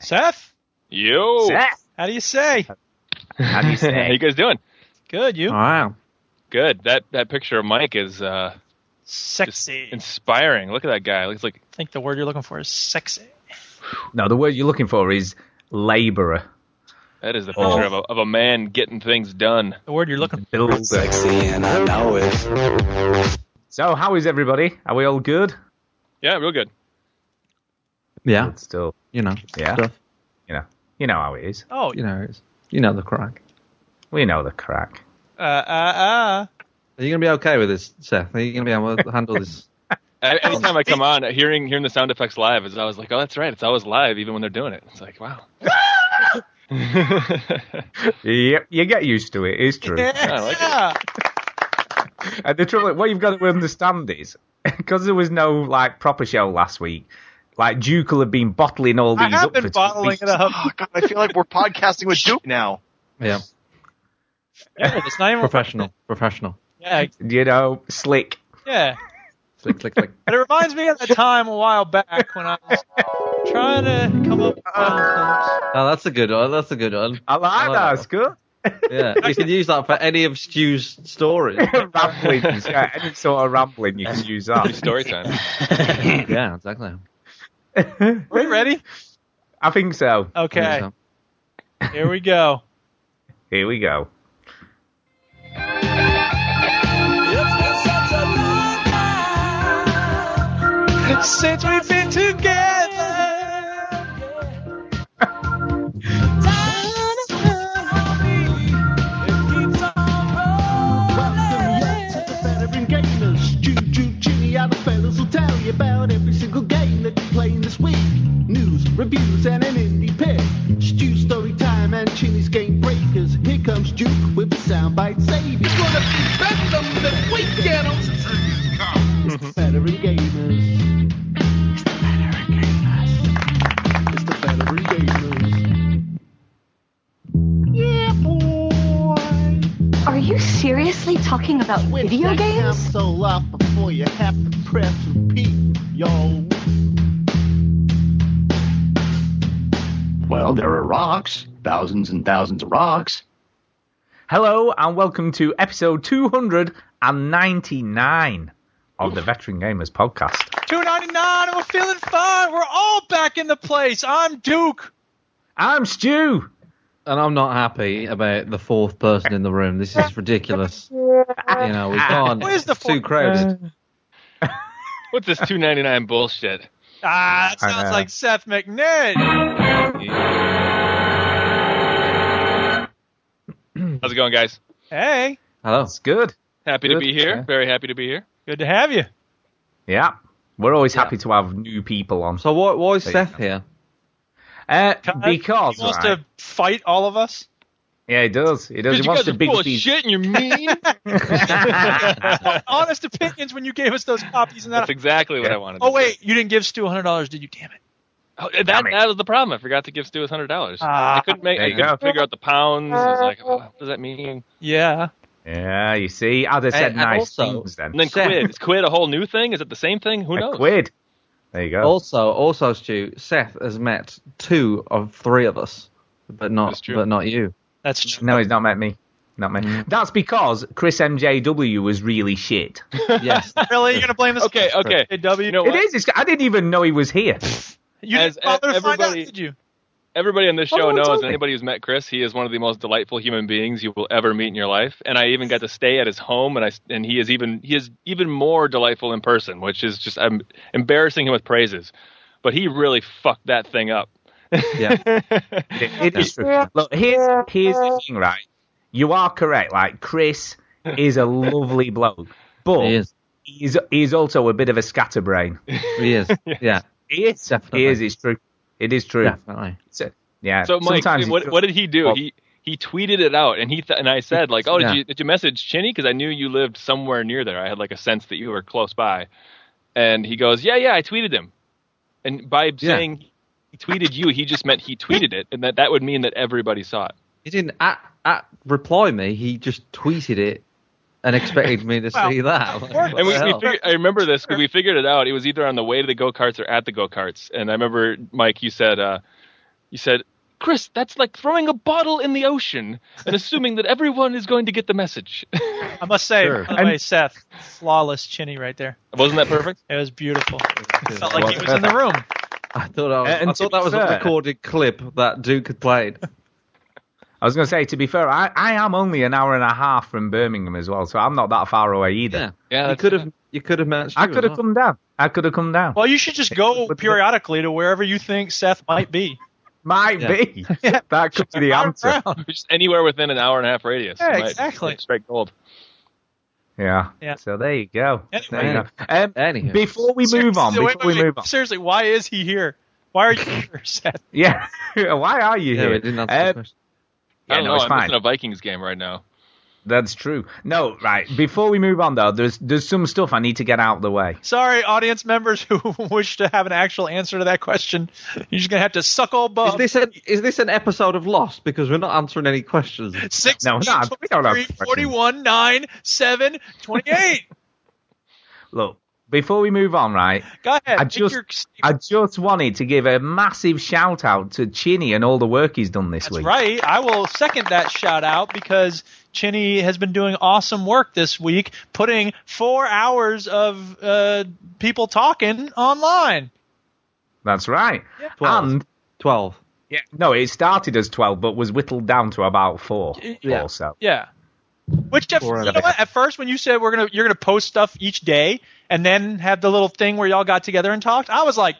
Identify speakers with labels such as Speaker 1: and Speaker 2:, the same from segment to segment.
Speaker 1: Seth,
Speaker 2: Yo.
Speaker 3: Seth,
Speaker 1: how do you say?
Speaker 3: how do you say?
Speaker 2: How
Speaker 3: say?
Speaker 2: you guys doing?
Speaker 1: Good, you?
Speaker 4: Wow.
Speaker 2: Good. That that picture of Mike is uh,
Speaker 1: Sexy.
Speaker 2: Inspiring. Look at that guy. Looks like I
Speaker 1: think the word you're looking for is sexy.
Speaker 3: no, the word you're looking for is labourer.
Speaker 2: that is the
Speaker 3: Oh.
Speaker 2: picture of a of a man getting things done.
Speaker 1: The word you're looking for.
Speaker 3: Builder.
Speaker 5: Sexy and I know it.
Speaker 3: So, how is everybody? Are we all good?
Speaker 2: Yeah, real good.
Speaker 4: Yeah.
Speaker 3: Good still.
Speaker 4: You know.
Speaker 3: Yeah.
Speaker 4: Stuff.
Speaker 3: You know, you know how it is.
Speaker 1: Oh,
Speaker 4: You know. It's, you know the crack.
Speaker 3: We know the crack.
Speaker 1: uh, uh,
Speaker 4: Are you gonna be okay with this, Seth? Are you gonna be able to handle this?
Speaker 2: A- Anytime I come on, hearing hearing the sound effects live is always like, oh, that's right. It's always live, even when they're doing it. It's like, wow.
Speaker 3: Yep, you get used to it. It's
Speaker 1: uh.
Speaker 3: true.
Speaker 2: I like it.
Speaker 1: Yeah.
Speaker 3: And the trouble, what you've got to understand is, because there was no like proper show last week, like Duke will have been bottling all these.
Speaker 1: I
Speaker 3: these
Speaker 1: have
Speaker 3: up
Speaker 1: been bottling it up.
Speaker 6: Oh god, I feel like we're podcasting with Duke now.
Speaker 4: Yeah.
Speaker 1: Yeah, it's not even
Speaker 4: Professional. Professional.
Speaker 1: Yeah,
Speaker 3: You know, slick.
Speaker 1: yeah.
Speaker 4: Click, click, click.
Speaker 1: But it reminds me of the time a while back when I was trying to come up with sound
Speaker 4: Oh, that's a good one. That's a good one.
Speaker 3: I like
Speaker 4: I like
Speaker 3: that.
Speaker 4: that
Speaker 3: It's good.
Speaker 4: Yeah. You can use that for any of Stu's stories.
Speaker 3: Ramblings, yeah, any sort of rambling you can use that.
Speaker 2: Story time.
Speaker 4: yeah, exactly.
Speaker 1: Clips. Are we ready?
Speaker 3: I think so.
Speaker 1: Okay,
Speaker 4: So,
Speaker 1: here we go.
Speaker 3: Here we go.
Speaker 1: Since we've been together.
Speaker 7: Welcome to the veteran gamers. Juju, Jimmy, and the fellas will tell you about every single game that you're playing this week. News, reviews, and an indie pick. Stu story time and Chinny's game breakers. Here comes Duke with the soundbite save. He's gonna be better than we get on. It's the veteran gamers. It's the veteran gamers. It's the veteran gamers. Yeah, boy.
Speaker 8: Are you seriously talking about
Speaker 7: Switch
Speaker 8: video games?
Speaker 7: console off before you have to press repeat, yo.
Speaker 5: Well, there are rocks. Thousands and thousands of rocks.
Speaker 3: Hello and welcome to episode 299 of the Veteran Gamers podcast.
Speaker 1: Two ninety nine, and we're feeling fine. We're all back in the place. I'm Duke.
Speaker 3: I'm Stu.
Speaker 4: and I'm not happy about the fourth person in the room. This is ridiculous. You know, we can't.
Speaker 1: Where's the
Speaker 4: it's too
Speaker 1: fourth-
Speaker 4: crowded.
Speaker 2: What's this two ninety nine bullshit?
Speaker 1: Ah, that
Speaker 3: I
Speaker 1: sounds
Speaker 3: know.
Speaker 1: like Seth McNitt.
Speaker 2: How's it going, guys?
Speaker 1: Hey,
Speaker 4: Hello.
Speaker 3: It's good.
Speaker 2: Happy to be here.
Speaker 3: Yeah.
Speaker 2: Very happy to be here.
Speaker 1: good to have you.
Speaker 3: Yeah. We're always happy to have new people on.
Speaker 4: So why, why is
Speaker 3: There you
Speaker 4: Seth
Speaker 3: go.
Speaker 4: here?
Speaker 3: Uh, because,
Speaker 1: he wants
Speaker 3: right,
Speaker 1: to fight all of us.
Speaker 3: yeah, he does. He does.
Speaker 2: Because
Speaker 3: He
Speaker 2: you
Speaker 3: wants
Speaker 2: guys
Speaker 3: to
Speaker 2: are
Speaker 3: big
Speaker 2: full of shit and you're mean.
Speaker 1: Honest opinions when you gave us those copies and that.
Speaker 2: That's exactly what
Speaker 3: Yeah.
Speaker 2: I wanted.
Speaker 1: oh
Speaker 2: to
Speaker 1: wait, you didn't give Stu hundred dollars, did you? Damn it.
Speaker 2: Oh, that that was the problem. I forgot to give Stu his hundred dollars.
Speaker 1: Ah.
Speaker 2: I couldn't make.
Speaker 3: There
Speaker 2: I
Speaker 3: you
Speaker 2: couldn't
Speaker 3: go.
Speaker 2: figure out the pounds. I was like, oh, what does that mean?
Speaker 1: Yeah.
Speaker 3: Yeah, you see, I'd said
Speaker 4: And- and
Speaker 3: nice
Speaker 4: also-
Speaker 3: things then.
Speaker 2: And then
Speaker 4: Seth.
Speaker 2: quid. Is quid a whole new thing? Is it the same thing? Who
Speaker 3: A
Speaker 2: knows?
Speaker 3: quid. There you go.
Speaker 4: Also, also, Stu, Seth has met two of three of us, but not, but not you.
Speaker 1: That's true.
Speaker 3: No, he's not met me. Not me.
Speaker 4: Mm.
Speaker 3: That's because Chris MJW was really shit.
Speaker 4: Yes.
Speaker 1: Really? You're gonna blame this?
Speaker 2: Okay, okay.
Speaker 1: Hey, W.
Speaker 2: You know
Speaker 3: It. It's, I didn't even know he was here.
Speaker 1: You
Speaker 2: As-
Speaker 1: didn't bother to find out,
Speaker 2: everybody-
Speaker 1: did you?
Speaker 2: Everybody on this show
Speaker 3: Someone
Speaker 2: knows.
Speaker 3: told.
Speaker 2: Anybody who's met Chris, he is one of the most delightful human beings you will ever meet in your life. And I even got to stay at his home, and I and he is even he is even more delightful in person, which is just I'm embarrassing him with praises. But he really fucked that thing up.
Speaker 4: Yeah.
Speaker 3: It, it is true. Look, here's here's the thing, right? You are correct. Like Chris is a lovely bloke, but
Speaker 4: He is.
Speaker 3: he's he's also a bit of a scatterbrain.
Speaker 4: He is. Yeah.
Speaker 3: He is.
Speaker 4: Definitely.
Speaker 3: He is. It's true. It is true.
Speaker 4: Definitely.
Speaker 3: So, yeah.
Speaker 2: So Mike,
Speaker 3: sometimes
Speaker 2: what, what did he do?
Speaker 3: Well-
Speaker 2: he he tweeted it out, and he th- and I said like, oh, did
Speaker 4: Yeah.
Speaker 2: you did you message Chinny? Because I knew you lived somewhere near there. I had like a sense that you were close by. And he goes, yeah, yeah, I tweeted him. And by
Speaker 4: Yeah.
Speaker 2: saying he tweeted you, he just meant he tweeted it, and that that would mean that everybody saw it.
Speaker 4: He didn't at, at reply me. He just tweeted it and expected me to
Speaker 1: Well,
Speaker 4: see that. Like,
Speaker 2: And we, we figured, I remember this because we figured it out. It was either on the way to the go karts or at the go karts. And I remember Mike, you said, uh, You said, Chris, that's like throwing a bottle in the ocean and assuming that everyone is going to get the message.
Speaker 1: I must say,
Speaker 4: Sure.
Speaker 1: by the way, Seth, flawless chinny right there.
Speaker 2: Wasn't that perfect?
Speaker 1: It was beautiful. It felt like
Speaker 3: was
Speaker 1: he was in the room.
Speaker 4: I thought I, was,
Speaker 3: And
Speaker 4: I thought that was a recorded clip that Duke had played.
Speaker 3: I was going to say, to be fair, I, I am only an hour and a half from Birmingham as well, so I'm not that far away either.
Speaker 4: Yeah,
Speaker 2: Yeah,
Speaker 4: you could have you could have matched.
Speaker 3: I could have come down. I could have come down.
Speaker 1: Well, you should just go periodically to wherever you think Seth might be.
Speaker 3: Might
Speaker 4: Yeah.
Speaker 3: be. that could be the answer.
Speaker 2: Just anywhere within an hour and a half radius.
Speaker 1: Yeah,
Speaker 2: You
Speaker 1: exactly.
Speaker 2: get Straight gold.
Speaker 3: Yeah.
Speaker 1: Yeah.
Speaker 3: So there you go.
Speaker 1: Anyway.
Speaker 3: There you go. Um,
Speaker 4: Anywho.
Speaker 3: before we move on,
Speaker 1: Seriously,
Speaker 3: before
Speaker 1: wait, wait,
Speaker 3: we move on,
Speaker 1: Seriously, why is he here? Why are you here, Seth?
Speaker 3: yeah, why are you
Speaker 4: Yeah,
Speaker 3: here?
Speaker 4: we didn't answer the
Speaker 3: Um,
Speaker 4: question.
Speaker 2: I
Speaker 3: yeah,
Speaker 2: don't
Speaker 3: no,
Speaker 2: know.
Speaker 3: it's
Speaker 2: I'm
Speaker 3: fine.
Speaker 2: missing a Vikings game right now.
Speaker 3: That's true. No, right. Before we move on, though, there's there's some stuff I need to get out of the way.
Speaker 1: Sorry, audience members who wish to have an actual answer to that question. You're just gonna have to suck old
Speaker 4: Is this an is this an episode of Lost because we're not answering any questions?
Speaker 1: Six,
Speaker 3: No, no, we don't have
Speaker 1: 23, 41, 9, 7, 28.
Speaker 3: Look, before we move on, right?
Speaker 1: Go ahead.
Speaker 3: I just
Speaker 1: your-
Speaker 3: I just wanted to give a massive shout out to Chinny and all the work he's done this week.
Speaker 1: That's
Speaker 3: week.
Speaker 1: right. I will second that shout out because Chinny has been doing awesome work this week, putting four hours of uh, people talking online.
Speaker 3: That's right.
Speaker 4: Twelve.
Speaker 3: And
Speaker 4: Twelve.
Speaker 3: yeah, no, it started as twelve, but was whittled down to about four
Speaker 1: Yeah.
Speaker 3: or so.
Speaker 1: Yeah. Which at, you know what? At first, when you said we're gonna you're gonna post stuff each day and then have the little thing where y'all got together and talked, I was like,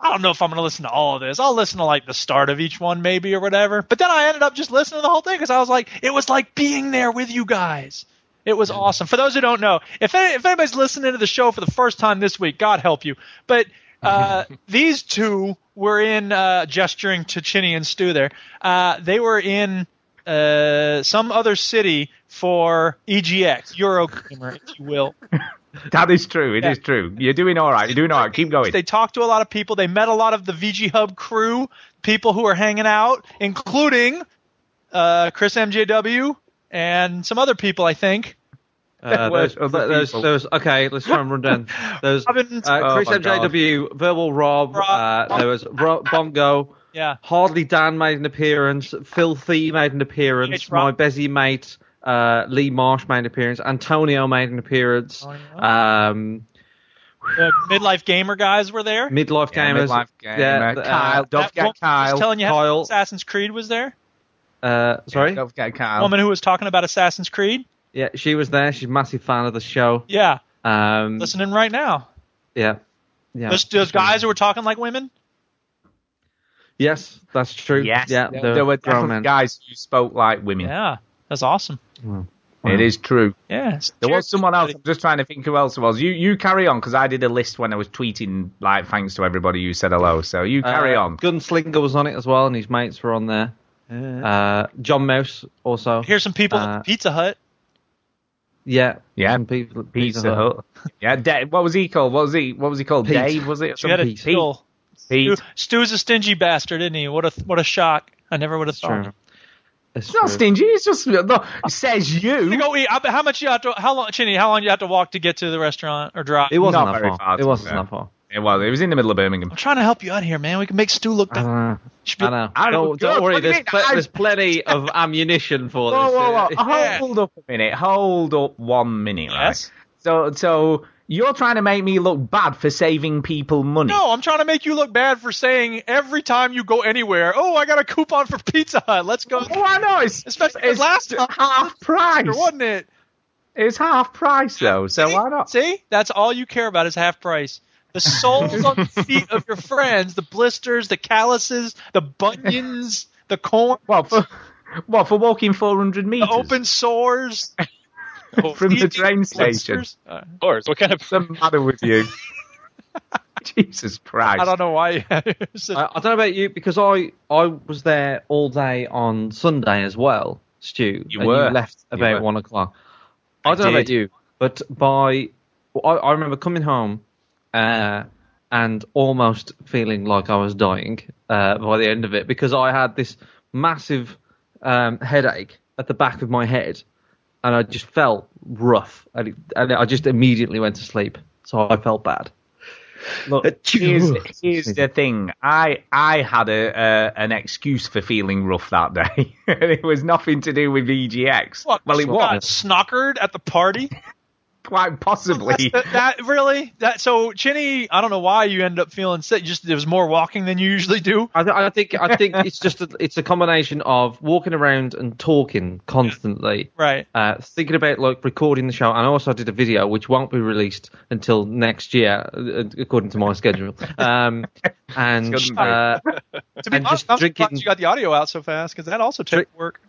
Speaker 1: I don't know if I'm gonna listen to all of this. I'll listen to like the start of each one maybe or whatever. But then I ended up just listening to the whole thing because I was like, it was like being there with you guys. It was awesome. For those who don't know, if any, if anybody's listening to the show for the first time this week, God help you. But uh, these two were in uh, gesturing to Chinny and Stu there. Uh, they were in uh, some other city for EGX, Eurogamer, if you will.
Speaker 3: That is true. It is
Speaker 1: Yeah.
Speaker 3: true. You're doing all right. You're doing all right. Keep going.
Speaker 1: They talked to a lot of people. They met a lot of the VG Hub crew, people who are hanging out, including uh, Chris MJW and some other people, I think.
Speaker 4: Uh,
Speaker 3: Where's
Speaker 4: there's,
Speaker 3: other
Speaker 4: there's, there's, okay, let's try and run down. There's uh,
Speaker 1: Robin-
Speaker 3: Oh
Speaker 4: Chris
Speaker 3: God.
Speaker 4: MJW, Verbal Rob,
Speaker 1: Rob.
Speaker 4: uh, there was Ro- Bongo,
Speaker 1: Yeah.
Speaker 4: Harley Dan made an appearance, Filthy made an appearance,
Speaker 1: It's
Speaker 4: my
Speaker 1: Rob.
Speaker 4: Bezzy mate, uh, Lee Marsh made an appearance, Antonio made an appearance,
Speaker 1: Antonio.
Speaker 4: um,
Speaker 1: The midlife gamer guys were there.
Speaker 4: Midlife
Speaker 3: Yeah,
Speaker 4: Gamers,
Speaker 3: Midlife Gamer,
Speaker 4: yeah, uh,
Speaker 3: Kyle, don't forget
Speaker 1: woman who was telling you how
Speaker 4: Kyle.
Speaker 1: Assassin's Creed was there.
Speaker 4: uh, sorry,
Speaker 3: Don't forget Kyle.
Speaker 1: woman who was talking about Assassin's Creed.
Speaker 4: yeah, she was there. She's a massive fan of the show.
Speaker 1: Yeah,
Speaker 4: Um,
Speaker 1: listening right now.
Speaker 4: yeah, yeah.
Speaker 1: Those, those guys who were talking like women.
Speaker 4: Yes, that's true.
Speaker 3: Yes,
Speaker 4: yeah,
Speaker 3: there, there were
Speaker 4: grown men.
Speaker 3: guys who spoke like women.
Speaker 1: Yeah, that's awesome.
Speaker 3: It is true.
Speaker 1: Yeah,
Speaker 3: There was someone else. I'm just trying to think who else it was. You you carry on because I did a list when I was tweeting like thanks to everybody who said hello. So you carry
Speaker 4: Uh,
Speaker 3: on.
Speaker 4: Gunslinger was on it as well, and his mates were on there. Uh, John Mouse also.
Speaker 1: Here's some people
Speaker 4: Uh,
Speaker 1: Pizza Hut.
Speaker 4: Yeah,
Speaker 3: Yeah,
Speaker 4: some people at
Speaker 3: Pizza Hut. Yeah, Dave, what was he called? What was he? What was he called?
Speaker 4: Pete.
Speaker 3: Dave was it?
Speaker 1: You had a
Speaker 3: Pete. Pete.
Speaker 1: Stu, Stu's a stingy bastard, isn't he? What a what a shock! I never would have thought.
Speaker 4: True. It's
Speaker 3: It's not stingy. It's just no, says
Speaker 1: You
Speaker 3: you.
Speaker 1: go eat. How much you have to? How long, Chinny? How long you have to walk to get to the restaurant or drive?
Speaker 4: It wasn't
Speaker 3: Not
Speaker 4: that
Speaker 3: very
Speaker 4: far.
Speaker 3: far,
Speaker 4: It wasn't that far.
Speaker 3: It was. It was in the middle of Birmingham.
Speaker 1: I'm trying to help you out here, man. We can make Stu look
Speaker 4: I
Speaker 1: down.
Speaker 4: don't
Speaker 1: be-
Speaker 4: I know.
Speaker 3: I know,
Speaker 4: Don't, don't worry.
Speaker 3: What do you
Speaker 4: There's, pl- there's plenty of ammunition for
Speaker 3: Whoa,
Speaker 4: this.
Speaker 3: whoa, whoa.
Speaker 1: Yeah.
Speaker 3: Hold up a minute. Hold up one minute. Right?
Speaker 1: Yes.
Speaker 3: So, so you're trying to make me look bad for saving people money.
Speaker 1: No, I'm trying to make you look bad for saying every time you go anywhere, oh, I got a coupon for Pizza Hut. Let's go.
Speaker 3: Oh, I know. It's,
Speaker 1: Especially
Speaker 3: it's
Speaker 1: last
Speaker 3: half price.
Speaker 1: wasn't it?
Speaker 3: It's half price though, so
Speaker 1: See?
Speaker 3: why not?
Speaker 1: See, that's all you care about is half price. The soles on the feet of your friends, the blisters, the calluses, the bunions, the corn,
Speaker 3: Well, for? What for walking 400
Speaker 1: the
Speaker 3: meters?
Speaker 1: open sores
Speaker 3: from the train station.
Speaker 1: blisters. Uh,
Speaker 2: Of course. What kind of
Speaker 3: What's the matter with you? Jesus Christ!
Speaker 1: I don't know why.
Speaker 4: I, I don't know about you because I I was there all day on Sunday as well, Stu.
Speaker 3: You
Speaker 4: and
Speaker 3: were.
Speaker 4: You left about
Speaker 3: were.
Speaker 4: one o'clock. I,
Speaker 3: I
Speaker 4: don't know about you, but by I, I remember coming home uh, and almost feeling like I was dying uh, by the end of it because I had this massive um, headache at the back of my head, and I just felt rough, and, it, and I just immediately went to sleep. So I felt bad.
Speaker 3: Look, here's, here's the thing. I I had a uh, an excuse for feeling rough that day. it was nothing to do with EGX.
Speaker 1: What,
Speaker 3: well, it
Speaker 1: you got
Speaker 3: was
Speaker 1: snockered at the party.
Speaker 3: Quite possibly.
Speaker 1: That, that really that so Chinny, I don't know why you end up feeling sick. Just there was more walking than you usually do.
Speaker 4: I, th- I think I think it's just a, it's a combination of walking around and talking constantly,
Speaker 1: Right.
Speaker 4: uh, thinking about like recording the show, and I also did a video which won't be released until next year, uh, according to my schedule. Um, and uh,
Speaker 1: To be
Speaker 4: And
Speaker 1: honest,
Speaker 4: just
Speaker 1: I'm
Speaker 4: drinking-
Speaker 1: you got the audio out so fast because that also
Speaker 4: Drink-
Speaker 1: work.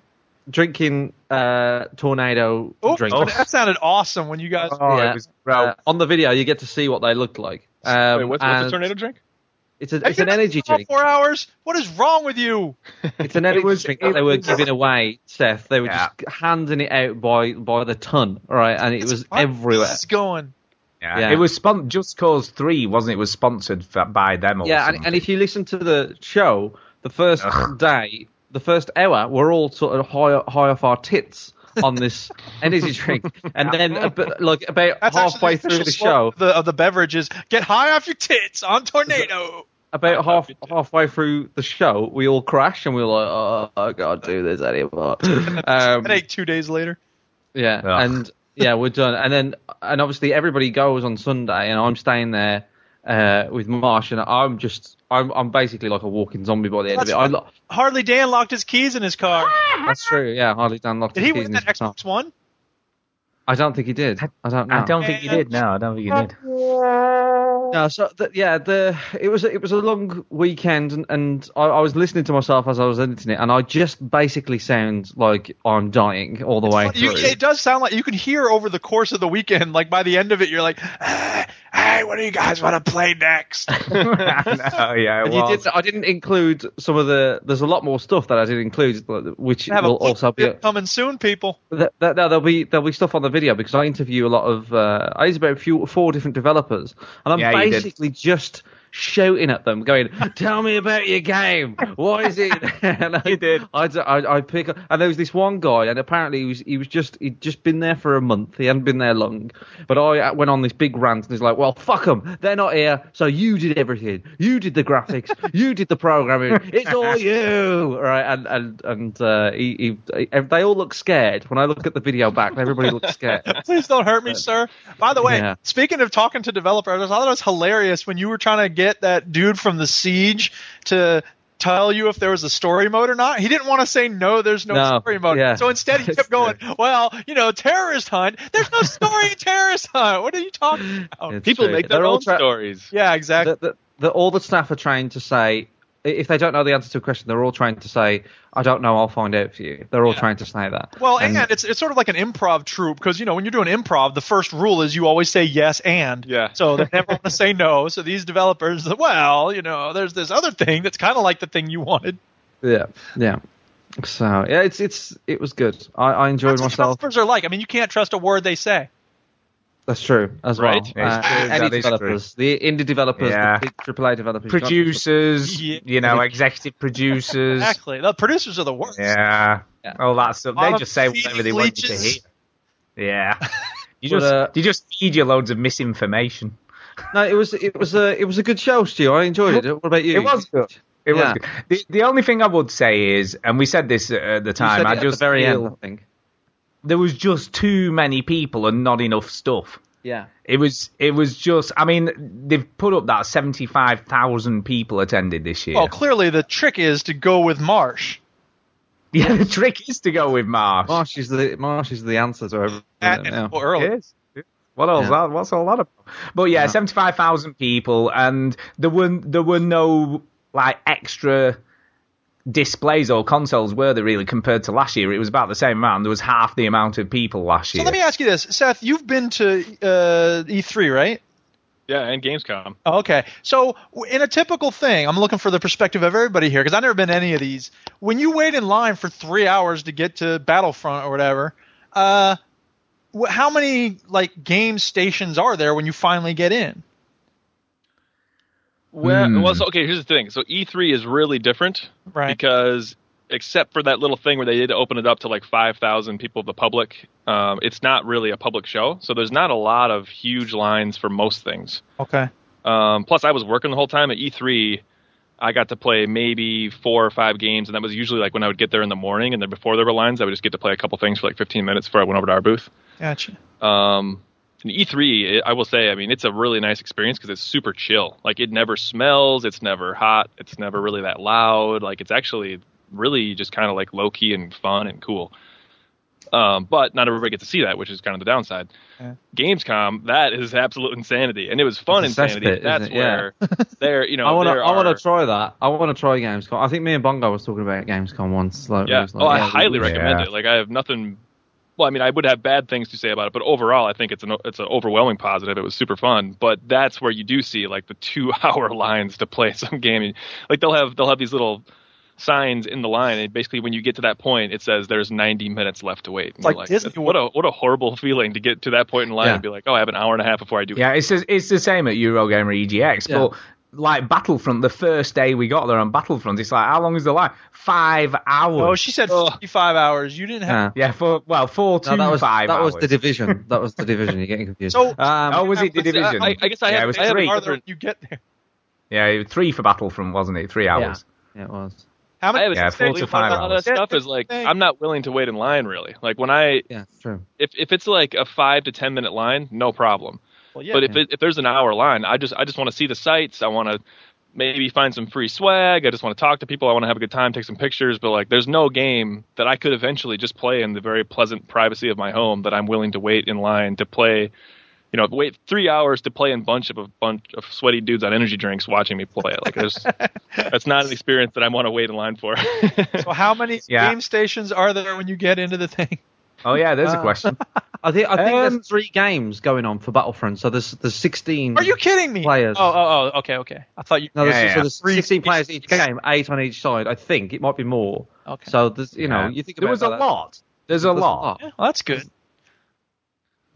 Speaker 4: Drinking uh, tornado
Speaker 1: Oh,
Speaker 4: drink.
Speaker 1: that sounded awesome when you guys.
Speaker 3: Oh,
Speaker 4: Yeah.
Speaker 3: was bro.
Speaker 4: Uh, on the video, you get to see what they look like. Um,
Speaker 2: Wait, what's, what's a tornado drink?
Speaker 4: It's, a, it's an energy drink.
Speaker 1: Four hours. What is wrong with you?
Speaker 4: It's an energy
Speaker 3: was-
Speaker 4: drink that they were giving away, Seth. They were
Speaker 3: Yeah.
Speaker 4: just handing it out by by the ton, right? And it was
Speaker 1: Where
Speaker 4: everywhere.
Speaker 1: This is going.
Speaker 3: yeah.
Speaker 4: yeah.
Speaker 3: It was spon- Just Cause Three, wasn't it? it? Was sponsored for, by them. Or
Speaker 4: Yeah, and, and if you listen to the show, the first
Speaker 3: Ugh.
Speaker 4: day, the first hour, we're all sort of high, high off our tits on this energy drink, and then a bit- like about
Speaker 1: That's
Speaker 4: halfway
Speaker 1: the
Speaker 4: through the show,
Speaker 1: Of the, of the beverages, get high off your tits on tornado.
Speaker 4: about half halfway through the show, we all crash and we're like, "Oh, I can't do this anymore." Um,
Speaker 1: Headache two days later.
Speaker 4: Yeah,
Speaker 3: Ugh.
Speaker 4: and yeah, we're done. And then, and obviously, everybody goes on Sunday, and I'm staying there uh, with Marsh, and I'm just, I'm, I'm basically like a walking zombie by the end of it. I, lo-
Speaker 1: Harley Dan locked his keys in his car.
Speaker 4: that's true. Yeah, Harley Dan locked
Speaker 1: Did
Speaker 4: his
Speaker 1: he
Speaker 4: keys
Speaker 1: win
Speaker 4: in his car.
Speaker 1: Xbox One?
Speaker 4: I don't think he did. I don't know.
Speaker 3: I don't think you did. No, I don't think you did.
Speaker 4: No, so the, yeah, the it was it was a long weekend, and, and I, I was listening to myself as I was editing it, and I just basically sound like I'm dying all the way
Speaker 1: You,
Speaker 4: through.
Speaker 1: it does sound like you can hear over the course of the weekend. Like by the end of it, you're like, "Ah, "Hey, what do you guys want to play next?"
Speaker 3: no, yeah, it was.
Speaker 4: did, I didn't include some of the. There's a lot more stuff that I didn't include, which
Speaker 1: Have a
Speaker 4: will also be.
Speaker 1: coming soon, people.
Speaker 4: Th- th- no, there'll be there'll be stuff on the video because I interview a lot of. Uh, I interview about a few, four different developers, and I'm
Speaker 3: Yeah,
Speaker 4: basically just shouting at them, going, "Tell me about your game. What is it?" and I,
Speaker 3: You did.
Speaker 4: I, I, I pick up, and there was this one guy, and apparently he was he was just he'd just been there for a month. He hadn't been there long, but I went on this big rant, and he's like, "Well, fuck them. They're not here, so you did everything. You did the graphics. you did the programming. It's all you." Right? And and and uh, he, he, they all look scared when I look at the video back. Everybody looks scared.
Speaker 1: Please don't hurt me, sir. By the way,
Speaker 4: Yeah. speaking
Speaker 1: speaking of talking to developers, I thought it was hilarious when you were trying to get that dude from the Siege to tell you if there was a story mode or not. He didn't want to say no, there's no,
Speaker 4: No,
Speaker 1: story mode.
Speaker 4: yeah.
Speaker 1: So instead, he kept going, well, you know, terrorist hunt. There's no story terrorist hunt. What are you talking about?
Speaker 4: It's
Speaker 2: People
Speaker 4: true.
Speaker 2: make their
Speaker 4: They're
Speaker 2: own
Speaker 4: tra-
Speaker 2: stories.
Speaker 1: yeah, exactly.
Speaker 4: the, the, the, all the staff are trained to say if they don't know the answer to a question, they're all trying to say, "I don't know, I'll find out for you." They're all trying to say that.
Speaker 1: Well, and, it's it's sort of like an improv troupe because you know when you're doing improv, the first rule is you always say yes and.
Speaker 2: Yeah.
Speaker 1: So they never want to say no. So these developers, well, you know, there's this other thing that's kind of like the thing you wanted.
Speaker 4: yeah, yeah. So yeah, it's it's it was good. I, I enjoyed
Speaker 1: That's what
Speaker 4: myself.
Speaker 1: developers are like. I mean, you can't trust a word they say.
Speaker 4: That's true as
Speaker 2: Right.
Speaker 4: well.
Speaker 3: It's
Speaker 4: Uh,
Speaker 3: true,
Speaker 4: any
Speaker 3: that is
Speaker 4: developers, the indie developers,
Speaker 3: Yeah.
Speaker 4: the AAA developers,
Speaker 3: producers,
Speaker 1: Yeah.
Speaker 3: you know, executive producers.
Speaker 1: Exactly. The producers are the worst.
Speaker 3: Yeah.
Speaker 4: Yeah.
Speaker 3: All that stuff.
Speaker 1: Lot
Speaker 3: They just say whatever they want you to hear. Yeah. You
Speaker 4: But,
Speaker 3: just
Speaker 4: uh,
Speaker 3: you just feed you loads of misinformation.
Speaker 4: No, it was it was a it was a good show, Stu. I enjoyed it. What about you?
Speaker 3: It was good. It
Speaker 4: Yeah.
Speaker 3: was good. The, the only thing I would say is, and we said this at the time,
Speaker 4: said it
Speaker 3: I
Speaker 4: at
Speaker 3: just
Speaker 4: the very
Speaker 3: feel
Speaker 4: end. I think.
Speaker 3: there was just too many people and not enough stuff.
Speaker 4: Yeah.
Speaker 3: It was it was just I mean they've put up that seventy five thousand people attended this year.
Speaker 1: Well, clearly the trick is to go with Marsh.
Speaker 3: yeah, the trick is to go with Marsh.
Speaker 4: Marsh is the Marsh is the answer to everything.
Speaker 1: And,
Speaker 4: yeah.
Speaker 1: early.
Speaker 3: It is. What else?
Speaker 4: Yeah.
Speaker 3: What's all that about? But yeah,
Speaker 4: Yeah.
Speaker 3: seventy five thousand people, and there were there were no like extra displays or consoles were there really compared to last year. It was about the same amount. There was half the amount of people last year.
Speaker 1: So let me ask you this, Seth. You've been to uh, E3, right?
Speaker 2: Yeah, and Gamescom.
Speaker 1: Oh, Okay. So in a typical thing, I'm looking for the perspective of everybody here because I've never been to any of these. When you wait in line for three hours to get to Battlefront or whatever, uh, how many like game stations are there when you finally get in?
Speaker 2: Well,
Speaker 3: Hmm.
Speaker 2: well, so okay. Here's the thing. So E3 is really different
Speaker 1: Right.
Speaker 2: because, except for that little thing where they did open it up to like 5,000 people of the public, um, it's not really a public show. So there's not a lot of huge lines for most things.
Speaker 1: Okay.
Speaker 2: Um, plus, I was working the whole time at E3. I got to play maybe four or five games, and that was usually like when I would get there in the morning, and then before there were lines, I would just get to play a couple things for like 15 minutes before I went over to our booth.
Speaker 1: Gotcha.
Speaker 2: Um, and E3, I will say, I mean, it's a really nice experience because it's super chill. Like it never smells, it's never hot, it's never really that loud. Like it's actually really just kind of like low key and fun and cool. Um, but not everybody gets to see that, which is kind of the downside.
Speaker 1: Yeah.
Speaker 2: Gamescom, that is absolute insanity, and it was fun
Speaker 4: It's
Speaker 2: insanity.
Speaker 4: cesspit,
Speaker 2: That's
Speaker 4: isn't it? Yeah.
Speaker 2: where there, you know,
Speaker 4: I want to. I want
Speaker 2: are-
Speaker 4: to try that. I want to try Gamescom. I think me and Bongo was talking about Gamescom once. Like,
Speaker 2: Yeah.
Speaker 4: it like,
Speaker 2: oh, I
Speaker 4: yeah, we-
Speaker 2: highly
Speaker 4: we-
Speaker 2: recommend
Speaker 3: Yeah.
Speaker 2: it. Like I have nothing. Well, I mean, I would have bad things to say about it, but overall, I think it's an it's an overwhelming positive. It was super fun, but that's where you do see like the two hour lines to play some game. Like they'll have they'll have these little signs in the line, and basically when you get to that point, it says there's 90 minutes left to wait. And
Speaker 1: like
Speaker 2: you're
Speaker 1: Disney
Speaker 2: what a what a horrible feeling to get to that point in line
Speaker 4: Yeah.
Speaker 2: and be like, oh, I have an hour and a half before I do.
Speaker 3: Yeah, it's the- it's the same at Eurogamer EGX,
Speaker 4: Yeah.
Speaker 3: but like Battlefront, the first day we got there on Battlefront, it's like how long is the line? Five hours.
Speaker 1: Oh, she said 55 hours. You didn't have.
Speaker 4: Yeah.
Speaker 3: yeah, for well, four to
Speaker 4: No, that was
Speaker 3: five
Speaker 4: that
Speaker 3: hours.
Speaker 4: was the division. That was the division. You're getting confused.
Speaker 1: So-
Speaker 4: um,
Speaker 3: oh, was it the division?
Speaker 2: I, I guess I
Speaker 3: yeah,
Speaker 2: have,
Speaker 3: it was
Speaker 2: I
Speaker 3: three.
Speaker 2: a
Speaker 1: Farther you get there.
Speaker 3: Yeah, three for Battlefront, wasn't it? Three hours.
Speaker 4: yeah, it was.
Speaker 1: How
Speaker 2: I
Speaker 1: many?
Speaker 2: have
Speaker 3: Yeah, four to five
Speaker 2: about all that
Speaker 3: hours.
Speaker 2: stuff is like I'm not willing to wait in line really. Like when I
Speaker 4: Yeah, true.
Speaker 2: if if it's like a five to ten minute line, no problem.
Speaker 1: Well, yeah.
Speaker 2: but if it, if there's an hour line, I just I just want to see the sights. I want to maybe find some free swag. I just want to talk to people. I want to have a good time, take some pictures. But like, there's no game that I could eventually just play in the very pleasant privacy of my home that I'm willing to wait in line to play. You know, wait three hours to play in bunch of a bunch of sweaty dudes on energy drinks watching me play it. Like, there's that's not an experience that I want to wait in line for.
Speaker 1: so how many
Speaker 3: Yeah.
Speaker 1: game stations are there when you get into the thing?
Speaker 3: Oh yeah, there's a
Speaker 4: Uh,
Speaker 3: question.
Speaker 4: I think I think
Speaker 3: Um,
Speaker 4: there's three games going on for Battlefront. So there's there's 16.
Speaker 1: Are you kidding me?
Speaker 4: Players.
Speaker 1: Oh, oh, oh. Okay, okay. I thought you.
Speaker 4: No, there's,
Speaker 3: Yeah,
Speaker 4: so
Speaker 3: yeah.
Speaker 4: there's
Speaker 1: Three
Speaker 4: 16 players each game, eight on each side. I think it might be more.
Speaker 1: Okay.
Speaker 4: So there's you know
Speaker 3: Yeah.
Speaker 4: you think
Speaker 3: there was a
Speaker 4: that,
Speaker 3: lot. There's a
Speaker 4: there's
Speaker 3: lot.
Speaker 1: Yeah, well, that's good.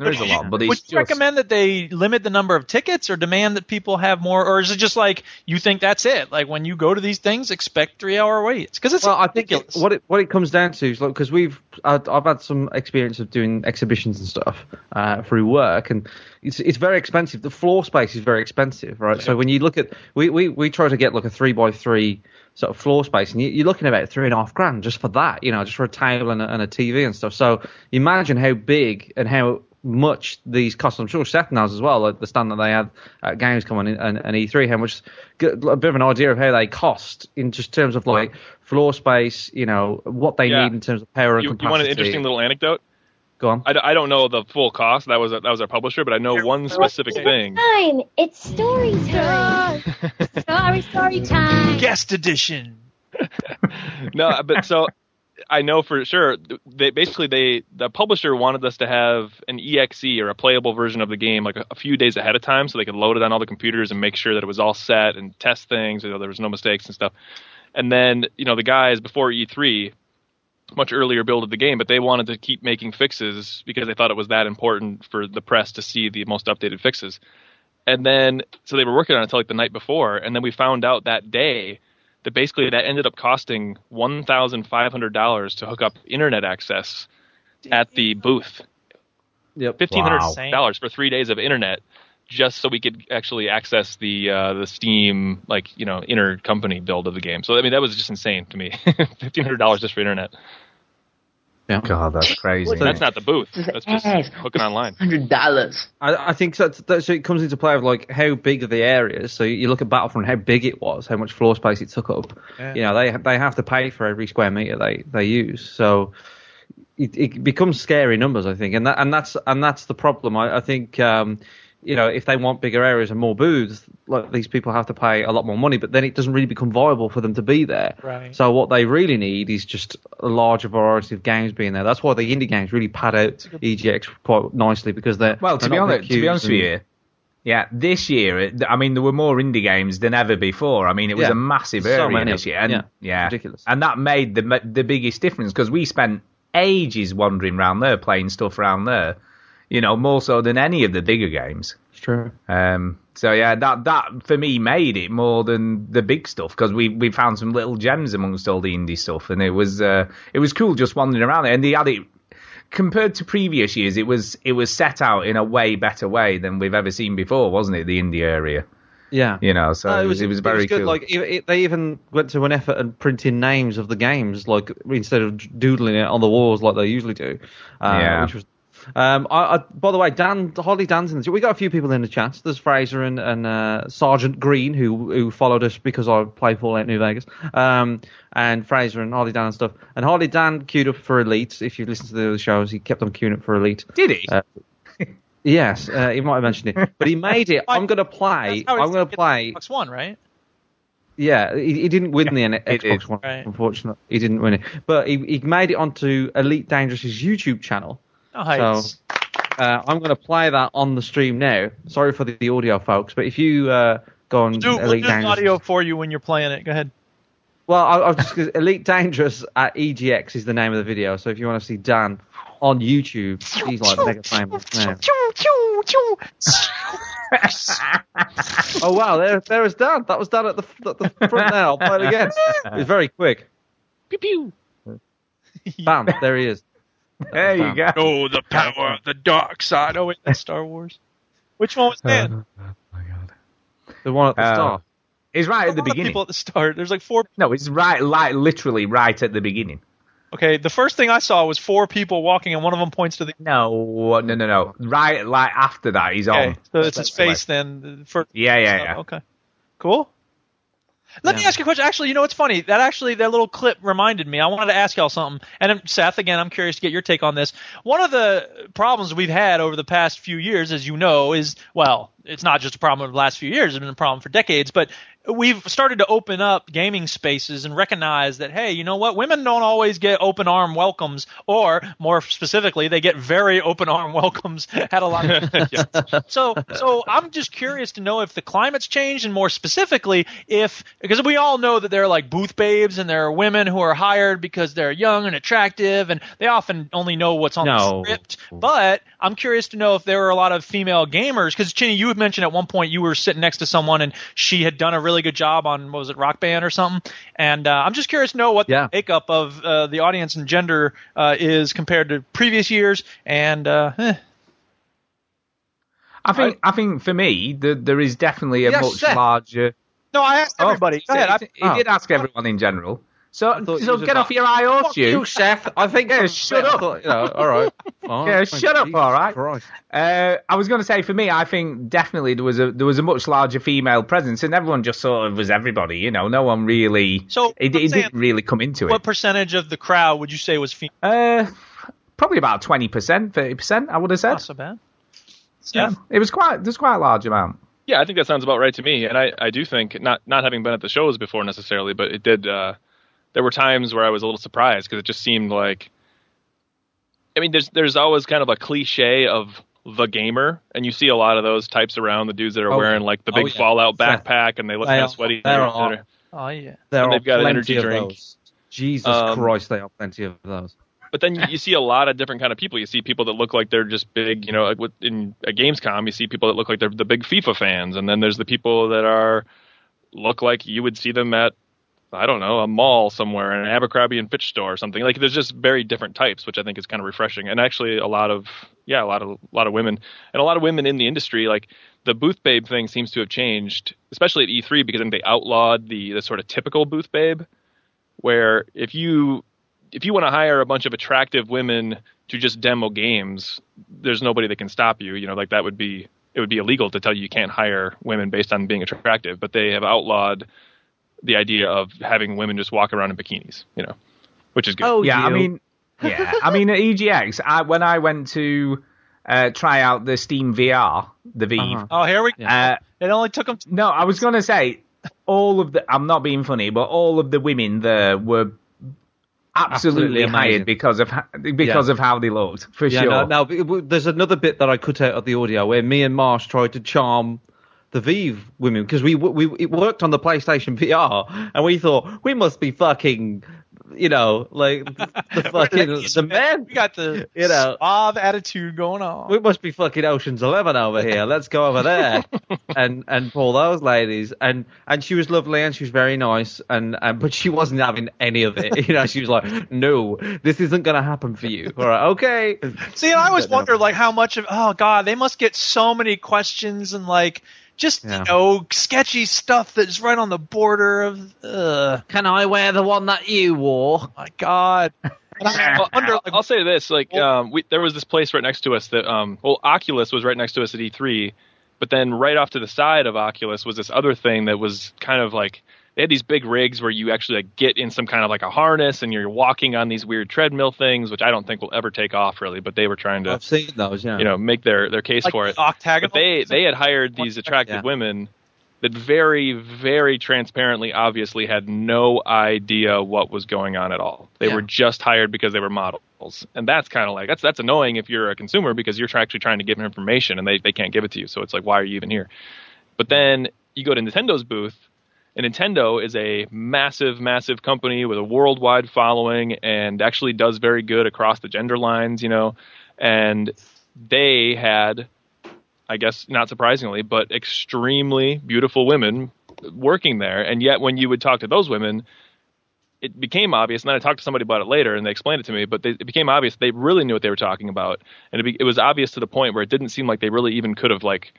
Speaker 3: There is a lot, but
Speaker 1: Would you recommend that they limit the number of tickets or demand that people have more, or is it just like you think that's it? Like when you go to these things, expect three hour waits because it's
Speaker 4: Well, I think it, what it what it comes down to is like because we've uh, I've had some experience of doing exhibitions and stuff uh, through work, and it's it's very expensive. The floor space is very expensive, right? So when you look at we, we we try to get like a three by three sort of floor space, and you, you're looking at about three and a half grand just for that, you know, just for a table and a, and a TV and stuff. So imagine how big and how much these cost. I'm sure Seth knows as well, like the stand that they had at Gamescom and, and, and E3, how much get a bit of an idea of how they cost in just terms of like floor space, you know, what they
Speaker 2: Yeah.
Speaker 4: need in terms of power and
Speaker 2: you, you want an interesting little anecdote?
Speaker 4: Go on.
Speaker 2: I don't know the full cost. That was a, that was our publisher, but I know one specific thing.
Speaker 9: Time. It's story time. story, story time.
Speaker 1: guest edition.
Speaker 2: no, but so I know for sure. They basically they the publisher wanted us to have an exe or a playable version of the game like a, a few days ahead of time, so they could load it on all the computers and make sure that it was all set and test things, you know, there was no mistakes and stuff. And then you know the guys before E3, much earlier build of the game, but they wanted to keep making fixes because they thought it was that important for the press to see the most updated fixes. And then so they were working on it until like the night before, and then we found out that day that basically that ended up costing one thousand five hundred dollars to hook up internet access at the booth.
Speaker 4: Yep.
Speaker 2: Fifteen hundred
Speaker 1: Wow.
Speaker 2: dollars for three days of internet, just so we could actually access the uh, the Steam like you know inner company build of the game. So I mean that was just insane to me. Fifteen hundred dollars just for internet.
Speaker 3: God, that's crazy.
Speaker 2: That's not the booth. That's just hooking online.
Speaker 5: Hundred dollars.
Speaker 4: I, I think so. that- So it comes into play of like how big are the areas. So you look at Battlefront, how big it was, how much floor space it took up.
Speaker 1: Yeah.
Speaker 4: You know, they they have to pay for every square meter they they use. So it, it becomes scary numbers, I think, and that and that's and that's the problem. I, I think. Um, you know, if they want bigger areas and more booths, like these people have to pay a lot more money, but then it doesn't really become viable for them to be there.
Speaker 1: Right.
Speaker 4: So what they really need is just a larger variety of games being there. That's why the indie games really pad out EGX quite nicely because they're
Speaker 3: Well, to
Speaker 4: they're
Speaker 3: be honest, to be
Speaker 4: queues
Speaker 3: honest with you, yeah, this year, I mean, there were more indie games than ever before. I mean, it was
Speaker 4: Yeah.
Speaker 3: a massive
Speaker 4: So
Speaker 3: area
Speaker 4: many
Speaker 3: this year,
Speaker 4: them.
Speaker 3: and
Speaker 4: Yeah. Ridiculous.
Speaker 3: and that made the the biggest difference because we spent ages wandering around there, playing stuff around there. You know, more so than any of the bigger games.
Speaker 4: It's true.
Speaker 3: Um, so yeah, that that for me made it more than the big stuff because we we found some little gems amongst all the indie stuff, and it was uh, it was cool just wandering around there. And they had it compared to previous years, it was it was set out in a way better way than we've ever seen before, wasn't it? The indie area.
Speaker 4: Yeah.
Speaker 3: You know, so
Speaker 4: No,
Speaker 3: it, was, it was very
Speaker 4: good.
Speaker 3: cool.
Speaker 4: Like it, it, they even went to an effort and printing names of the games, like instead of doodling it on the walls like they usually do. Uh,
Speaker 3: Yeah.
Speaker 4: Which was. Um, I, I, by the way, Dan, Harley Dan's in the chat. We got a few people in the chat. There's Fraser and, and uh, Sergeant Green who who followed us because I play Fallout New Vegas. Um, and Fraser and Harley Dan and stuff. And Harley Dan queued up for Elite. If you've listened to the other shows, he kept on queuing up for Elite.
Speaker 3: Did he?
Speaker 4: Uh, yes, uh, he might have mentioned it, but he made it. I'm going to play. I'm going to play.
Speaker 1: Xbox One, right?
Speaker 4: Yeah, he, he didn't win the
Speaker 3: it
Speaker 4: Xbox. One,
Speaker 1: Right.
Speaker 4: unfortunately. He didn't win it, but he, he made it onto Elite Dangerous's YouTube channel.
Speaker 1: Nice.
Speaker 4: Uh, I'm going to play that on the stream now. Sorry for the, the audio, folks, but if you uh, go on
Speaker 1: do, we'll
Speaker 4: Elite
Speaker 1: do the
Speaker 4: Dangerous,
Speaker 1: audio for you when you're playing it. Go ahead.
Speaker 4: well, I, I've just Elite Dangerous at EGX is the name of the video. So if you want to see Dan on YouTube, he's like mega famous now. Oh wow, there there is Dan. That was Dan at the, at the front there. I'll play it again. It's very quick.
Speaker 2: Pew pew.
Speaker 4: Bam, there he is.
Speaker 3: there you go.
Speaker 1: Oh, the power of the dark side. Oh, wait, that's Star Wars. Which one was Dan?
Speaker 4: The one at the
Speaker 3: Uh,
Speaker 4: start.
Speaker 3: It's right at the
Speaker 1: lot of
Speaker 3: beginning.
Speaker 1: people at the start. There's like four.
Speaker 3: No, it's right, like literally right at the beginning.
Speaker 1: Okay, the first thing I saw was four people walking, and one of them points to the.
Speaker 3: No, no, no, no. Right, like after that, he's
Speaker 1: Okay,
Speaker 3: on.
Speaker 1: so it's his face then. For,
Speaker 3: Yeah, yeah, yeah.
Speaker 1: Okay, cool. Let me ask you a question. Actually, you know what's funny? That actually that little clip reminded me. I wanted to ask y'all something. And Seth, again, I'm curious to get your take on this. One of the problems we've had over the past few years, as you know, is well, it's not just a problem of the last few years. It's been a problem for decades. But we've started to open up gaming spaces and recognize that hey, you know what? Women don't always get open arm welcomes, or more specifically, they get very open arm welcomes at a lot of. So, so I'm just curious to know if the climate's changed, and more specifically, if because we all know that there are like booth babes and there are women who are hired because they're young and attractive, and they often only know what's on
Speaker 4: No.
Speaker 1: the script. But I'm curious to know if there are a lot of female gamers because Chinny, you had mentioned at one point you were sitting next to someone and she had done a really good job on what was it Rock Band or something, and uh, I'm just curious to know what
Speaker 4: Yeah.
Speaker 1: the makeup of uh, the audience and gender uh, is compared to previous years, and uh, eh.
Speaker 3: I think, I, think for me, the, there is definitely a
Speaker 4: Yes,
Speaker 3: much
Speaker 4: Seth.
Speaker 3: larger.
Speaker 1: no, I asked
Speaker 3: Oh,
Speaker 1: everybody. Go ahead. I,
Speaker 3: He, he did ask everyone in general. So, so get
Speaker 4: about-
Speaker 3: off your high horse,
Speaker 4: Fuck you, Chef. I think.
Speaker 3: Yeah, shut up.
Speaker 4: You know, all right. Fine.
Speaker 3: Yeah, shut up,
Speaker 4: Jesus
Speaker 3: all right.
Speaker 4: Christ.
Speaker 3: Uh, I was going to say for me, I think definitely there was a there was a much larger female presence, and everyone just sort of was everybody. You know, no one really.
Speaker 1: So,
Speaker 3: it, it
Speaker 1: saying-
Speaker 3: didn't really come into
Speaker 1: what
Speaker 3: it.
Speaker 1: What percentage of the crowd would you say was female?
Speaker 3: Uh, probably about twenty percent, thirty percent. I would have said.
Speaker 1: Not so bad.
Speaker 3: Yeah, it was quite. There's quite a large amount.
Speaker 2: Yeah, I think that sounds about right to me. And I, I do think not not having been at the shows before necessarily, but it did. Uh, there were times where I was a little surprised because it just seemed like. I mean, there's there's always kind of a cliche of the gamer, and you see a lot of those types around. The dudes that are
Speaker 4: Oh,
Speaker 2: wearing like the
Speaker 4: oh,
Speaker 2: big
Speaker 4: yeah.
Speaker 2: Fallout backpack, and they look
Speaker 4: They
Speaker 2: kind
Speaker 4: are-
Speaker 2: of sweaty.
Speaker 4: there are-
Speaker 1: Oh yeah.
Speaker 4: There
Speaker 2: And they've got an energy
Speaker 4: of
Speaker 2: drink.
Speaker 4: those. Jesus
Speaker 2: Um,
Speaker 4: Christ, they are plenty of those.
Speaker 2: But then you, you see a lot of different kind of people. You see people that look like they're just big, you know, like in a Gamescom, you see people that look like they're the big FIFA fans, and then there's the people that are look like you would see them at I don't know a mall somewhere, an Abercrombie and Fitch store or something. Like there's just very different types, which I think is kind of refreshing. And actually, a lot of yeah, a lot of a lot of women and a lot of women in the industry. Like the booth babe thing seems to have changed, especially at E3 because I think they outlawed the the sort of typical booth babe, where if you if you want to hire a bunch of attractive women to just demo games, there's nobody that can stop you. You know, like that would be it would be illegal to tell you you can't hire women based on being attractive. But they have outlawed the idea of having women just walk around in bikinis. You know, which is good.
Speaker 4: Oh,
Speaker 3: yeah, I mean, yeah, I mean at EGX, I, when I went to uh, try out the Steam VR, the Vive.
Speaker 4: Uh-huh.
Speaker 1: Oh, here we go.
Speaker 3: Uh,
Speaker 1: it only took them.
Speaker 3: no, I was going to say all of the. I'm not being funny, but all of the women there were absolutely,
Speaker 4: Absolutely amazing.
Speaker 3: hired because of because
Speaker 4: Yeah.
Speaker 3: of how they looked for
Speaker 4: Yeah,
Speaker 3: sure.
Speaker 4: Now, no, there's another bit that I cut out of the audio where me and Marsh tried to charm the Vive women because we we it worked on the PlayStation VR and we thought we must be fucking, you know, like the fucking the men.
Speaker 1: We got the
Speaker 4: You know.
Speaker 1: suave attitude going on.
Speaker 4: We must be fucking Ocean's Eleven over here. Let's go over there and and pull those ladies. And and she was lovely and she was very nice. And, and but she wasn't having any of it. You know, she was like, "No, this isn't gonna happen for you." All right, okay.
Speaker 1: See, and I always wonder like how much of oh god, they must get so many questions and like Just
Speaker 4: Yeah.
Speaker 1: you know, sketchy stuff that's right on the border of. Uh,
Speaker 4: Can I wear the one that you wore?
Speaker 1: my God. I
Speaker 2: Well,
Speaker 1: wonder,
Speaker 2: I'll,
Speaker 1: like,
Speaker 2: I'll say this: like, um, we, there was this place right next to us that, um, well, Oculus was right next to us at E3, but then right off to the side of Oculus was this other thing that was kind of like they had these big rigs where you actually like get in some kind of like a harness and you're walking on these weird treadmill things, which I don't think will ever take off really, but they were trying to,
Speaker 4: I've seen those. Yeah.
Speaker 2: you know, make their their case
Speaker 1: like
Speaker 2: for it.
Speaker 1: octagonal.
Speaker 2: But they they had hired these attractive
Speaker 4: Yeah.
Speaker 2: women that very very transparently obviously had no idea what was going on at all. They
Speaker 4: Yeah.
Speaker 2: were just hired because they were models. And that's kind of like that's that's annoying if you're a consumer because you're actually trying to give them information and they they can't give it to you. So it's like why are you even here? But then you go to Nintendo's booth and Nintendo is a massive, massive company with a worldwide following and actually does very good across the gender lines, you know. And they had, I guess, not surprisingly, but extremely beautiful women working there. And yet, when you would talk to those women, it became obvious. And then I talked to somebody about it later, and they explained it to me. But they, it became obvious they really knew what they were talking about, and it, be, it was obvious to the point where it didn't seem like they really even could have like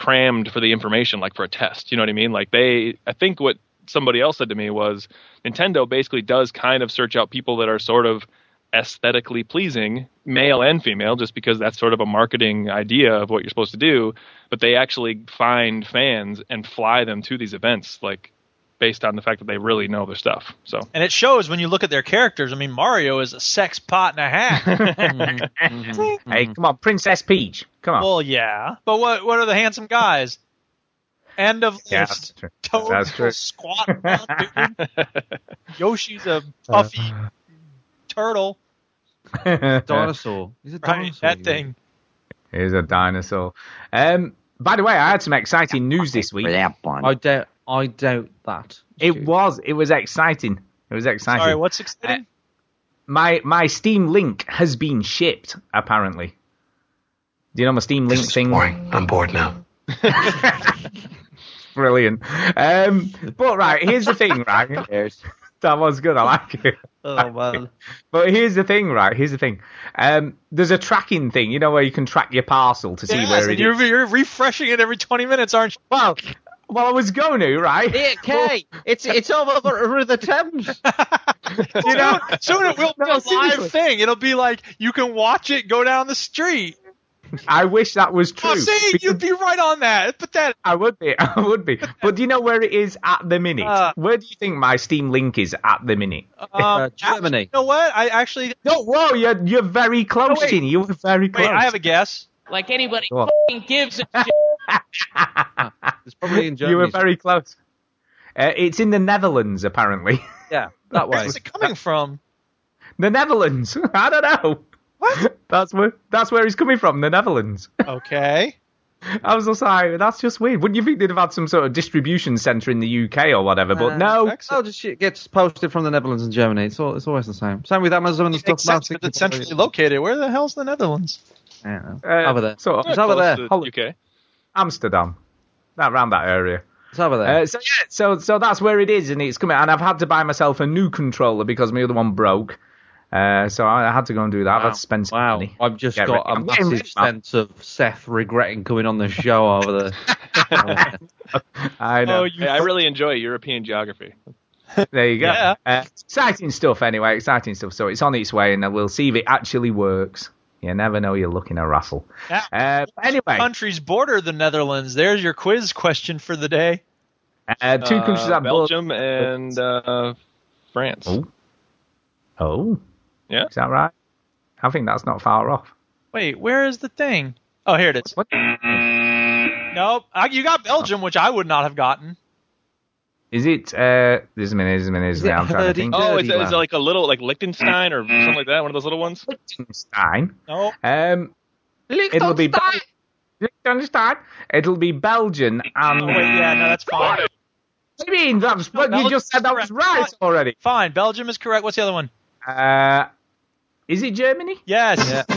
Speaker 2: crammed for the information like for a test. You know what I mean? Like they, I think what somebody else said to me was Nintendo basically does kind of search out people that are sort of aesthetically pleasing, male and female, just because that's sort of a marketing idea of what you're supposed to do. But they actually find fans and fly them to these events, like based on the fact that they really know their stuff. So
Speaker 1: and it shows when you look at their characters. I mean, Mario is a sex pot and a half.
Speaker 3: Hey, come on, Princess Peach. Come on.
Speaker 1: well, yeah, but what what are the handsome guys? End of
Speaker 3: Yeah,
Speaker 1: list.
Speaker 3: that's true.
Speaker 1: Toad
Speaker 3: That's true.
Speaker 1: squat. Yoshi's a puffy turtle.
Speaker 4: Dinosaur. He's a
Speaker 1: Right,
Speaker 4: dinosaur.
Speaker 1: that thing.
Speaker 3: Here's a dinosaur. Um, by the way, I had some exciting news this week.
Speaker 5: that one.
Speaker 4: I doubt. I doubt that.
Speaker 3: It was. It was exciting. It was exciting.
Speaker 1: Sorry, what's exciting?
Speaker 3: my my Steam Link has been shipped. Apparently. Do you know my Steam Link thing? Boring.
Speaker 5: I'm bored now.
Speaker 3: Brilliant. Um, but right, here's the thing, right? That was good. I like it.
Speaker 4: Oh man.
Speaker 3: But here's the thing, right? Here's the thing. Um, there's a tracking thing, you know, where you can track your parcel to see
Speaker 1: Yes,
Speaker 3: where
Speaker 1: and
Speaker 3: it
Speaker 1: you're,
Speaker 3: is.
Speaker 1: you're refreshing it every 20 minutes, aren't you?
Speaker 3: Well, well, I was going to, right?
Speaker 4: Okay, it's it's over the, the Thames.
Speaker 1: You know, soon it will be
Speaker 3: No,
Speaker 1: a
Speaker 3: seriously.
Speaker 1: live thing. It'll be like you can watch it go down the street.
Speaker 3: I wish that was true.
Speaker 1: Oh, see, you'd be right on that. But pathetic.
Speaker 3: I would be, I would be. But do you know where it is at the minute?
Speaker 1: Uh,
Speaker 3: where do you think my Steam Link is at the minute?
Speaker 1: Um,
Speaker 4: Uh, Germany.
Speaker 1: You know what? I actually.
Speaker 3: No, whoa, you're you're very close,
Speaker 1: Oh, wait.
Speaker 3: You were very close.
Speaker 1: Wait, I have a guess.
Speaker 10: Like anybody
Speaker 3: Go on.
Speaker 10: gives a shit.
Speaker 4: It's probably in Germany.
Speaker 3: you were very close. Uh, it's in the Netherlands, apparently.
Speaker 4: Yeah, that way.
Speaker 1: Where's it coming from?
Speaker 3: the Netherlands. I don't know.
Speaker 1: What?
Speaker 3: That's where that's where he's coming from. The Netherlands.
Speaker 1: Okay.
Speaker 3: I was just like, that's just weird. Wouldn't you think they'd have had some sort of distribution centre in the UK or whatever? But
Speaker 4: Uh,
Speaker 3: no.
Speaker 4: Oh, just shit gets posted from the Netherlands and Germany. It's all, it's always the same. Same with Amazon and stuff.
Speaker 1: Makes sense, but it's centrally located. Where the hell's the Netherlands?
Speaker 4: Yeah,
Speaker 3: Uh,
Speaker 4: over there.
Speaker 3: Sort of
Speaker 4: It's over there.
Speaker 2: Close UK.
Speaker 3: Amsterdam. That around that area.
Speaker 4: It's over there.
Speaker 3: Uh, so yeah, so so that's where it is, and it's coming. And I've had to buy myself a new controller because my other one broke. Uh, so I had to go and do that. I've had to spend some
Speaker 4: Wow,
Speaker 3: money.
Speaker 4: I've just
Speaker 3: Get
Speaker 4: got
Speaker 3: ready.
Speaker 4: a
Speaker 3: I'm
Speaker 4: massive
Speaker 3: rich, man.
Speaker 4: sense of Seth regretting coming on the show over the.
Speaker 3: I know.
Speaker 1: Oh, you
Speaker 2: Hey, I really enjoy European geography.
Speaker 3: There you go.
Speaker 1: Yeah.
Speaker 3: Uh, exciting stuff, anyway. Exciting stuff. So it's on its way, and we'll see if it actually works. You never know. You're looking at Russell.
Speaker 1: Yeah.
Speaker 3: Uh, anyway,
Speaker 1: countries border the Netherlands. There's your quiz question for the day.
Speaker 3: uh, two
Speaker 2: Uh,
Speaker 3: countries that both-
Speaker 2: Belgium and uh, France.
Speaker 3: Oh. Oh,
Speaker 2: Yeah.
Speaker 3: is that right? I think that's not far off.
Speaker 1: Wait, where is the thing? Oh, here it is.
Speaker 3: What?
Speaker 1: Nope. I, you got Belgium, which I would not have gotten.
Speaker 3: Is it? Uh, there's a minute. There's a minute. There's a
Speaker 4: Is
Speaker 3: minute. I'm trying to think.
Speaker 2: Oh, is it,
Speaker 4: Dirty
Speaker 2: is it like a little like Liechtenstein or something like that? One of those little ones?
Speaker 3: Liechtenstein.
Speaker 1: No.
Speaker 3: Um, it'll be Bel- Liechtenstein. It'll be Belgian and.
Speaker 1: Oh, wait, yeah, no, that's fine.
Speaker 3: What do you mean? That's
Speaker 1: No,
Speaker 3: what you
Speaker 1: Belgium's
Speaker 3: just said. That was
Speaker 1: correct.
Speaker 3: right already.
Speaker 1: Fine. Belgium is correct. What's the other one?
Speaker 3: Uh, is it Germany?
Speaker 1: Yes.
Speaker 2: Oh,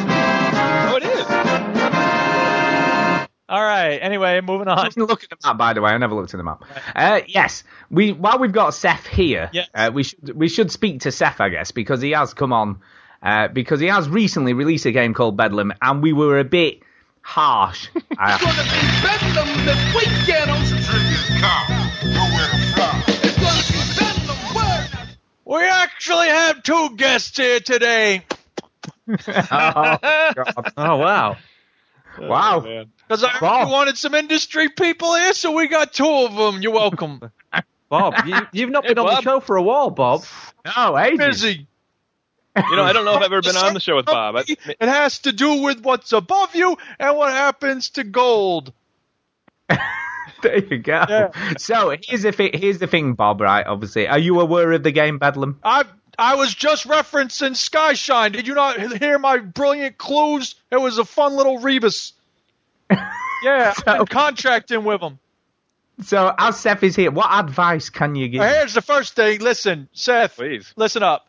Speaker 1: All right. Anyway, moving on.
Speaker 3: didn't look at the map, by the way. I never looked at the map. Uh, yes, we while we've got Seth here,
Speaker 1: Yes.
Speaker 3: uh, we should we should speak to Seth, I guess, because he has come on, uh, because he has recently released a game called Bedlam, and we were a bit harsh. I-
Speaker 7: gonna be bedlam this weekend on Civilian Cop. Nowhere to fly. It's gonna be bedlam word.
Speaker 1: We actually have two guests here today.
Speaker 3: oh, God.
Speaker 4: Oh wow.
Speaker 3: Oh,
Speaker 2: wow.
Speaker 1: Because I
Speaker 3: Bob.
Speaker 1: wanted some industry people here, so we got two of them. You're welcome.
Speaker 4: Bob, you, you've not been on the show for a while, Bob.
Speaker 3: No, ages.
Speaker 1: Busy.
Speaker 2: You know, I don't know if I've ever been on the show with Bob. I,
Speaker 1: It has to do with what's above you and what happens to gold.
Speaker 3: There you go.
Speaker 1: Yeah.
Speaker 3: So here's the thing. Here's the thing, Bob. Right? Obviously, are you aware of the game Bedlam?
Speaker 1: I I was just referencing Skyshine. Did you not hear my brilliant clues? It was a fun little rebus. Yeah, I've been contracting with him.
Speaker 3: So as Seth is here, what advice can you give?
Speaker 1: Here's the first thing. Listen, Seth.
Speaker 2: Please.
Speaker 1: Listen up.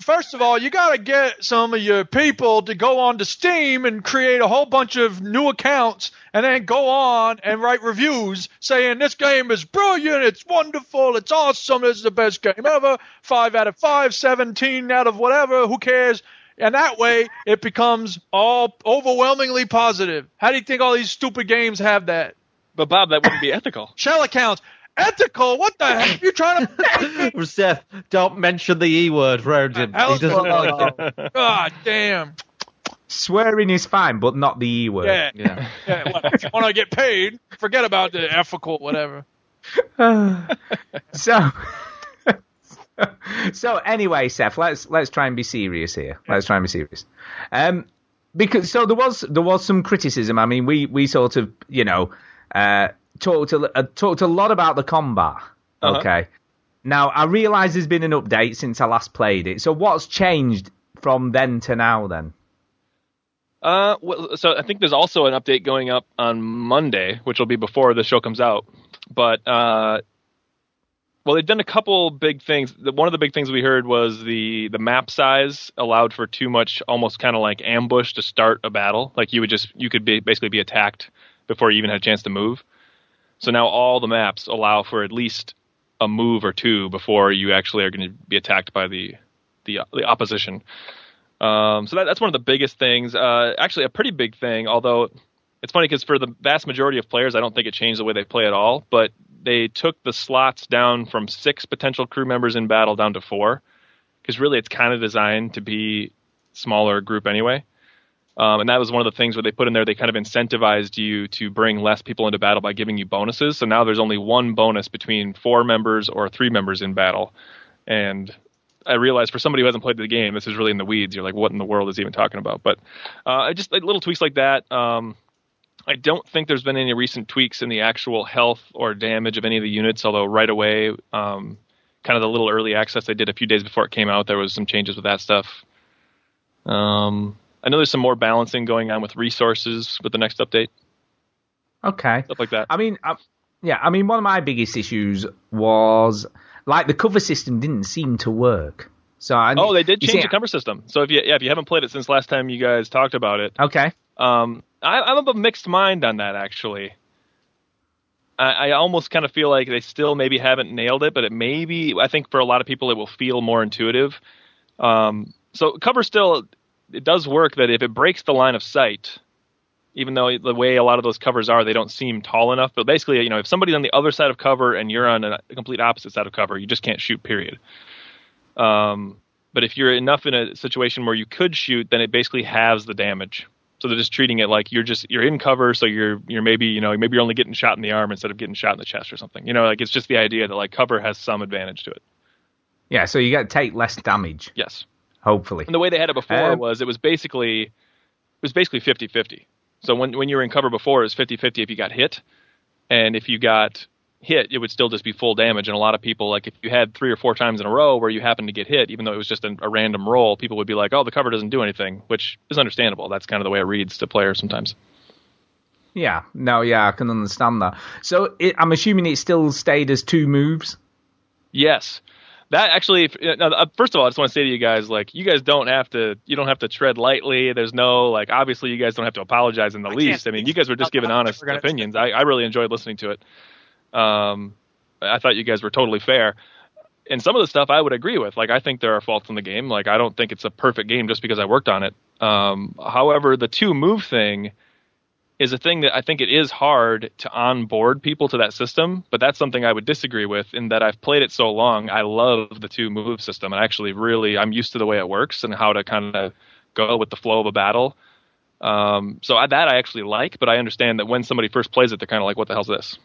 Speaker 1: First of all, you got to get some of your people to go on to Steam and create a whole bunch of new accounts and then go on and write reviews saying this game is brilliant, it's wonderful, it's awesome, this is the best game ever, 5 out of 5, 17 out of whatever, who cares? And that way it becomes all overwhelmingly positive. How do you think all these stupid games have that?
Speaker 2: but Bob, that wouldn't be ethical.
Speaker 1: Shell accounts. Ethical? What the heck? You trying to
Speaker 4: Seth, don't mention the E word around him. He doesn't like it.
Speaker 1: God damn.
Speaker 3: Swearing is fine, but not the e word.
Speaker 1: Yeah.
Speaker 4: Yeah.
Speaker 1: Yeah, well, if you want to get paid, forget about the ethical whatever.
Speaker 3: So. so anyway, Seth, let's let's try and be serious here. Let's try and be serious. Um, because so there was there was some criticism. I mean, we we sort of you know uh, talked a, uh, talked a lot about the combat.
Speaker 2: Uh-huh.
Speaker 3: Okay. Now I realise there's been an update since I last played it. So what's changed from then to now? Then
Speaker 2: Uh, well, so I think there's also an update going up on Monday, which will be before the show comes out. But uh, well, they've done a couple big things. One of the big things we heard was the the map size allowed for too much, almost kind of like ambush to start a battle. Like you would just you could be, basically be attacked before you even had a chance to move. So now all the maps allow for at least a move or two before you actually are going to be attacked by the the, the opposition. Um, so that, that's one of the biggest things. Uh, actually, a pretty big thing. Although it's funny because for the vast majority of players, I don't think it changed the way they play at all. But they took the slots down from six potential crew members in battle down to four, because really it's kind of designed to be smaller group anyway. Um, and that was one of the things where they put in there. They kind of incentivized you to bring less people into battle by giving you bonuses. So now there's only one bonus between four members or three members in battle, and I realized for somebody who hasn't played the game, this is really in the weeds. You're like, what in the world is he even talking about? But uh, just like little tweaks like that. Um, I don't think there's been any recent tweaks in the actual health or damage of any of the units. Although right away, um, kind of the little early access they did a few days before it came out, there was some changes with that stuff. Um, I know there's some more balancing going on with resources with the next update,
Speaker 3: okay.
Speaker 2: stuff like that.
Speaker 3: I mean, uh, yeah, I mean, one of my biggest issues was like the cover system didn't seem to work. So I,
Speaker 2: Oh, they did change
Speaker 3: see-
Speaker 2: the cover system. So if you yeah, if you haven't played it since last time you guys talked about it,
Speaker 3: Okay.
Speaker 2: Um, I, I'm of a mixed mind on that actually. I, I almost kind of feel like they still maybe haven't nailed it, but it maybe I think for a lot of people it will feel more intuitive. Um, so cover still it does work that if it breaks the line of sight, even though the way a lot of those covers are, they don't seem tall enough. But basically, you know, if somebody's on the other side of cover and you're on a complete opposite side of cover, you just can't shoot. Period. Um, but if you're enough in a situation where you could shoot, then it basically halves the damage. So they're just treating it like you're just you're in cover, so you're you're maybe you know maybe you're only getting shot in the arm instead of getting shot in the chest or something. You know, like it's just the idea that like cover has some advantage to it.
Speaker 3: Yeah, so you got to take less damage,
Speaker 2: Yes.
Speaker 3: Hopefully.
Speaker 2: And the way they had it before
Speaker 3: Um,
Speaker 2: was it was basically it was basically 50-50. So when when you were in cover before, it was 50-50 if you got hit, and if you got hit, it would still just be full damage. And a lot of people, like if you had three or four times in a row where you happened to get hit, even though it was just a, a random roll, people would be like, "Oh, the cover doesn't do anything," which is understandable. That's kind of the way it reads to players sometimes.
Speaker 3: Yeah, no, yeah, I can understand that. So it, I'm assuming it still stayed as two moves.
Speaker 2: Yes. That actually, uh, uh, first of all, I just want to say to you guys, like, you guys don't have to, you don't have to tread lightly. There's no, like, obviously, you guys don't have to apologize in the least. I mean, you guys were just giving honest opinions. I, I really enjoyed listening to it. Um, I thought you guys were totally fair. And some of the stuff I would agree with. Like, I think there are faults in the game. Like, I don't think it's a perfect game just because I worked on it. Um, however, the two move thing is a thing that I think it is hard to onboard people to that system, but that's something I would disagree with in that I've played it so long. I love the two move system and actually really I'm used to the way it works and how to kind of go with the flow of a battle. Um, so I, that I actually like, but I understand that when somebody first plays it, they're kind of like, "What the hell's this?"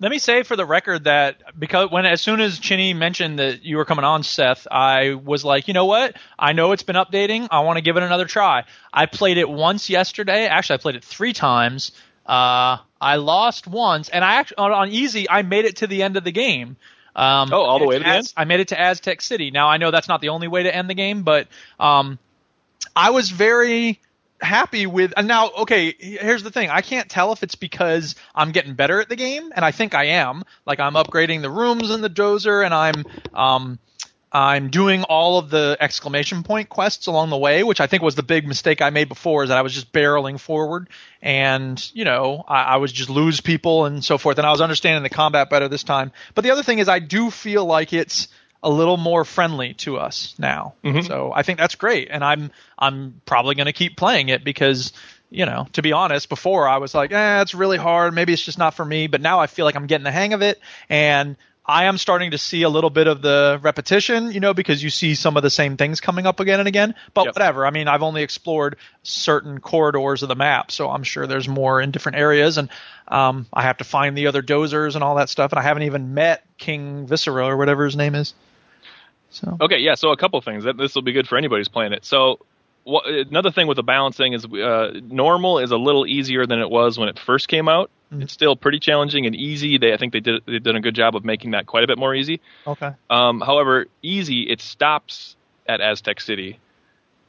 Speaker 1: Let me say for the record that because when as soon as Chinny mentioned that you were coming on, Seth, I was like, you know what? I know it's been updating. I want to give it another try. I played it once yesterday. Actually, I played it three times. Uh, I lost once, and I actually on, on easy I made it to the end of the game. Um,
Speaker 2: Oh, all the way to the end?
Speaker 1: I made it to Aztec City. Now I know that's not the only way to end the game, but um, I was very happy with and now okay here's the thing. I can't tell if it's because i'm getting better at the game and i think i am. Like i'm upgrading the rooms in the dozer and i'm um i'm doing all of the exclamation point quests along the way which i think was the big mistake i made before is that i was just barreling forward. And you know i, I was just lose people and so forth. And i was understanding the combat better this time. But the other thing is i do feel like it's a little more friendly to us now. So I think that's great, and I'm I'm probably going to keep playing it because you know, to be honest, before I was like, eh, it's really hard. Maybe it's just not for me. But now I feel like I'm getting the hang of it, and I am starting to see a little bit of the repetition, you know, because you see some of the same things coming up again and again. But
Speaker 2: Yep.
Speaker 1: whatever. I mean, I've only explored certain corridors of the map, so I'm sure there's more in different areas, and um, I have to find the other dozers and all that stuff. And I haven't even met King Viscera or whatever his name is. So
Speaker 2: Okay, yeah. So a couple things. That this will be good for anybody who's playing it. So wha another thing with the balancing is uh, normal is a little easier than it was when it first came out. It's still pretty challenging and easy. They I think they did they did a good job of making that quite a bit more easy.
Speaker 1: okay.
Speaker 2: Um, however, easy it stops at Aztec City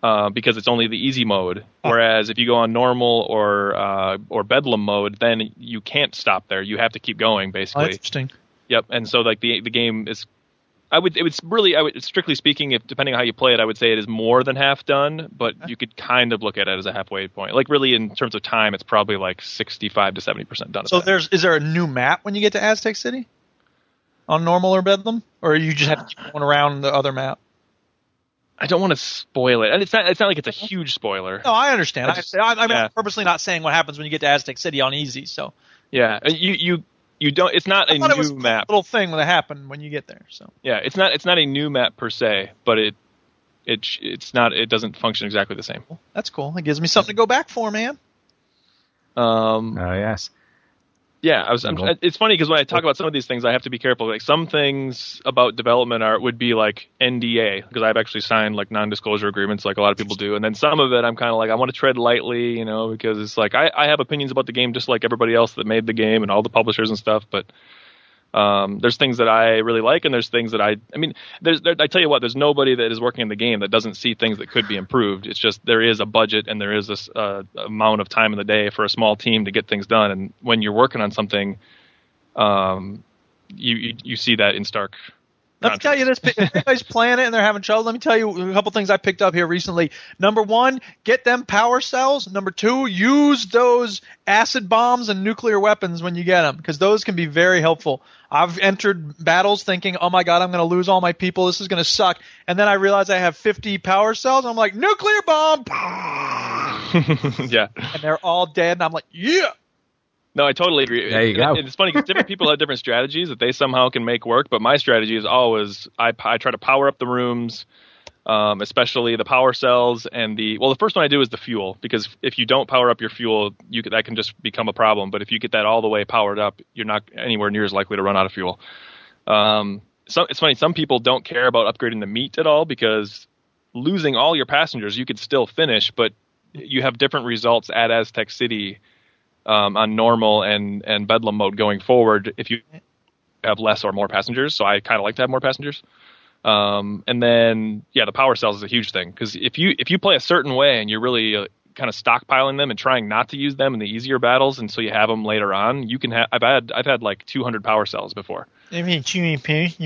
Speaker 2: uh, because it's only the easy mode. Whereas if you go on normal or uh, or Bedlam mode, then you can't stop there. You have to keep going
Speaker 1: Oh,
Speaker 2: basically.
Speaker 1: that's interesting.
Speaker 2: Yep. And so like the the game is, I would it was really I would strictly speaking, if depending on how you play it, I would say it is more than half done, but you could kind of look at it as a halfway point. Like really in terms of time, it's probably like sixty five to seventy percent done.
Speaker 1: So there's is there a new map when you get to Aztec City? On normal or Bedlam, or you just have to keep going around the other map?
Speaker 2: I don't want to spoil it, and it's not it's not like it's a huge spoiler.
Speaker 1: No, I understand.
Speaker 2: I
Speaker 1: I,
Speaker 2: just-
Speaker 1: I, I mean,
Speaker 2: yeah.
Speaker 1: I'm purposely not saying what happens when you get to Aztec City on easy. So
Speaker 2: Yeah, uh, you you you don't. It's not a
Speaker 1: I thought it was
Speaker 2: new
Speaker 1: a
Speaker 2: map.
Speaker 1: little thing that happened when you get there. So
Speaker 2: Yeah, it's not it's not a new map per se, but it it it's not it doesn't function exactly the same.
Speaker 1: that's cool. It gives me something to go back for, man.
Speaker 2: Um,
Speaker 3: Oh yes.
Speaker 2: Yeah, I was. I'm, it's funny because when I talk about some of these things, I have to be careful. Like some things about development art would be like NDA because I've actually signed like non-disclosure agreements, like a lot of people do. And then some of it, I'm kind of like I want to tread lightly, you know, because it's like I, I have opinions about the game just like everybody else that made the game and all the publishers and stuff. But um, there's things that I really like, and there's things that I. I mean, there's. There, I tell you what, there's nobody that is working in the game that doesn't see things that could be improved. It's just there is a budget and there is this uh, amount of time in the day for a small team to get things done. And when you're working on something, um, you you, you see that in stark.
Speaker 1: Let me tell you this: if anybody's playing it and they're having trouble, let me tell you a couple things I picked up here recently. Number one, get them power cells. Number two, use those acid bombs and nuclear weapons when you get them because those can be very helpful. I've entered battles thinking, "Oh my god, I'm going to lose all my people. This is going to suck," and then I realize I have 50 power cells. I'm like, "Nuclear bomb!"
Speaker 2: yeah.
Speaker 1: and they're all dead, and I'm like, "Yeah."
Speaker 2: No, I totally agree.
Speaker 3: There you go.
Speaker 2: And it's funny because different people have different strategies that they somehow can make work. But my strategy is always I, I try to power up the rooms, um, especially the power cells and the. Well, the first one I do is the fuel because if you don't power up your fuel, you that can just become a problem. But if you get that all the way powered up, you're not anywhere near as likely to run out of fuel. Um, so it's funny. Some people don't care about upgrading the meat at all because losing all your passengers, you could still finish, but you have different results at Aztec City um, on normal and and Bedlam mode going forward if you have less or more passengers. So I kind of like to have more passengers. Um, and then yeah, the power cells is a huge thing because if you if you play a certain way and you're really uh, kind of stockpiling them and trying not to use them in the easier battles and so you have them later on, you can have. I've had I've had like 200 power cells before.
Speaker 1: I mean, you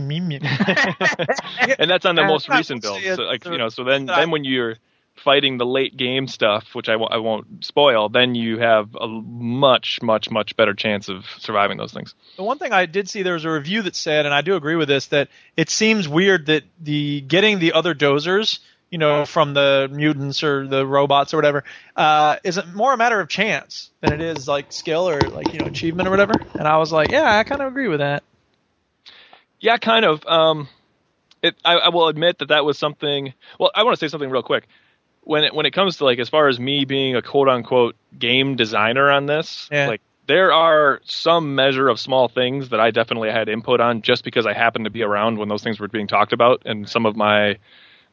Speaker 1: mean,
Speaker 2: and that's on the most recent build. So like you know, so then then when you're fighting the late game stuff, which I w- I won't spoil, then you have a much much much better chance of surviving those things.
Speaker 1: The one thing I did see there was a review that said, and I do agree with this, that it seems weird that the getting the other dozers you know, from the mutants or the robots or whatever, uh, is more a matter of chance than it is like skill or like you know achievement or whatever? And I was like, yeah, I kind of agree with that.
Speaker 2: Yeah, kind of. Um, it, I, I will admit that that was something. Well, I want to say something real quick. When it when it comes to like as far as me being a quote unquote game designer on this,
Speaker 1: Yeah.
Speaker 2: like there are some measure of small things that I definitely had input on just because I happened to be around when those things were being talked about, and some of my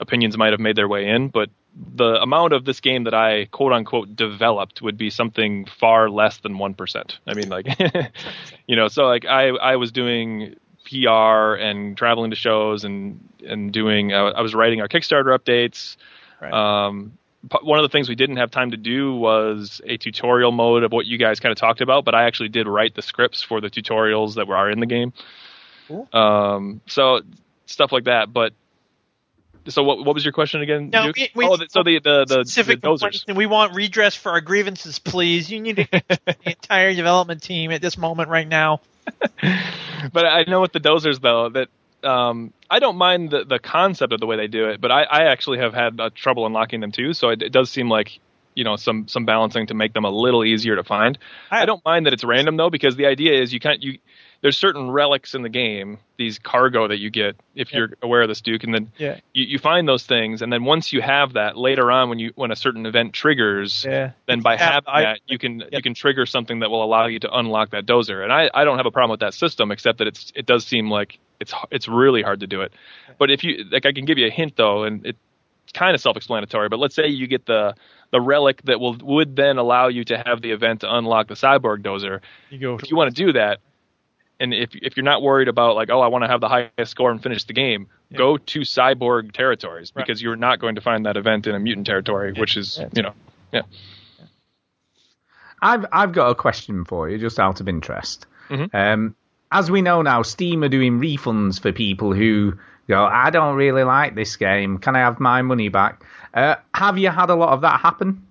Speaker 2: opinions might have made their way in. But the amount of this game that I quote unquote developed would be something far less than one percent. I mean, like, you know, so like I I was doing PR and traveling to shows and and doing. Uh, I was writing our Kickstarter updates.
Speaker 1: Right.
Speaker 2: Um, one of the things we didn't have time to do was a tutorial mode of what you guys kind of talked about, but I actually did write the scripts for the tutorials that were are in the game.
Speaker 1: Cool.
Speaker 2: Um, so stuff like that. But so what? What was your question again?
Speaker 1: No, we- we-
Speaker 2: oh, so the the the, the
Speaker 1: Specific
Speaker 2: dozers.
Speaker 1: we want redress for our grievances, please. You need to the entire development team at this moment right now.
Speaker 2: but I know with the dozers though that um, I don't mind the the concept of the way they do it, but I, I actually have had uh, trouble unlocking them too. So it, it does seem like you know some some balancing to make them a little easier to find. I, don't mind that it's random though because the idea is you can't you there's certain relics in the game, these cargo that you get if you're aware of this, Duke, and then
Speaker 1: Yeah.
Speaker 2: you, you find those things, and then once you have that, later on when you when a certain event triggers,
Speaker 1: Yeah.
Speaker 2: then by having
Speaker 1: the
Speaker 2: that you can you can trigger something that will allow you to unlock that dozer. And I, I don't have a problem with that system, except that it's it does seem like it's it's really hard to do it. But if you like, I can give you a hint though, and it's kind of self-explanatory. But let's say you get the the relic that will would then allow you to have the event to unlock the cyborg dozer.
Speaker 1: You go.
Speaker 2: If you want to do that, and if if you're not worried about like oh I want to have the highest score and finish the game, go to cyborg territories because you're not going to find that event in a mutant territory, which is you know yeah.
Speaker 3: I've I've got a question for you, just out of interest.
Speaker 2: Mhm.
Speaker 3: Um, as we know now, Steam are doing refunds for people who go, "I don't really like this game. Can I have my money back?" Uh, have you had a lot of that happen?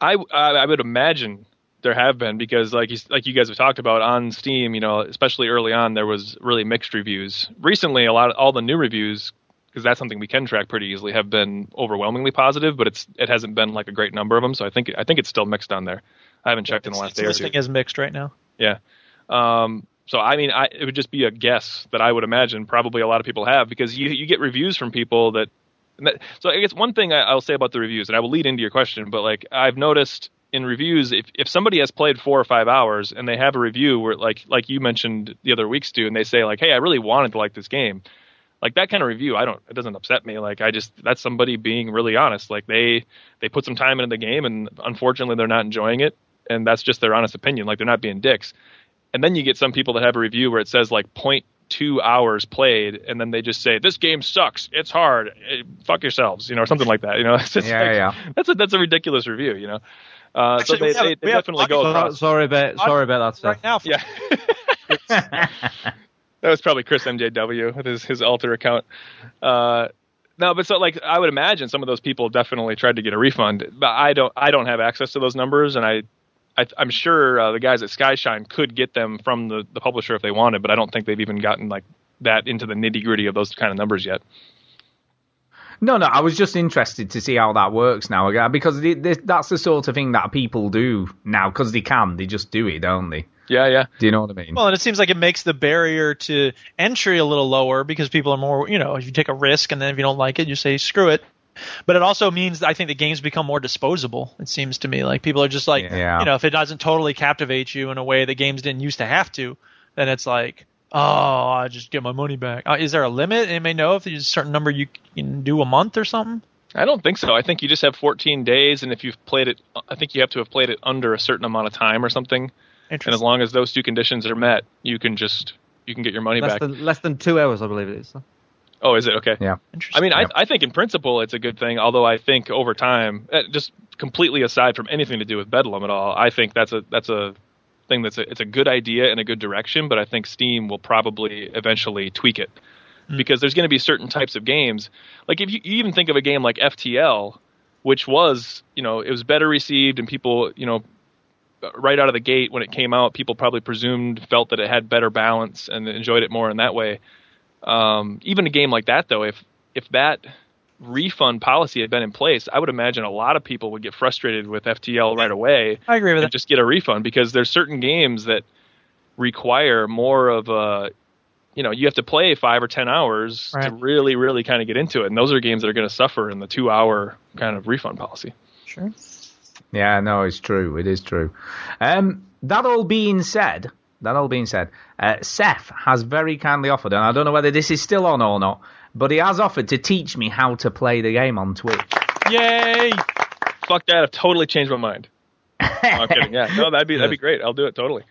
Speaker 2: I, I I would imagine there have been because like you, like you guys have talked about on Steam, you know, especially early on, there was really mixed reviews. Recently, a lot of all the new reviews, because that's something we can track pretty easily, have been overwhelmingly positive, but it's it hasn't been like a great number of them. So I think I think it's still mixed on there. I haven't checked in the last
Speaker 1: It's
Speaker 2: day or two.
Speaker 1: listing is mixed right now.
Speaker 2: Yeah. Um, so I mean, I, it would just be a guess that I would imagine probably a lot of people have because you you get reviews from people that. that- So I guess one thing I, I'll say about the reviews, and I will lead into your question, but like I've noticed in reviews, if if somebody has played four or five hours and they have a review where like like you mentioned the other weeks Stu, and they say like, hey, I really wanted to like this game. Like that kind of review, I don't. It doesn't upset me. Like I just that's somebody being really honest. Like they they put some time into the game, and unfortunately they're not enjoying it, and that's just their honest opinion. Like they're not being dicks. And then you get some people that have a review where it says like 0.2 hours played, and then they just say this game sucks, it's hard, eh, fuck yourselves, you know, or something like that. You know, it's
Speaker 3: Yeah,
Speaker 2: like,
Speaker 3: yeah.
Speaker 2: That's a that's a ridiculous review, you know. Uh,
Speaker 1: Actually,
Speaker 2: so they,
Speaker 1: have-
Speaker 2: they, they definitely go across.
Speaker 4: sorry about sorry about that stuff.
Speaker 1: Right now,
Speaker 2: Yeah. that was probably Chris MJW with his his alter account. Uh, no, but so like I would imagine some of those people definitely tried to get a refund, but I don't I don't have access to those numbers, and I. I I'm sure uh, the guys at Skyshine could get them from the, the publisher if they wanted, but I don't think they've even gotten like that into the nitty gritty of those kind of numbers yet.
Speaker 3: No, no, I was just interested to see how that works now again because it, this, that's the sort of thing that people do now because they can, they just do it, don't they?
Speaker 2: Yeah, yeah.
Speaker 3: Do you know what I mean?
Speaker 1: Well, and it seems like it makes the barrier to entry a little lower because people are more, you know, if you take a risk and then if you don't like it, you say screw it. But it also means I think the games become more disposable. It seems to me like people are just like,
Speaker 3: Yeah.
Speaker 1: you know, if it doesn't totally captivate you in a way that games didn't used to have to, then it's like, oh, I just get my money back. Uh, is there a limit? Anybody know if there's a certain number you can do a month or something?
Speaker 2: I don't think so. I think you just have 14 days, and if you've played it, I think you have to have played it under a certain amount of time or something. And as long as those two conditions are met, you can just you can get your money
Speaker 4: Less
Speaker 2: back.
Speaker 4: than less than two hours, I believe it is.
Speaker 2: Oh, is it okay?
Speaker 3: Yeah.
Speaker 2: I mean, I, I think in principle it's a good thing. Although I think over time, eh, just completely aside from anything to do with Bedlam at all, I think that's a that's a thing that's a, it's a good idea and a good direction. But I think Steam will probably eventually tweak it because there's going to be certain types of games. Like if you, you even think of a game like FTL, which was you know it was better received and people you know right out of the gate when it came out, people probably presumed felt that it had better balance and enjoyed it more in that way. Um, even a game like that, though, if if that refund policy had been in place, I would imagine a lot of people would get frustrated with FTL right away
Speaker 1: I agree with
Speaker 2: and
Speaker 1: that.
Speaker 2: just get a refund because there's certain games that require more of a you know you have to play five or ten hours to really really kind of get into it and those are games that are going to suffer in the two hour kind of refund policy
Speaker 1: Sure.
Speaker 3: Yeah, no, it's true. It is true. Um, that all being said, that all being said, uh, Seth has very kindly offered, and I don't know whether this is still on or not, but he has offered to teach me how to play the game on Twitch.
Speaker 1: Yay!
Speaker 2: fuck that i've totally changed my mind no, i'm kidding yeah no that'd be that'd be great i'll do it totally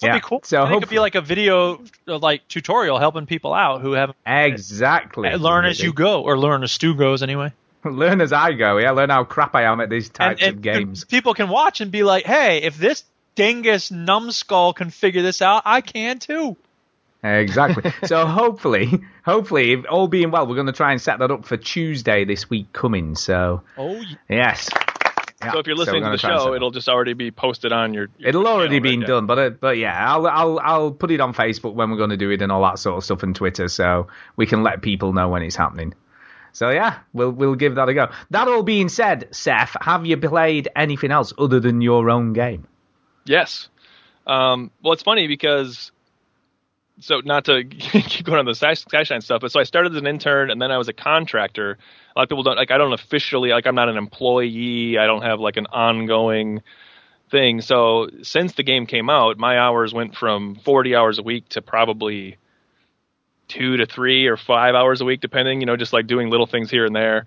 Speaker 1: That'd
Speaker 3: Yeah,
Speaker 1: be cool.
Speaker 3: so
Speaker 1: I think it'd be like a video, uh, like tutorial helping people out who haven't
Speaker 3: Exactly.
Speaker 1: learn as you go, or learn as Stu goes anyway.
Speaker 3: Learn as I go. Yeah, learn how crap I am at these types
Speaker 1: and,
Speaker 3: of games.
Speaker 1: and people can watch and be like, "Hey, if this dingus numbskull can figure this out, I can too."
Speaker 3: Exactly. so hopefully, hopefully, all being well, we're going to try and set that up for Tuesday this week coming. So
Speaker 1: Oh, yeah.
Speaker 3: yes. Yeah,
Speaker 2: so if you're listening
Speaker 3: gonna
Speaker 2: the
Speaker 3: try and set
Speaker 2: show it'll just already be posted on your, your
Speaker 3: It'll already
Speaker 2: channel,
Speaker 3: been
Speaker 2: right?
Speaker 3: done, but uh, but yeah, I'll I'll I'll put it on Facebook when we're going to do it and all that sort of stuff and Twitter, so we can let people know when it's happening. So yeah, we'll we'll give that a go. That all being said, Seth, have you played anything else other than your own game?
Speaker 2: Yes. Um, well, it's funny because, so not to keep going on the Skyshine stuff, but so I started as an intern and then I was a contractor. A lot of people don't like. I don't officially like. I'm not an employee. I don't have like an ongoing thing. So since the game came out, my hours went from 40 hours a week to probably two to three or five hours a week, depending. You know, just like doing little things here and there.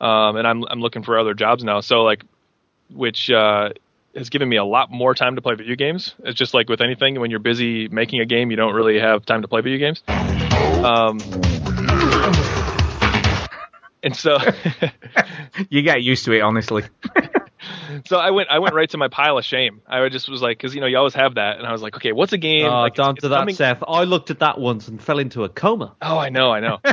Speaker 2: Um, and I'm I'm looking for other jobs now. So like, which uh, has given me a lot more time to play video games. It's just like with anything, when you're busy making a game, you don't really have time to play video games. Um, and so,
Speaker 3: You got used to it, honestly.
Speaker 2: so I went, I went right to my pile of shame. I just was like, because you know, you always have that, and I was like, okay, what's a game?
Speaker 4: Oh,
Speaker 2: like, it's-
Speaker 4: don't
Speaker 2: it's
Speaker 4: do that,
Speaker 2: coming-
Speaker 4: Seth. I looked at that once and fell into a coma.
Speaker 2: Oh, I know, I know.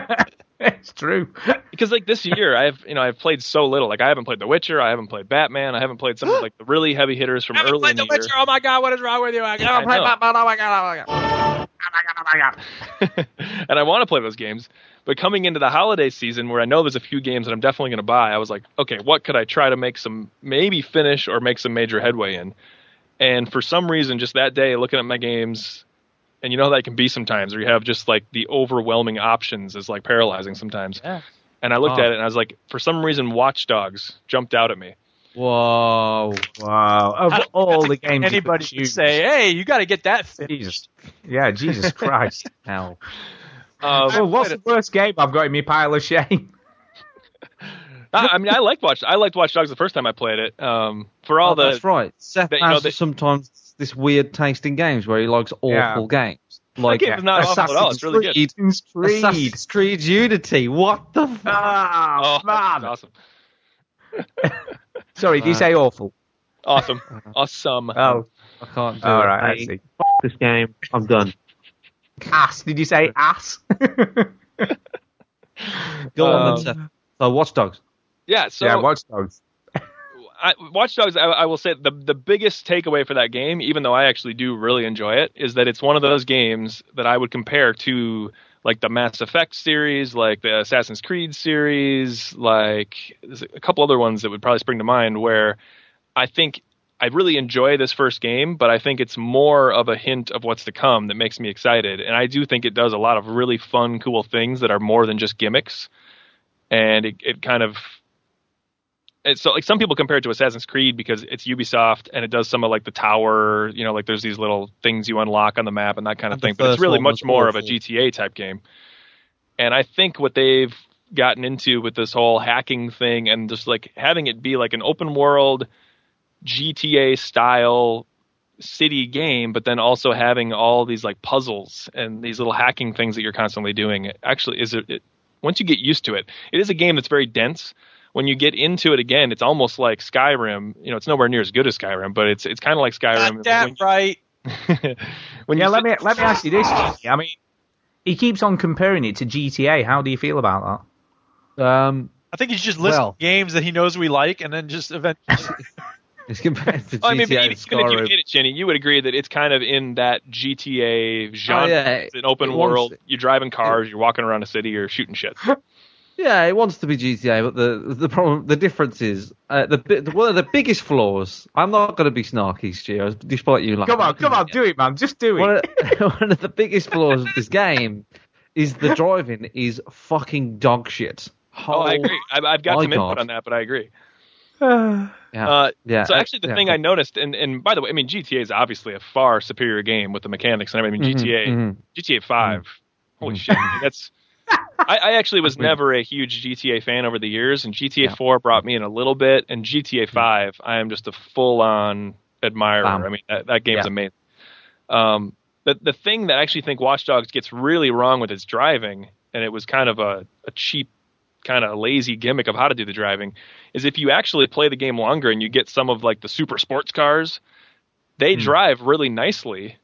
Speaker 3: it's true.
Speaker 2: because like this year, I've you know I've played so little. Like I haven't played The Witcher, I haven't played Batman, I haven't played some of like the really heavy hitters from early in the year.
Speaker 1: Oh my god, what is wrong with you? I
Speaker 2: I know.
Speaker 1: Oh my god! Oh my god!
Speaker 2: Oh, oh, and I want to play those games. But coming into the holiday season, where I know there's a few games that I'm definitely going to buy, I was like, okay, what could I try to make some maybe finish or make some major headway in? And for some reason, just that day, looking at my games, and you know how that can be sometimes, where you have just like the overwhelming options is like paralyzing sometimes.
Speaker 1: Yeah.
Speaker 2: And I looked
Speaker 4: Oh.
Speaker 2: at it and I was like, for some reason, Watch Dogs jumped out at me.
Speaker 4: Whoa.
Speaker 3: Wow. Of
Speaker 1: I
Speaker 3: all the games, you
Speaker 1: Anybody
Speaker 3: could
Speaker 1: say, "Hey, you got to get that finished."
Speaker 3: Jesus. Yeah, Jesus Christ.
Speaker 4: Hell.
Speaker 2: Um,
Speaker 3: well, what's the worst game I've got in my pile of shame?
Speaker 2: I, I mean, I liked Watch. I liked Watch Dogs the first time I played it. Um, for all
Speaker 4: Oh,
Speaker 2: the
Speaker 4: that's right. Seth
Speaker 2: that, you know,
Speaker 4: has
Speaker 2: that-
Speaker 4: sometimes this weird taste in games where he likes awful
Speaker 3: Yeah.
Speaker 4: games. Like
Speaker 2: game is not awful at. It's really good.
Speaker 4: Creed,
Speaker 3: Assassin's Creed.
Speaker 4: Assassin's Creed Unity. What the fuck?
Speaker 3: Ah,
Speaker 2: oh,
Speaker 3: man.
Speaker 2: awesome,
Speaker 3: Sorry, did you say awful?
Speaker 2: awesome, awesome.
Speaker 3: Oh,
Speaker 4: I can't do
Speaker 3: all
Speaker 4: it.
Speaker 3: right, I
Speaker 4: Hey,
Speaker 3: see.
Speaker 4: This game, I'm done.
Speaker 3: Ass. Did you say ass?
Speaker 4: Go on
Speaker 2: Um,
Speaker 4: then, Seth. So, Watch Dogs.
Speaker 2: yeah, so
Speaker 3: yeah, Watch Dogs.
Speaker 2: I, Watch Dogs, I, I will say the the biggest takeaway for that game, even though I actually do really enjoy it, is that it's one of those games that I would compare to like the Mass Effect series, like the Assassin's Creed series, like a couple other ones that would probably spring to mind where I think I really enjoy this first game, but I think it's more of a hint of what's to come that makes me excited. And I do think it does a lot of really fun, cool things that are more than just gimmicks. And it, it kind of so like some people compare it to Assassin's Creed because it's Ubisoft and it does some of like the tower, you know, like there's these little things you unlock on the map and that kind of
Speaker 4: And
Speaker 2: thing. But it's really much more of a. GTA type game. And I think what they've gotten into with this whole hacking thing and just like having it be like an open world GTA style city game, but then also having all these like puzzles and these little hacking things that you're constantly doing. It actually, is it, it once you get used to it, it is a game that's very dense. When you get into it again, it's almost like Skyrim. You know, it's nowhere near as good as Skyrim, but it's it's kind of like Skyrim.
Speaker 1: Got that
Speaker 2: when
Speaker 1: right.
Speaker 2: when
Speaker 3: yeah,
Speaker 2: you
Speaker 3: let
Speaker 2: sit-
Speaker 3: me let me ask you this. Chinny. I mean, he keeps on comparing it to GTA. How do you feel about that?
Speaker 4: Um,
Speaker 1: I think he's just listing
Speaker 4: Well-
Speaker 1: games that he knows we like, and then just eventually.
Speaker 4: it's compared to GTA
Speaker 2: Oh, I mean, but
Speaker 4: and
Speaker 2: even, even if you
Speaker 4: Skyrim.
Speaker 2: hit it, Chinny, you would agree that it's kind of in that GTA genre.
Speaker 4: Oh, yeah.
Speaker 2: It's an open
Speaker 4: It wants-
Speaker 2: world. You're driving cars. You're walking around a city. You're shooting shit.
Speaker 4: Yeah, it wants to be GTA, but the the problem, the difference is uh, the, bi- one of the biggest flaws. I'm not going to be snarky, Stu, despite you. Like.
Speaker 3: Come on, come on, do it, man. Just do
Speaker 4: One
Speaker 3: it.
Speaker 4: of, one of the biggest flaws of this game is the driving is fucking dog shit.
Speaker 2: Oh, I agree. I've, I've got
Speaker 4: my
Speaker 2: some input on that, but I agree.
Speaker 4: Yeah,
Speaker 2: Uh,
Speaker 4: yeah.
Speaker 2: So actually, the
Speaker 4: yeah.
Speaker 2: thing I noticed, and, and by the way, I mean GTA is obviously a far superior game with the mechanics and everything. I mean,
Speaker 4: Mhm,
Speaker 2: GTA,
Speaker 4: mhm.
Speaker 2: GTA 5 holy shit, I mean, that's. I, I actually was never a huge GTA fan over the years, and GTA 4 brought me in a little bit, and GTA 5, I am just a full-on admirer.
Speaker 4: Bam.
Speaker 2: I mean, that, that game's
Speaker 3: Yeah.
Speaker 2: amazing. Um, the the thing that I actually think Watch Dogs gets really wrong with its driving, and it was kind of a, a cheap, kind of lazy gimmick of how to do the driving, is if you actually play the game longer and you get some of like the super sports cars, they drive really nicely,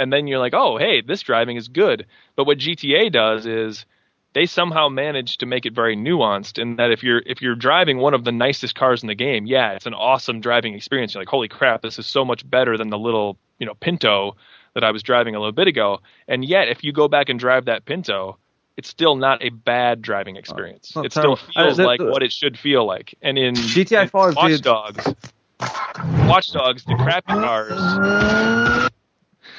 Speaker 2: and then you're like, oh hey, this driving is good. But what GTA does is they somehow managed to make it very nuanced in that if you're if you're driving one of the nicest cars in the game, yeah, it's an awesome driving experience. You're like, holy crap, this is so much better than the little you know Pinto that I was driving a little bit ago. And yet, if you go back and drive that Pinto, it's still not a bad driving experience.
Speaker 4: not
Speaker 2: It still
Speaker 4: terrible.
Speaker 2: Feels like what it should feel like. And in
Speaker 4: GTA
Speaker 2: in
Speaker 4: 5
Speaker 2: Watch Dogs, Watch Dogs, the crappy cars.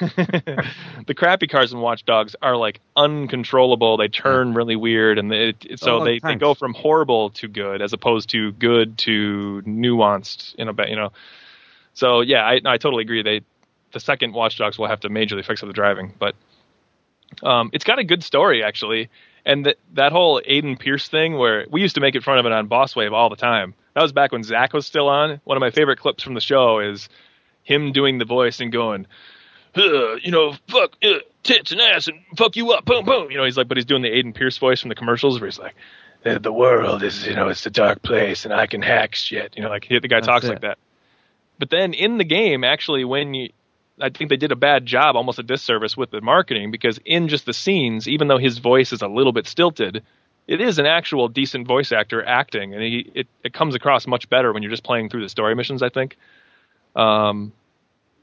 Speaker 2: the crappy cars in Watch Dogs are like uncontrollable. They turn really weird, and it, it, so
Speaker 4: Oh,
Speaker 2: they, they go from horrible to good, as opposed to good to nuanced in a you know. So yeah, I, I totally agree. They the second Watch Dogs will have to majorly fix up the driving, but um, it's got a good story actually. And that that whole Aiden Pearce thing, where we used to make it fun of it on Bosswave all the time. That was back when Zach was still on. One of my favorite clips from the show is him doing the voice and going, you know, fuck uh, tits and ass and fuck you up, boom, boom. You know, he's like, but he's doing the Aiden Pearce voice from the commercials where he's like, the, the world is, you know, it's a dark place and I can hack shit. You know, like the guy
Speaker 4: That's
Speaker 2: talks
Speaker 4: it.
Speaker 2: like that. But then in the game, actually, when you, I think they did a bad job, almost a disservice with the marketing because in just the scenes, even though his voice is a little bit stilted, it is an actual decent voice actor acting, and he it, it comes across much better when you're just playing through the story missions. I think. Um,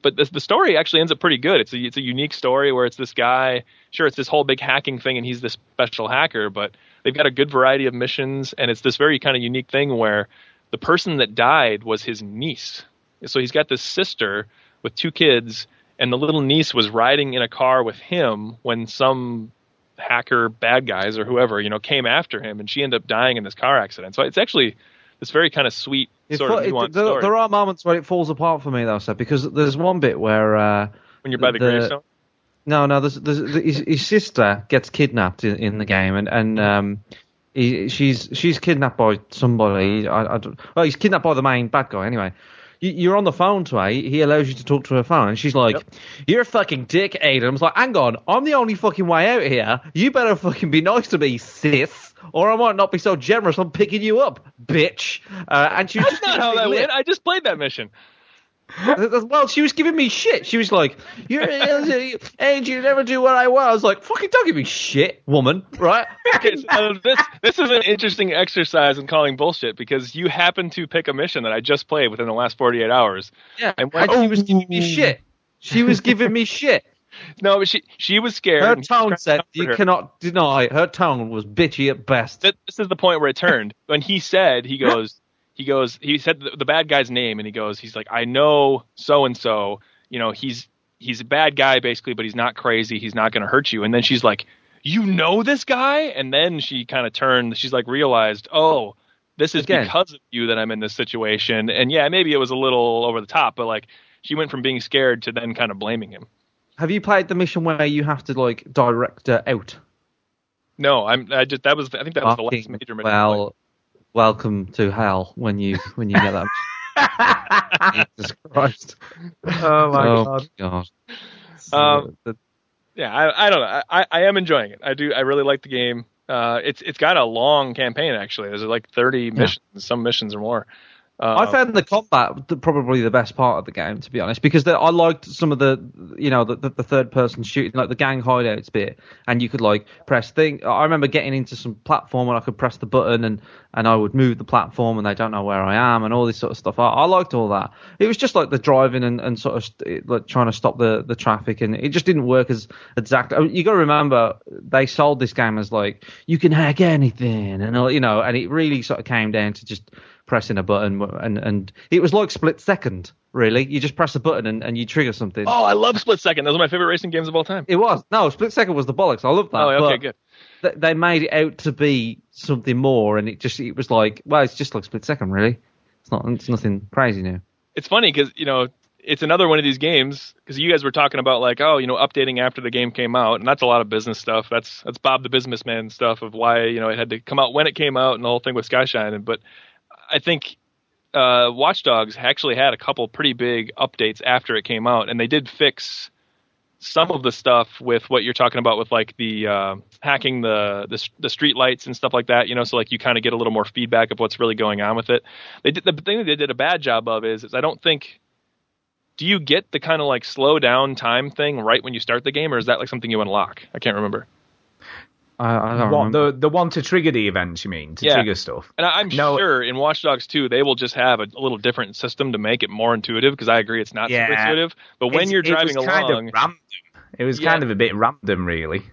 Speaker 2: but the, the story actually ends up pretty good. It's a it's a unique story where it's this guy. Sure, it's this whole big hacking thing, and he's this special hacker. But they've got a good variety of missions, and it's this very kind of unique thing where the person that died was his niece. So he's got this sister with two kids, and the little niece was riding in a car with him when some hacker bad guys or whoever you know came after him, and she ended up dying in this car accident. So it's actually this very kind of sweet sort of
Speaker 4: it- there,
Speaker 2: story
Speaker 4: there are moments where it falls apart for me though, sir, because there's one bit where uh,
Speaker 2: when you're by the, gravestone.
Speaker 4: No, no. There's, there's, his, his sister gets kidnapped in, in the game, and and um, he, she's she's kidnapped by somebody. I, I don't, well, he's kidnapped by the main bad guy. Anyway, you, you're on the phone to her. He allows you to talk to her phone, and she's like, "You're a fucking dick, Aiden." I was like, "Hang on, I'm the only fucking way out here. You better fucking be nice to me, sis." Or I might not be so generous. I'm picking you up, bitch. Uh, and she was
Speaker 2: That's
Speaker 4: just
Speaker 2: not how that
Speaker 4: lip.
Speaker 2: went. I just played that mission.
Speaker 4: Well, she was giving me shit. She was like, "You're, and you never do what I want." I was like, "Fucking don't give me shit, woman." Right?
Speaker 2: Okay, so this this is an interesting exercise in calling bullshit because you happen to pick a mission that I just played within the last 48 hours.
Speaker 4: Yeah.
Speaker 2: And
Speaker 4: And she was giving me shit. She was giving me shit.
Speaker 2: No, but she she was scared.
Speaker 4: Her
Speaker 2: and he was
Speaker 4: tone said, "You
Speaker 2: her.
Speaker 4: cannot deny." Her tone was bitchy at best.
Speaker 2: Th- This is the point where it turned. When he said, he goes, he goes, he said the, the bad guy's name, and he goes, he's like, I know so and so. You know, he's he's a bad guy basically, but he's not crazy. He's not going to hurt you. And then she's like, you know this guy? And then she kind of turned. She's like realized, oh, this is
Speaker 4: Again.
Speaker 2: because of you that I'm in this situation. And yeah, maybe it was a little over the top, but like she went from being scared to then kind of blaming him.
Speaker 4: Have you played the mission where you have to like direct her out?
Speaker 2: No, I'm. I just that was. I think that was the last major mission.
Speaker 4: Well, welcome to hell when you when you get that. Jesus Christ!
Speaker 3: Oh my
Speaker 4: oh
Speaker 3: god.
Speaker 4: God.
Speaker 2: Um,
Speaker 4: The-
Speaker 2: yeah, I, I don't know. I, I am enjoying it. I do. I really like the game. Uh, it's it's got a long campaign actually. There's like 30 missions, some missions or more.
Speaker 4: I um, found the combat the, probably the best part of the game, to be honest, because the, I liked some of the, you know, the, the, the third person shooting, like the gang hideouts bit, and you could like press thing. I remember getting into some platform and I could press the button and and I would move the platform and they don't know where I am and all this sort of stuff. I, I liked all that. It was just like the driving and, and sort of st- like trying to stop the, the traffic and it just didn't work as exact. I mean, you got to remember they sold this game as like you can hack anything and all, you know, and it really sort of came down to just pressing a button and and it was like split second really you just press a button and, and you trigger something
Speaker 2: oh, I love Split Second. Those are my favorite racing games of all time.
Speaker 4: it was no split second was the bollocks i love that
Speaker 2: Oh, okay, good.
Speaker 4: th- they made it out to be something more and it just it was like well it's just like split second really it's not it's nothing crazy new
Speaker 2: It's funny because you know it's another one of these games because you guys were talking about like oh you know updating after the game came out and that's a lot of business stuff. That's that's Bob the businessman stuff of why you know it had to come out when it came out and the whole thing with Skyshine. But I think uh, Watch Dogs actually had a couple pretty big updates after it came out, and they did fix some of the stuff with what you're talking about with like the uh, hacking the, the the street lights and stuff like that. You know, so like you kind of get a little more feedback of what's really going on with it. They did the thing that they did a bad job of is, is I don't think. Do you get the kind of like slow down time thing right when you start the game, or is that like something you unlock? I can't remember.
Speaker 4: I, I don't
Speaker 3: the the one to trigger the events, you mean? To
Speaker 2: Yeah.
Speaker 3: trigger stuff.
Speaker 2: And I- I'm
Speaker 3: No.
Speaker 2: sure in Watch Dogs 2 they will just have a, a little different system to make it more intuitive because I agree it's not super
Speaker 3: Yeah.
Speaker 2: intuitive. But when
Speaker 3: It's-
Speaker 2: you're
Speaker 3: driving it
Speaker 2: driving
Speaker 3: kind of. It was
Speaker 2: Yeah.
Speaker 3: kind of a bit random, really.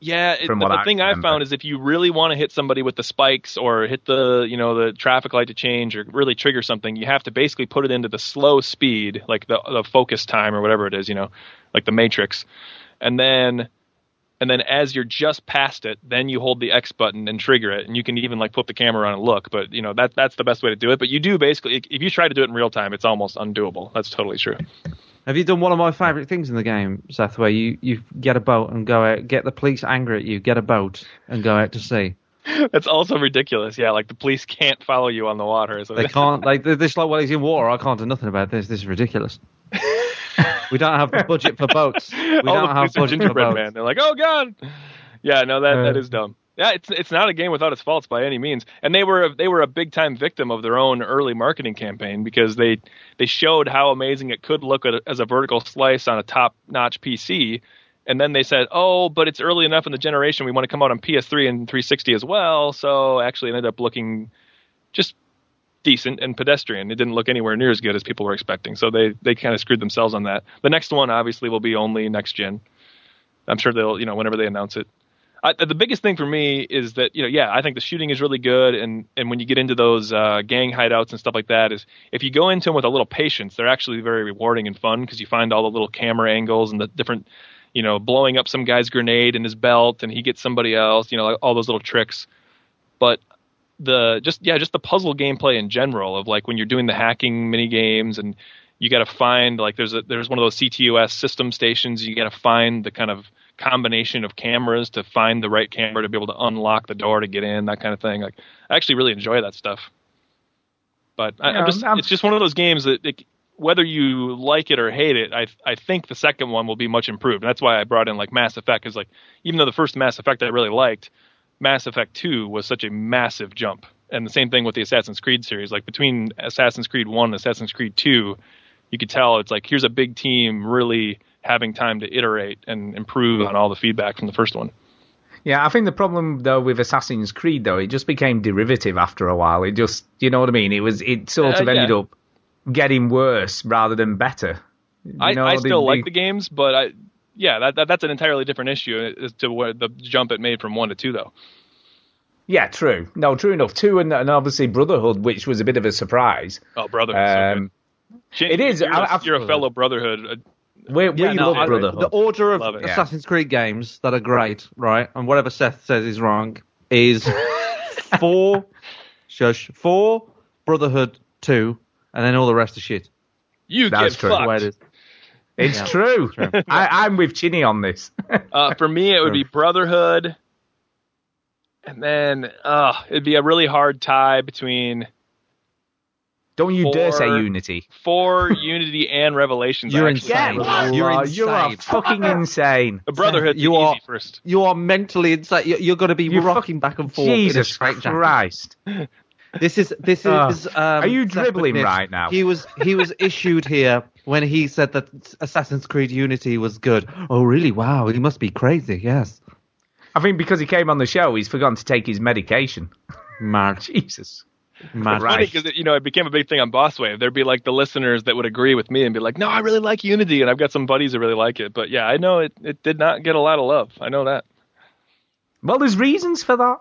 Speaker 2: Yeah, it,
Speaker 3: what
Speaker 2: the
Speaker 3: I
Speaker 2: thing I found is if you really want to hit somebody with the spikes or hit the you know the traffic light to change or really trigger something, you have to basically put it into the slow speed, like the the focus time or whatever it is, you know, like the Matrix, and then and then as you're just past it, then you hold the X button and trigger it, and you can even like flip the camera on and look. But you know that that's the best way to do it. But you do basically if you try to do it in real time, it's almost undoable. That's totally true.
Speaker 4: have you done one of my favorite things in the game seth where you you get a boat and go out get the police angry at you get a boat and go out to sea
Speaker 2: That's also ridiculous. Yeah, like the police can't follow you on the water. So
Speaker 4: They can't. Like they're just like, well, he's in water. I can't do nothing about this. This is ridiculous. we don't have the budget for boats. We
Speaker 2: All
Speaker 4: don't
Speaker 2: the
Speaker 4: have budget for boats.
Speaker 2: man. They're like, oh god. Yeah, no, that that
Speaker 3: Uh.
Speaker 2: is dumb. Yeah, it's it's not a game without its faults by any means. And they were a, they were a big time victim of their own early marketing campaign because they they showed how amazing it could look at, as a vertical slice on a top notch PC. And then they said, "Oh, but it's early enough in the generation. We want to come out on PS3 and 360 as well." So actually, it ended up looking just decent and pedestrian. It didn't look anywhere near as good as people were expecting. So they they kind of screwed themselves on that. The next one obviously will be only next gen. I'm sure they'll you know whenever they announce it. I, the biggest thing for me is that you know yeah I think the shooting is really good and and when you get into those uh, gang hideouts and stuff like that is if you go into them with a little patience they're actually very rewarding and fun because you find all the little camera angles and the different you know blowing up some guy's grenade in his belt and he gets somebody else you know all those little tricks but the just yeah just the puzzle gameplay in general of like when you're doing the hacking mini games and you got to find like there's a there's one of those CTOS system stations you got to find the kind of combination of cameras to find the right camera to be able to unlock the door to get in that kind of thing. Like I actually really enjoy that stuff. But I, I'm just
Speaker 3: I'm-
Speaker 2: it's just one of those games that it, whether you like it or hate it I I think the second one will be much improved. And that's why I brought in like Mass Effect because like even though the first Mass Effect I really liked Mass Effect 2 was such a massive jump. And the same thing with the Assassin's Creed series. Like between Assassin's Creed 1 and Assassin's Creed 2, you could tell it's like here's a big team really having time to iterate and improve on all the feedback from the first one.
Speaker 3: Yeah, I think the problem though with Assassin's Creed though, it just became derivative after a while. It just, you know what I mean? It was, it sort
Speaker 2: Uh,
Speaker 3: of ended
Speaker 2: yeah.
Speaker 3: up getting worse rather than better. You
Speaker 2: I,
Speaker 3: know,
Speaker 2: I still
Speaker 3: the-
Speaker 2: like the games, but I yeah, that, that that's an entirely different issue as to what the jump it made from 1 to 2 though.
Speaker 3: Yeah, true. No, true enough. Two and, and obviously Brotherhood, which was a bit of a surprise.
Speaker 2: Oh, Brotherhood. so
Speaker 3: Um,
Speaker 2: good.
Speaker 3: it is.
Speaker 2: You're, a-
Speaker 3: I- I-
Speaker 2: you're a fellow Brotherhood. uh,
Speaker 3: we we
Speaker 4: Yeah, no,
Speaker 3: love
Speaker 4: I-
Speaker 3: Brotherhood.
Speaker 4: the order of
Speaker 2: Love it.
Speaker 3: Yeah.
Speaker 4: Assassin's Creed games that are great, right? And whatever Seth says is wrong is four, shush, four, Brotherhood, two, and then all the rest of shit.
Speaker 2: You
Speaker 3: That's
Speaker 2: get
Speaker 3: true.
Speaker 4: That's the way
Speaker 2: fucked.
Speaker 4: It is. Yeah,
Speaker 3: true.
Speaker 4: true.
Speaker 3: I, I'm with Chinny on this.
Speaker 2: Uh, for me, it would be Brotherhood, and then uh, it'd be a really hard tie between
Speaker 3: Don't you dare say Unity.
Speaker 2: four Unity and Revelations.
Speaker 4: You're
Speaker 2: I actually
Speaker 4: insane.
Speaker 3: Yeah.
Speaker 4: You're
Speaker 3: you are, you are
Speaker 4: insane.
Speaker 3: fucking insane.
Speaker 2: The Brotherhood's
Speaker 4: You
Speaker 2: easy
Speaker 4: are-
Speaker 2: first.
Speaker 4: You are mentally insane. You- You're going to be
Speaker 3: You
Speaker 4: rocking back and forth in a
Speaker 3: Jesus. Christ.
Speaker 4: This is this
Speaker 3: Oh.
Speaker 4: is. Um,
Speaker 3: Are you dribbling right now?
Speaker 4: He was he was issued here when he said that Assassin's Creed Unity was good. Oh really? Wow, he must be crazy. Yes.
Speaker 3: I think because he came on the show, he's forgotten to take his medication.
Speaker 4: Mad.
Speaker 3: Jesus.
Speaker 4: Mad.
Speaker 2: It's funny because you know it became a big thing on Bosswave. There'd be like the listeners that would agree with me and be like, "No, I really like Unity," and I've got some buddies that really like it. But yeah, I know it, it did not get a lot of love. I know that.
Speaker 3: Well, there's reasons for that.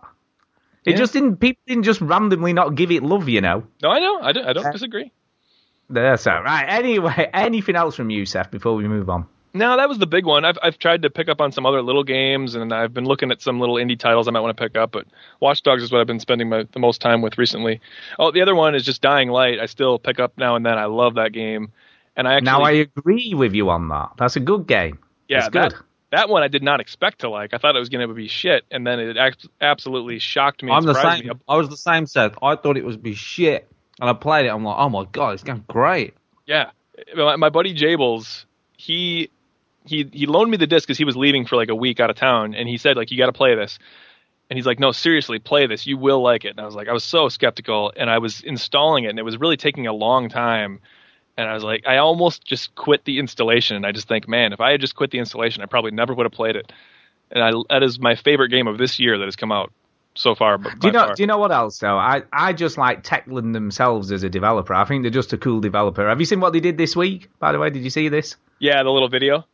Speaker 3: It
Speaker 2: Yeah.
Speaker 3: just didn't. People didn't just randomly not give it love, you know.
Speaker 2: No, I know. I don't, I don't uh, disagree.
Speaker 3: That's all right. Anyway, anything else from you, Seth, before we move on?
Speaker 2: No, that was the big one. I've I've tried to pick up on some other little games, and I've been looking at some little indie titles I might want to pick up. But Watch Dogs is what I've been spending my, the most time with recently. Oh, the other one is just Dying Light. I still pick up now and then. I love that game, and I actually
Speaker 3: now I agree with you on that. That's a good game.
Speaker 2: yeah
Speaker 3: it's good.
Speaker 2: that that one I did not expect to like. I thought it was going to be shit, and then it ac- absolutely shocked me.
Speaker 4: I'm the same.
Speaker 2: me.
Speaker 4: I was the same, Seth. I thought it was be shit, and I played it. I'm like, oh my god, it's going great.
Speaker 2: Yeah, my, my buddy Jables, he he he loaned me the disc because he was leaving for like a week out of town, and he said like you got to play this, and he's like, no, seriously, play this, you will like it. And I was like, I was so skeptical, and I was installing it, and it was really taking a long time, and I was like, I almost just quit the installation, and I just think, man, if I had just quit the installation, I probably never would have played it, and I that is my favorite game of this year that has come out so far. But
Speaker 3: Do you know?
Speaker 2: far.
Speaker 3: Do you know what else though? I I just like Techland themselves as a developer. I think they're just a cool developer. Have you seen what they did this week? By the way, did you see this?
Speaker 2: Yeah, the little video.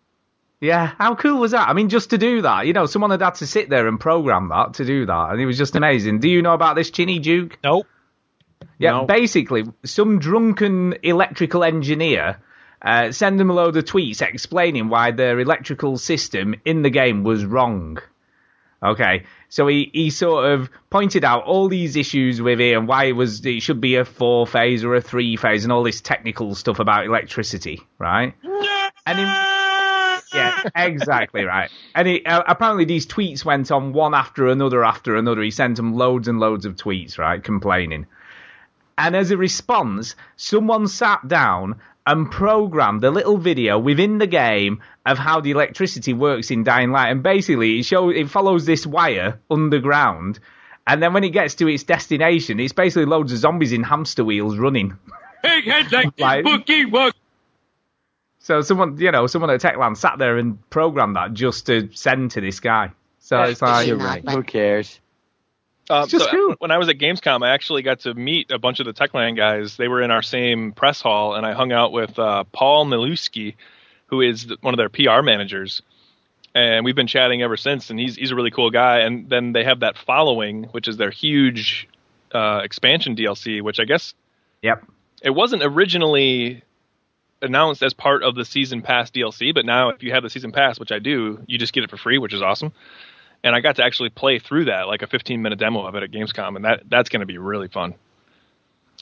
Speaker 3: Yeah, how cool was that? I mean, just to do that, you know, someone had had to sit there and program that to do that, and it was just amazing. Do you know about this Chinny Duke?
Speaker 1: Nope.
Speaker 3: Yeah,
Speaker 4: No.
Speaker 3: basically, some drunken electrical engineer uh, sent them a load of tweets explaining why their electrical system in the game was wrong. Okay, so he, he sort of pointed out all these issues with it and why it was it should be a four phase or a three phase and all this technical stuff about electricity, right? And he, yeah, exactly right. And he, uh, apparently these tweets went on one after another after another. He sent them loads and loads of tweets, right, complaining. And as a response, someone sat down and programmed a little video within the game of how the electricity works in Dying Light. And basically, it shows it follows this wire underground, and then when it gets to its destination, it's basically loads of zombies in hamster wheels running.
Speaker 10: Big heads like
Speaker 3: Like-
Speaker 10: bookie work.
Speaker 3: So someone, you know, someone at Techland sat there and programmed that just to send to this guy. So it's like,
Speaker 11: You're right. Who cares?
Speaker 2: Um,
Speaker 3: It's just
Speaker 2: so
Speaker 3: cool.
Speaker 2: When I was at Gamescom, I actually got to meet a bunch of the Techland guys. They were in our same press hall, and I hung out with uh, Paul Miluski, who is one of their PR managers. And we've been chatting ever since, and he's he's a really cool guy. And then they have that following, which is their huge uh, expansion DLC, which I guess
Speaker 3: yep.
Speaker 2: it wasn't originally announced as part of the season pass DLC, but now if you have the season pass, which I do, you just get it for free, which is awesome. And I got to actually play through that, like a 15 minute demo of it at Gamescom, and that that's going to be really fun.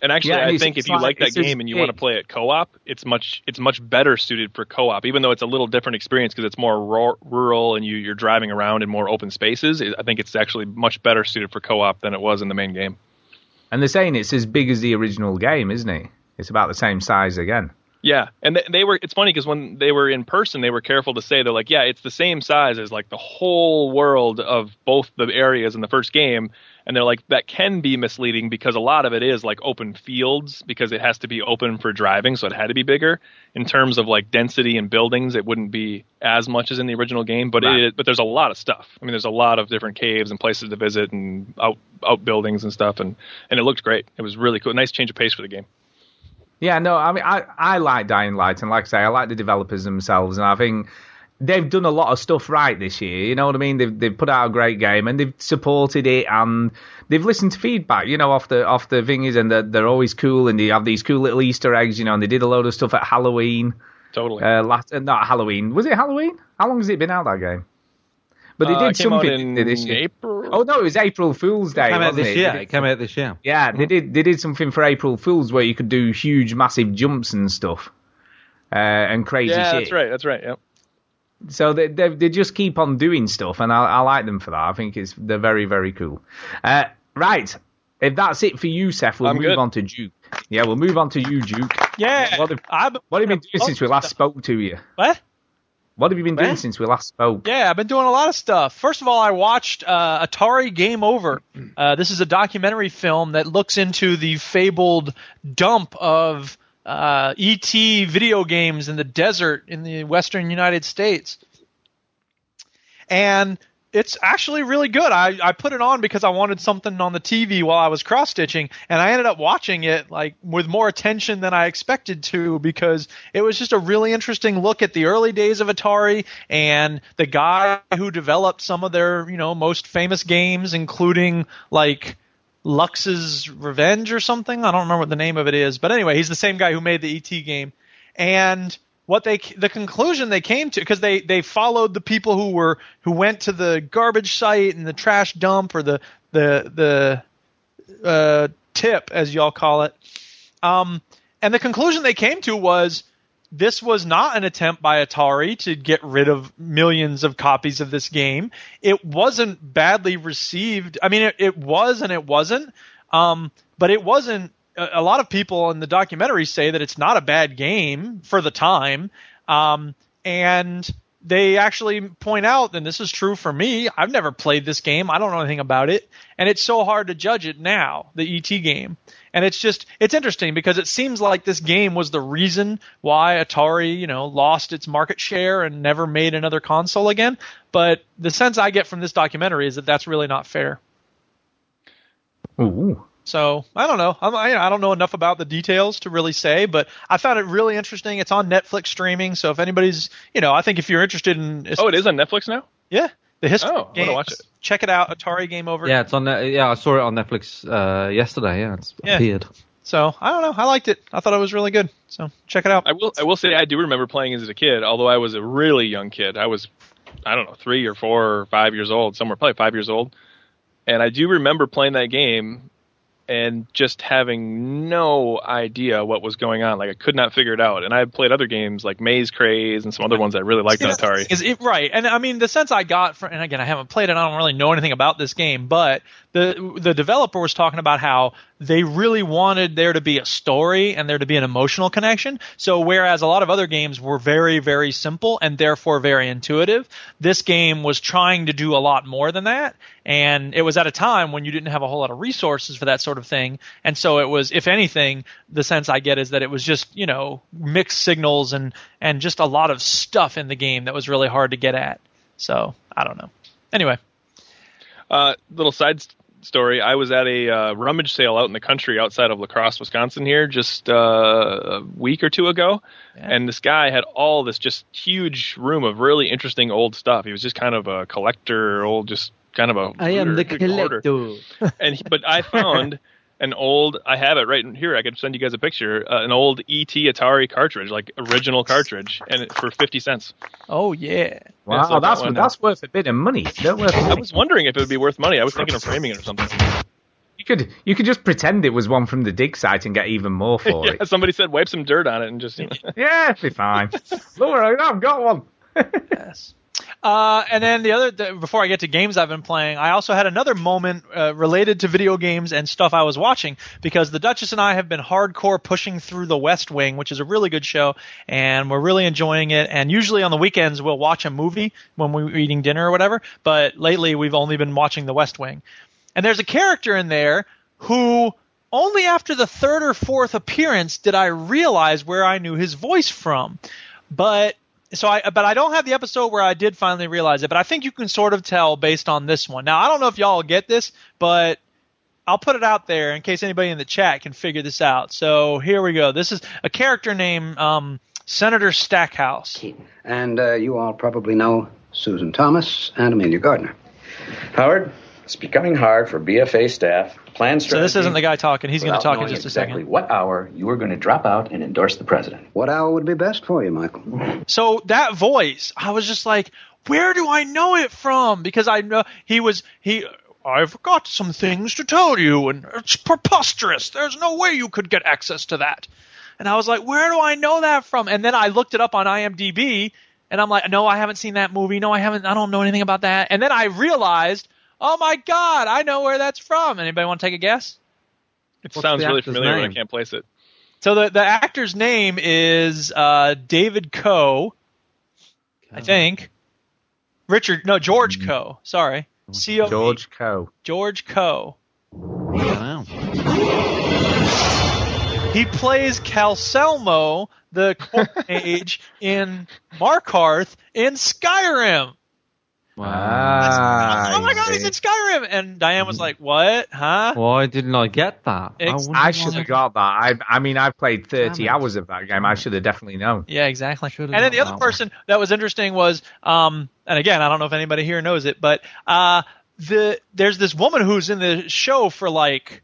Speaker 2: And actually,
Speaker 3: Yeah,
Speaker 2: I think if you
Speaker 3: like-
Speaker 2: that game and you want to play it co-op, it's much it's much better suited for co-op, even though it's a little different experience because it's more ru- rural and you you're driving around in more open spaces. I think it's actually much better suited for co-op than it was in the main game.
Speaker 3: And they're saying it's as big as the original game, isn't it? It's about the same size again.
Speaker 2: Yeah, and they, they were. It's funny because when they were in person, they were careful to say they're like, yeah, it's the same size as like the whole world of both the areas in the first game, and they're like that can be misleading because a lot of it is like open fields because it has to be open for driving, so it had to be bigger in terms of like density and buildings. It wouldn't be as much as in the original game, but
Speaker 3: Right.
Speaker 2: it but there's a lot of stuff. I mean, there's a lot of different caves and places to visit and out outbuildings and stuff, and and it looked great. It was really cool. Nice change of pace for the game.
Speaker 3: Yeah, no, I mean, I, I like Dying Light, and like I say, I like the developers themselves, and I think they've done a lot of stuff right this year. You know what I mean? They've they've put out a great game, and they've supported it, and they've listened to feedback. You know, off the off the thingies, and they're, they're always cool, and they have these cool little Easter eggs. You know, and they did a load of stuff at Halloween.
Speaker 2: Totally.
Speaker 3: Uh, last, uh, not Halloween. Was it Halloween? How long has it been out that game? But they
Speaker 2: Uh,
Speaker 3: did
Speaker 2: it came out
Speaker 3: something
Speaker 2: in
Speaker 3: this year.
Speaker 2: April.
Speaker 3: Oh no, it was April Fool's Day.
Speaker 4: It came out this
Speaker 3: it?
Speaker 4: year. It came out this year.
Speaker 3: yeah, they did. They did something for April Fools where you could do huge, massive jumps and stuff, uh, and crazy
Speaker 2: yeah,
Speaker 3: shit.
Speaker 2: that's right. That's right. Yep.
Speaker 3: So they, they they just keep on doing stuff, and I, I like them for that. I think it's they're very very cool. Uh, right, if that's it for you, Seth, we'll
Speaker 2: I'm
Speaker 3: move
Speaker 2: good.
Speaker 3: on to Duke. Yeah, we'll move on to you, Duke.
Speaker 1: Yeah.
Speaker 3: What have, what have you been doing since we last spoke to you?
Speaker 1: What?
Speaker 3: What have you been doing since we last spoke?
Speaker 1: Yeah, I've been doing a lot of stuff. First of all, I watched uh, Atari Game Over. Uh, this is a documentary film that looks into the fabled dump of uh, ET video games in the desert in the western United States. And it's actually really good. I, I put it on because I wanted something on the TV while I was cross stitching, and I ended up watching it like with more attention than I expected to because it was just a really interesting look at the early days of Atari and the guy who developed some of their you know most famous games, including like Lux's Revenge or something. I don't remember what the name of it is, but anyway, he's the same guy who made the ET game, and what they the conclusion they came to because they they followed the people who were who went to the garbage site and the trash dump or the the the uh, tip as y'all call it. Um, and the conclusion they came to was this was not an attempt by Atari to get rid of millions of copies of this game. It wasn't badly received. I mean, it, it was and it wasn't. Um, but it wasn't. A, a lot of people in the documentary say that it's not a bad game for the time. Um, and they actually point out, and this is true for me. I've never played this game. I don't know anything about it, and it's so hard to judge it now. The ET game, and it's just it's interesting because it seems like this game was the reason why Atari, you know, lost its market share and never made another console again. But the sense I get from this documentary is that that's really not fair.
Speaker 3: Ooh.
Speaker 1: So I don't know. I'm, I, I don't know enough about the details to really say, but I found it really interesting. It's on Netflix streaming, so if anybody's, you know, I think if you're interested in,
Speaker 2: Oh, it is on Netflix now.
Speaker 1: yeah, the history
Speaker 2: Oh, I wanna watch it.
Speaker 1: check it out. Atari Game Over.
Speaker 4: Yeah, it's on. Ne- Yeah, I saw it on Netflix uh, yesterday. Yeah, it's
Speaker 1: Yeah.
Speaker 4: appeared.
Speaker 1: So I don't know. I liked it. I thought it was really good. So check it out.
Speaker 2: I will. I will say I do remember playing as a kid, although I was a really young kid. I was, I don't know, three or four or five years old, somewhere probably five years old, and I do remember playing that game and just having no idea what was going on. Like I could not figure it out. And I had played other games like Maze Craze and some other ones I really liked on
Speaker 1: See, the
Speaker 2: Atari.
Speaker 1: Is it right? And I mean, the sense I got from, and again, I haven't played it. I don't really know anything about this game, but the the developer was talking about how they really wanted there to be a story and there to be an emotional connection. So whereas a lot of other games were very very simple and therefore very intuitive, this game was trying to do a lot more than that. And it was at a time when you didn't have a whole lot of resources for that sort of thing. And so it was, if anything, the sense I get is that it was just, you know, mixed signals and, and just a lot of stuff in the game that was really hard to get at. So I don't know. Anyway,
Speaker 2: Uh, little side story. I was at a uh, rummage sale out in the country outside of La Crosse, Wisconsin here just uh, a week or two ago. And this guy had all this just huge room of really interesting old stuff. He was just kind of a collector, old, just kind of a
Speaker 4: I am the collector.
Speaker 2: and he, but I found an old. I have it right in here. I could send you guys a picture. Uh, an old ET Atari cartridge, like original cartridge, and it, for fifty cents.
Speaker 1: oh yeah.
Speaker 3: Wow,
Speaker 2: Yeah, so that
Speaker 3: that's
Speaker 2: uh,
Speaker 3: that's worth a bit of money. That worth
Speaker 2: I was wondering if it would be worth money. I was thinking of framing it or something.
Speaker 3: you could you could just pretend it was one from the dig site and get even more for
Speaker 2: yeah,
Speaker 3: it.
Speaker 2: somebody said wipe some dirt on it and just. You know.
Speaker 3: Yeah, it'd be fine. Look, I've got one.
Speaker 1: Yes. Uh, and then the other, the, before I get to games I've been playing, I also had another moment uh, related to video games and stuff I was watching because the Duchess and I have been hardcore pushing through The West Wing, which is a really good show, and we're really enjoying it. And usually on the weekends we'll watch a movie when we're eating dinner or whatever, but lately we've only been watching The West Wing. And there's a character in there who only after the third or fourth appearance did I realize where I knew his voice from. But so I but I don't have the episode where I did finally realize it, but I think you can sort of tell based on this one. Now I don't know if y'all get this, but I'll put it out there in case anybody in the chat can figure this out. So here we go. This is a character named um, Senator Stackhouse.
Speaker 11: And uh, you all probably know Susan Thomas and Amelia Gardner.
Speaker 12: Howard, it's becoming hard for BFA staff. Plan
Speaker 1: So this isn't the guy talking. He's going to talk in
Speaker 12: knowing
Speaker 1: just a
Speaker 12: exactly
Speaker 1: second.
Speaker 12: what hour you are going to drop out and endorse the president.
Speaker 11: What hour would be best for you, Michael?
Speaker 1: So that voice, I was just like, where do I know it from? Because I know he was he. I've got some things to tell you, and it's preposterous. There's no way you could get access to that. And I was like, where do I know that from? And then I looked it up on IMDb, and I'm like, no, I haven't seen that movie. No, I haven't. I don't know anything about that. And then I realized, oh my god, I know where that's from. Anybody want to take a guess?
Speaker 2: It
Speaker 4: What's
Speaker 2: sounds really
Speaker 4: actor's
Speaker 2: familiar, but I can't place it.
Speaker 1: So the the actor's name is uh, David Coe. I think. Richard, no, George Coe. Sorry, C O
Speaker 3: George Coe.
Speaker 1: George Coe.
Speaker 4: Wow.
Speaker 1: He plays Calcelmo, the court mage in Markarth in Skyrim.
Speaker 3: Ah,
Speaker 1: oh my god, he's in Skyrim! And Diane was like, "What? Huh?"
Speaker 4: Why didn't I get that?
Speaker 1: Ex-
Speaker 4: wouldn't
Speaker 3: I should have got that. I, I mean, I've played 30
Speaker 4: Damn it.
Speaker 3: hours of that game. I should have definitely known.
Speaker 1: Yeah, exactly.
Speaker 4: Should've
Speaker 1: And then the other
Speaker 4: that one.
Speaker 1: person that was interesting was, um, and again, I don't know if anybody here knows it, but uh, the there's this woman who's in the show for like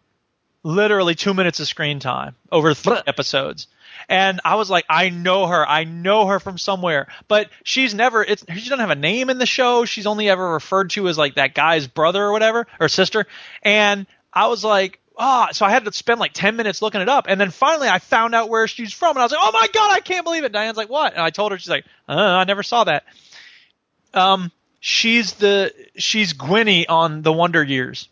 Speaker 1: literally two minutes of screen time over three episodes. And I was like, I know her. I know her from somewhere. But she's never. It's she doesn't have a name in the show. She's only ever referred to as like that guy's brother or whatever or sister. And I was like, ah. so I had to spend like ten minutes looking it up. And then finally, I found out where she's from. And I was like, oh my god, I can't believe it. Diane's like, what? And I told her. She's like, uh, I never saw that. Um, she's the she's Winnie on the Wonder Years.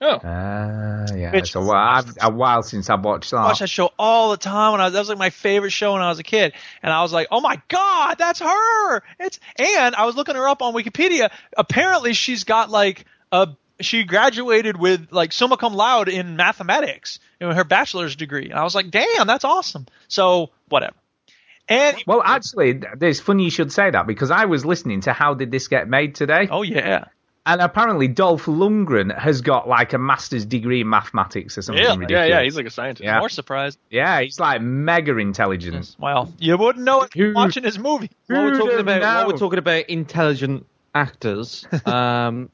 Speaker 2: Oh,
Speaker 3: Ah, yeah.
Speaker 1: Which-
Speaker 3: It's a while, I've, a while since I've watched that.
Speaker 1: I watched that show all the time when I was, that was like my favorite show when I was a kid. And I was like, oh my God, that's her. It's, and I was looking her up on Wikipedia. Apparently she's got like a, she graduated with like summa cum laude in mathematics, in her bachelor's degree. And I was like, damn, that's awesome. So whatever. And
Speaker 3: Well, actually, it's funny you should say that because I was listening to How Did This Get Made today,
Speaker 1: oh yeah,
Speaker 3: and apparently Dolph Lundgren has got like a master's degree in mathematics or something
Speaker 1: Really?
Speaker 2: yeah,
Speaker 3: ridiculous.
Speaker 2: yeah. He's like a scientist.
Speaker 3: Yeah.
Speaker 1: more surprised.
Speaker 3: Yeah, he's like mega intelligent.
Speaker 1: Well, you wouldn't know it
Speaker 3: Who-
Speaker 1: watching his movie.
Speaker 4: While we're talking about while we're talking about intelligent actors, um,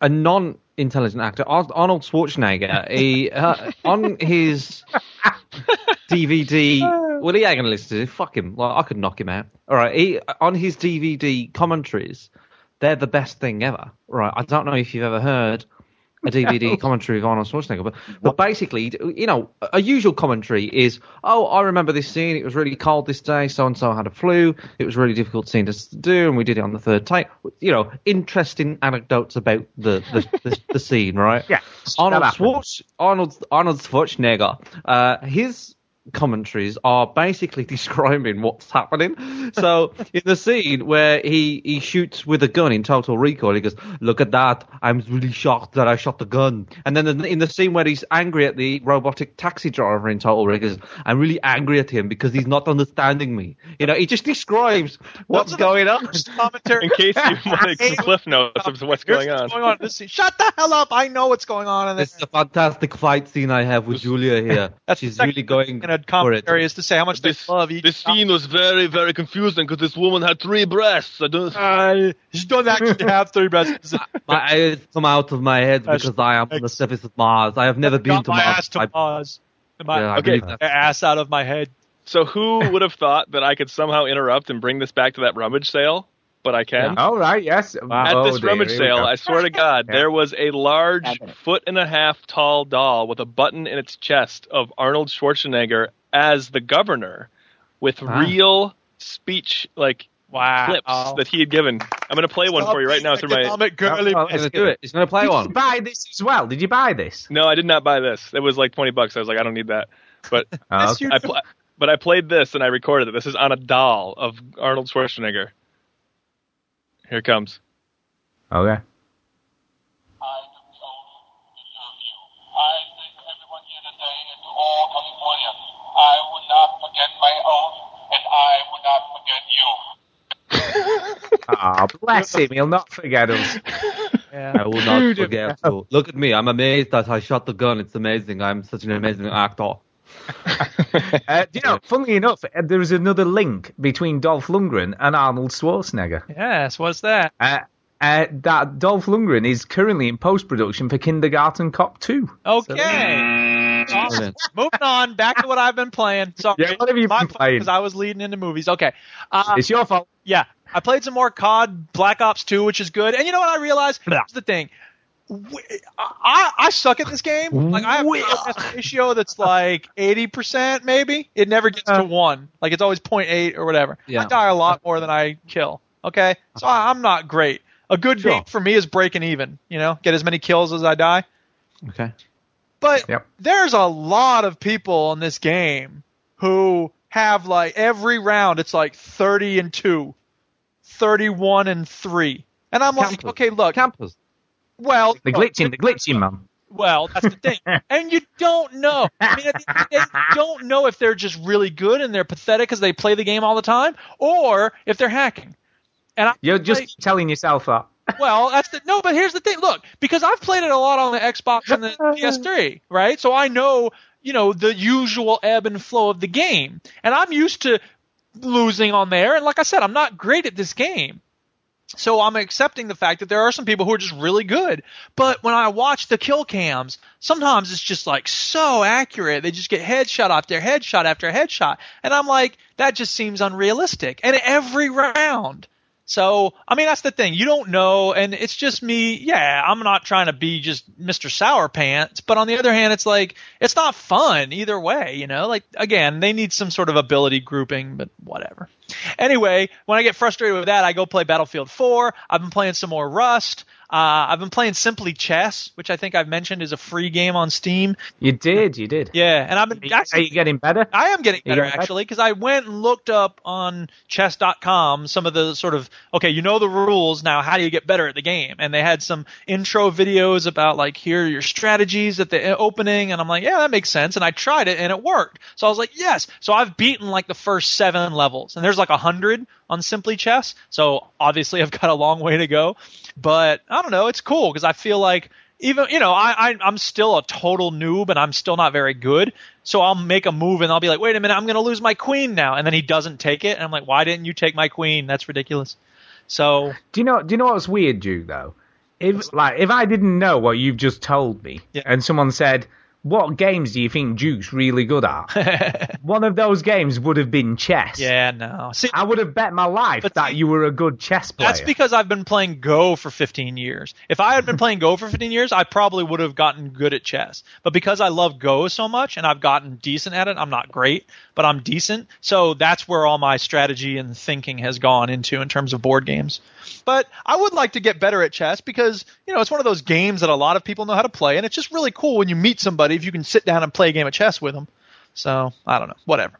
Speaker 4: a non-intelligent actor, Arnold Schwarzenegger, he uh, on his DVD. Well, he ain't gonna listen to it. Fuck him. Like, I could knock him out. All right. He on his DVD commentaries, they're the best thing ever. Right. I don't know if you've ever heard a DVD commentary of Arnold Schwarzenegger, but but basically, you know, a- a usual commentary is, oh, I remember this scene. It was really cold this day. So and so had a flu. It was a really difficult scene to do, and we did it on the third take. You know, interesting anecdotes about the the, the, the scene, right?
Speaker 3: Yeah,
Speaker 4: Arnold. Schwarz, Arnold Arnold Schwarzenegger, uh, his commentaries are basically describing what's happening. So in the scene where he he shoots with a gun in Total Recall, he goes, "Look at that! I'm really shocked that I shot the gun." And then in the scene where he's angry at the robotic taxi driver in Total Recall, he goes, "I'm really angry at him because he's not understanding me." You know, he just describes what's going on.
Speaker 1: Commentary.
Speaker 2: In case you wanted some cliff notes of what's going on.
Speaker 1: What's going on this scene. Shut the hell up! I know what's going on in this.
Speaker 4: This is a fantastic fight scene I have with Julia here.
Speaker 1: That's
Speaker 4: She's
Speaker 1: the
Speaker 4: really going
Speaker 1: in a
Speaker 4: for it.
Speaker 1: to say how much
Speaker 2: This,
Speaker 1: they love each.
Speaker 2: this scene was very, very confusing because this woman had three breasts. I don't.
Speaker 1: Uh, she doesn't actually have three breasts.
Speaker 4: My eyes come out of my head
Speaker 1: That's-
Speaker 4: because I am on the surface of Mars. I have never been
Speaker 1: Got
Speaker 4: to
Speaker 1: my
Speaker 4: Mars.
Speaker 1: ass to
Speaker 4: I-
Speaker 1: Mars. My,
Speaker 4: Yeah,
Speaker 1: okay,
Speaker 4: believe
Speaker 1: ass out of my head.
Speaker 2: So who would have thought that I could somehow interrupt and bring this back to that rummage sale? But I can.
Speaker 3: All right, yes. Wow.
Speaker 2: At
Speaker 3: Oh,
Speaker 2: this
Speaker 3: dear,
Speaker 2: rummage sale. I swear to God,
Speaker 3: Yeah.
Speaker 2: there was a large foot and a half tall doll with a button in its chest of Arnold Schwarzenegger as the governor with
Speaker 4: Ah.
Speaker 2: real speech like
Speaker 1: Wow.
Speaker 2: clips that he had given. I'm going to play one for you right now through my.
Speaker 1: Girly.
Speaker 3: Oh,
Speaker 4: He's
Speaker 3: let's
Speaker 4: gonna do it. He's gonna play
Speaker 3: Did
Speaker 4: one.
Speaker 3: you buy this as well? Did you buy this?
Speaker 2: No, I did not buy this. It was like 20 bucks. I was like, I don't need that. But
Speaker 3: Oh, okay.
Speaker 2: I pl- but I played this and I recorded it. This is on a doll of Arnold Schwarzenegger. Here it comes.
Speaker 3: okay.
Speaker 13: I think everyone here today in all California, I will not forget my oath, and I will not forget you.
Speaker 3: Oh, bless him. He'll not forget us.
Speaker 4: I will not forget to. Look at me. I'm amazed that I shot the gun. It's amazing. I'm such an amazing actor.
Speaker 3: Uh, you know, funnily enough, uh, there is another link between Dolph Lundgren and Arnold Schwarzenegger.
Speaker 1: Yes, what's that?
Speaker 3: Uh, uh, that Dolph Lundgren is currently in post production for Kindergarten Cop 2.
Speaker 1: Okay. Awesome. Moving on, back to what I've been playing. Sorry,
Speaker 3: Yeah, what have you been playing?
Speaker 1: Because I was leading into movies. Okay. Uh,
Speaker 3: It's your fault.
Speaker 1: yeah, I played some more COD Black Ops 2, which is good. And you know what I realized? Here's the thing. W- I, I suck at this game. Like I have a ratio that's like 80% maybe. It never gets to 1. Like it's always 0.8 or whatever.
Speaker 4: Yeah.
Speaker 1: I die a lot more than I kill. Okay? So I, I'm not great. A good
Speaker 4: Sure.
Speaker 1: game for me is breaking even, you know? Get as many kills as I die.
Speaker 4: Okay.
Speaker 1: But
Speaker 3: Yep.
Speaker 1: there's a lot of people in this game who have like every round it's like 30 and 2, 31 and 3. And I'm like, okay, look,
Speaker 4: Campers.
Speaker 1: Well,
Speaker 3: The glitching, the glitching, man.
Speaker 1: well, that's the thing. and you don't know. I mean, at the end of the day, you don't know if they're just really good and they're pathetic because they play the game all the time, or if they're hacking. And I,
Speaker 3: You're just
Speaker 1: I-
Speaker 3: telling yourself that.
Speaker 1: well, that's the no, but here's the thing. Look, because I've played it a lot on the Xbox and the PS3, right? So I know, you know, the usual ebb and flow of the game, and I'm used to losing on there. And like I said, I'm not great at this game. So I'm accepting the fact that there are some people who are just really good. But when I watch the kill cams, sometimes it's just like so accurate. They just get headshot after headshot after headshot. And I'm like, that just seems unrealistic. And every round. So, I mean, that's the thing. You don't know, and it's just me. Yeah, I'm not trying to be just Mr. Sour Pants, but on the other hand, it's like, it's not fun either way, you know? Like, again, they need some sort of ability grouping, but whatever. Anyway, when I get frustrated with that, I go play Battlefield 4. I've been playing some more Rust. Uh, I've been playing Simply Chess, which I think I've mentioned is a free game on Steam.
Speaker 3: You did, you did.
Speaker 1: Yeah, and I've been
Speaker 3: Are
Speaker 1: actually
Speaker 3: you getting better?
Speaker 1: I am getting better
Speaker 3: getting
Speaker 1: actually because I went and looked up on chess.com some of the sort of okay, you know the rules now. How do you get better at the game? And they had some intro videos about like here are your strategies at the opening, and I'm like, yeah, that makes sense. And I tried it and it worked. So I was like, yes. So I've beaten like the first seven levels, and there's like a hundred on Simply Chess. So obviously I've got a long way to go, but I don't know. It's cool because I feel like even you know I, I I'm still a total noob and I'm still not very good. So I'll make a move and I'll be like, wait a minute, I'm going to lose my queen now, and then he doesn't take it, and I'm like, why didn't you take my queen? That's ridiculous. So
Speaker 3: Do you know? Do you know what's weird, Duke? Though, if like if I didn't know what you've just told me,
Speaker 1: Yeah.
Speaker 3: and someone said, "What games do you think Duke's really good at?" One of those games would have been chess.
Speaker 1: yeah, no. See,
Speaker 3: I would have bet my life that
Speaker 1: see-
Speaker 3: you were a good chess player.
Speaker 1: That's because I've been playing Go for 15 years. If I had been playing Go for 15 years, I probably would have gotten good at chess. But because I love Go so much and I've gotten decent at it, I'm not great, but I'm decent. So that's where all my strategy and thinking has gone into in terms of board games. But I would like to get better at chess because, you know, it's one of those games that a lot of people know how to play and it's just really cool when you meet somebody if you can sit down and play a game of chess with them. So, I don't know, whatever.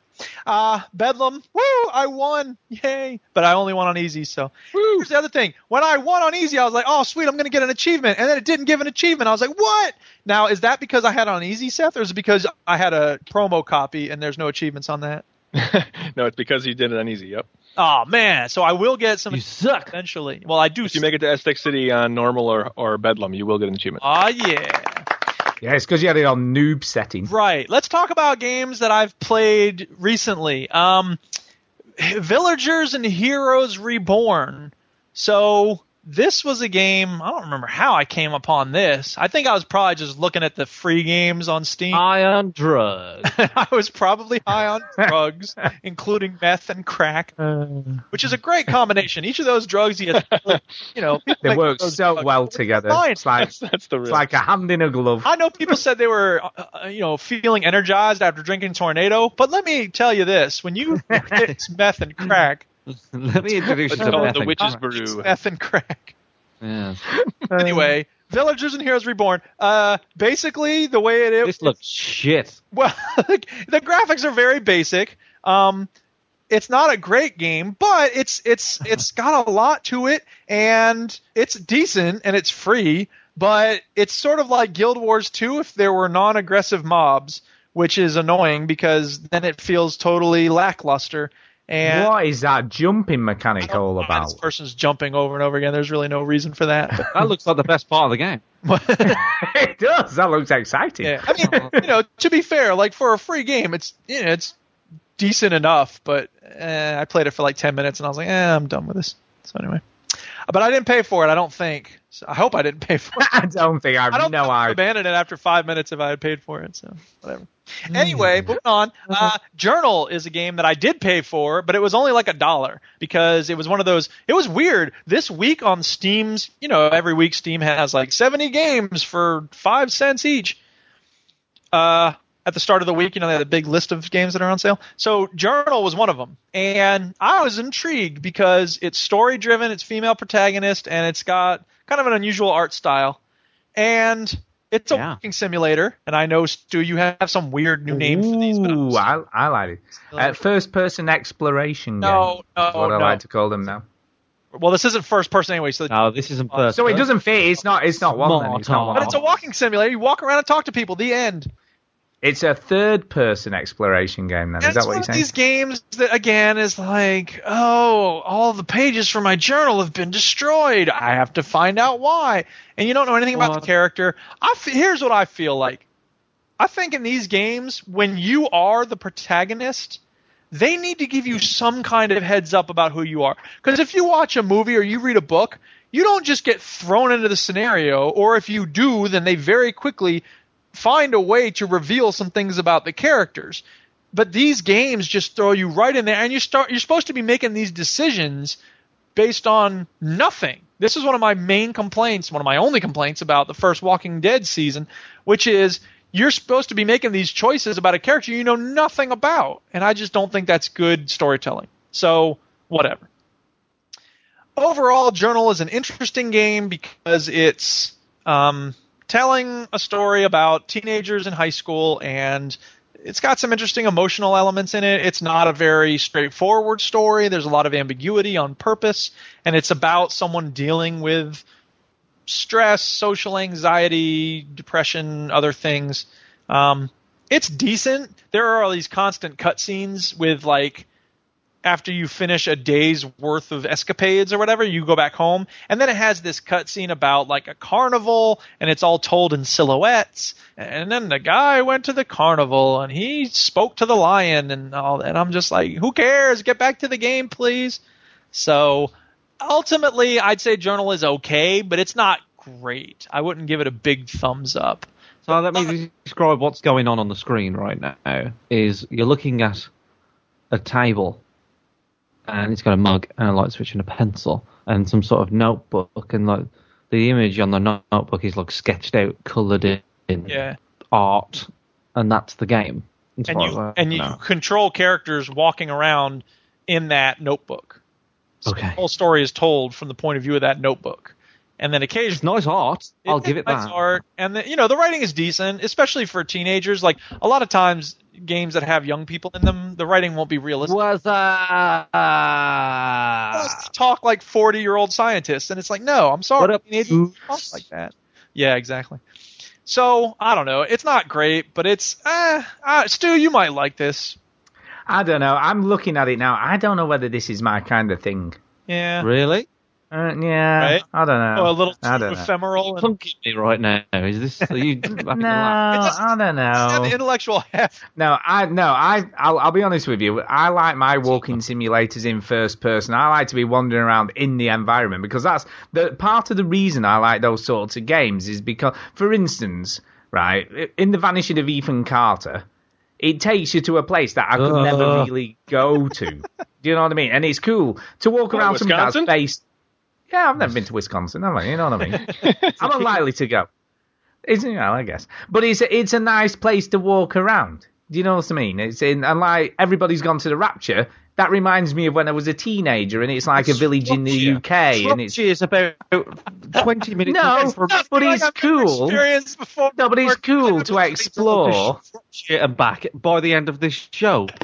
Speaker 1: Uh, Bedlam, woo, I won, yay! But I only won on easy, so. Here's the other thing. When I won on easy, I was like, oh, sweet, I'm going to get an achievement. And then it didn't give an achievement. I was like, what? Now, is that because I had on easy, Seth, or is it because I had a promo copy and there's no achievements on that?
Speaker 2: no, it's because you did it on easy. Yep.
Speaker 1: Oh, man. So I will get some
Speaker 4: You suck.
Speaker 1: eventually. Well, I do.
Speaker 2: If you make it to Aztec City on normal or, or Bedlam, you will get an achievement.
Speaker 1: Oh, yeah.
Speaker 3: Yeah, it's because you had it on noob setting.
Speaker 1: Right. Let's talk about games that I've played recently. Um, Villagers and Heroes Reborn. So this was a game. I don't remember how I came upon this. I think I was probably just looking at the free games on Steam.
Speaker 4: High on drugs.
Speaker 1: I was probably high on drugs, including meth and crack, which is a great combination. Each of those drugs, you, you know,
Speaker 3: They work so
Speaker 1: drugs.
Speaker 3: well together.
Speaker 1: fine.
Speaker 3: It's like
Speaker 2: That's, that's the real.
Speaker 3: it's like a hand in a glove.
Speaker 1: I know people said they were, uh, uh, you know, feeling energized after drinking Tornado, but let me tell you this: when you mix meth and crack,
Speaker 4: Let me introduce you to
Speaker 2: called
Speaker 4: meth
Speaker 2: the
Speaker 4: and
Speaker 2: witch's
Speaker 4: crack.
Speaker 1: it's
Speaker 2: brew.
Speaker 1: meth and crack.
Speaker 4: Yes.
Speaker 1: Anyway, Villagers and Heroes Reborn. Uh, basically, the way it is,
Speaker 4: This looks shit.
Speaker 1: well, the graphics are very basic. Um, it's not a great game, but it's it's it's got a lot to it, and it's decent and it's free. But it's sort of like Guild Wars 2 if there were non-aggressive mobs, which is annoying because then it feels totally lackluster. And
Speaker 3: what is that jumping mechanic all
Speaker 1: why
Speaker 3: about?
Speaker 1: This person's jumping over and over again. There's really no reason for that.
Speaker 4: That looks like the best part of the game.
Speaker 3: it does. That looks exciting.
Speaker 1: Yeah, I mean, you know, to be fair, like for a free game, it's you know, it's decent enough. But eh, I played it for like ten minutes and I was like, eh, I'm done with this. So anyway, but I didn't pay for it. I don't think. So I hope I didn't pay for it.
Speaker 3: I don't think I,
Speaker 1: I don't
Speaker 3: know.
Speaker 1: I
Speaker 3: I.
Speaker 1: abandoned it after five minutes if I had paid for it. So whatever. Anyway, moving on. Uh, Journal is a game that I did pay for, but it was only like a dollar because it was one of those. It was weird. This week on Steam's, you know, every week Steam has like 70 games for five cents each. Uh, at the start of the week, you know, they had a big list of games that are on sale. So Journal was one of them, and I was intrigued because it's story driven, it's female protagonist, and it's got kind of an unusual art style. And It's a
Speaker 4: Yeah.
Speaker 1: walking simulator, and I know Stu, you have some weird new name for these. But I'm
Speaker 3: Ooh, I, I like it. Uh, first person exploration
Speaker 1: No,
Speaker 3: game. is
Speaker 1: no,
Speaker 3: what I like to call them now.
Speaker 1: well, this isn't first person anyway, so
Speaker 4: No, this isn't first.
Speaker 3: So it doesn't fit. It's not. It's not one. Then. It's not one.
Speaker 1: But it's a walking simulator. You walk around and talk to people. The end.
Speaker 3: It's a third person exploration game. Then is that what you're
Speaker 1: of
Speaker 3: saying?
Speaker 1: these games that again is like, oh, all the pages from my journal have been destroyed. I have to find out why. And you don't know anything about the character. I f- here's what I feel like. I think in these games, when you are the protagonist, they need to give you some kind of heads up about who you are. Because if you watch a movie or you read a book, you don't just get thrown into the scenario, or if you do, then they very quickly find a way to reveal some things about the characters. But these games just throw you right in there, and you start. You're supposed to be making these decisions based on nothing. This is one of my main complaints, one of my only complaints about the first Walking Dead season, which is you're supposed to be making these choices about a character you know nothing about, and I just don't think that's good storytelling. So whatever. Overall, Journal is an interesting game because it's um, telling a story about teenagers in high school and it's got some interesting emotional elements in it. It's not a very straightforward story. There's a lot of ambiguity on purpose, and it's about someone dealing with stress, social anxiety, depression, other things. Um, it's decent. There are all these constant cutscenes with like after you finish a day's worth of escapades or whatever, you go back home, and then it has this cutscene about like a carnival, and it's all told in silhouettes. And then the guy went to the carnival, and he spoke to the lion, and all. that. And I'm just like, who cares? Get back to the game, please. So ultimately, I'd say Journal is okay, but it's not great. I wouldn't give it a big thumbs up.
Speaker 4: So let me describe what's going on on the screen right now. Is you're looking at a table, and it's got a mug and a light switch and a pencil and some sort of notebook, and like the image on the notebook is like sketched out, coloured in,
Speaker 1: Yeah.
Speaker 4: art, and that's the game.
Speaker 1: and you
Speaker 4: I
Speaker 1: and you
Speaker 4: know.
Speaker 1: control characters walking around in that notebook. So
Speaker 4: Okay.
Speaker 1: The whole story is told from the point of view of that notebook, and then occasionally
Speaker 4: It's nice art. I'll
Speaker 1: It-
Speaker 4: give it
Speaker 1: nice
Speaker 4: that.
Speaker 1: art, and the, you know the writing is decent, especially for teenagers. Like a lot of times, games that have young people in them, the writing won't be realistic.
Speaker 4: Was uh,
Speaker 1: They talk like forty-year-old scientists, and it's like, no, I'm sorry,
Speaker 4: What up,
Speaker 1: teenagers don't talk like that. Yeah, exactly. So I don't know. It's not great, but it's uh, uh Stu, you might like this.
Speaker 3: I don't know. I'm looking at it now. I don't know whether this is my kind of thing.
Speaker 1: Yeah.
Speaker 4: Really?
Speaker 3: Uh, yeah.
Speaker 1: Right?
Speaker 3: I don't know.
Speaker 1: Oh, a little
Speaker 3: I
Speaker 1: too
Speaker 3: don't know.
Speaker 1: ephemeral. And,
Speaker 4: Plunking me right now. Is this? Are you?
Speaker 3: No,
Speaker 4: laugh?
Speaker 3: I don't
Speaker 1: have the
Speaker 3: know.
Speaker 1: intellectual heft.
Speaker 3: No, I no, I I'll, I'll be honest with you. I like my walking simulators in first person. I like to be wandering around in the environment because that's the part of the reason I like those sorts of games is because, for instance, right in the Vanishing of Ethan Carter, it takes you to a place that I could never
Speaker 4: Uh.
Speaker 3: really go to. Do you know what I mean? And it's cool to walk
Speaker 2: What,
Speaker 3: around something that's
Speaker 2: Wisconsin?
Speaker 3: based. Yeah, I've never been to Wisconsin, have I? You know what I mean? I'm unlikely to go. It's you know, I guess, but it's a, it's a nice place to walk around. Do you know what I mean? It's in and like everybody's gone to the Rapture. That reminds me of when I was a teenager, and it's like a village in the UK, and it's
Speaker 4: is about twenty minutes.
Speaker 3: no,
Speaker 4: from
Speaker 3: but it's cool. No, but it's cool to explore.
Speaker 4: Shropshire and back by the end of this show.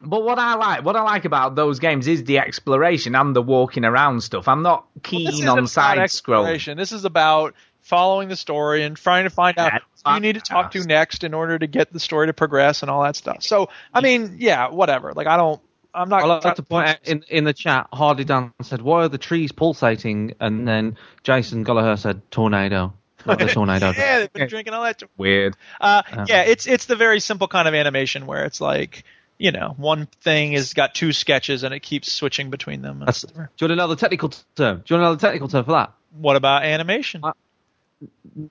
Speaker 3: But what I like, what I like about those games is the exploration and the walking around stuff. I'm not keen
Speaker 1: isn't
Speaker 3: on side scroll.
Speaker 1: exploration. This is about following the story and trying to find out who you need to talk to next in order to get the story to progress and all that stuff. So, I mean, yeah, whatever. Like, I don't. I'm not.
Speaker 4: I like to point out in, in the chat, Harley Dan said, "Why are the trees pulsating?" And then Jason Gallagher said, "Tornado." The tornado.
Speaker 1: yeah, they've been drinking all that.
Speaker 3: Weird.
Speaker 1: Uh,
Speaker 4: Uh.
Speaker 1: yeah, it's it's the very simple kind of animation where it's like, you know, one thing has got two sketches and it keeps switching between them.
Speaker 4: That's, do you want another technical term? Do you want the technical term for that?
Speaker 1: What about animation?
Speaker 4: Uh,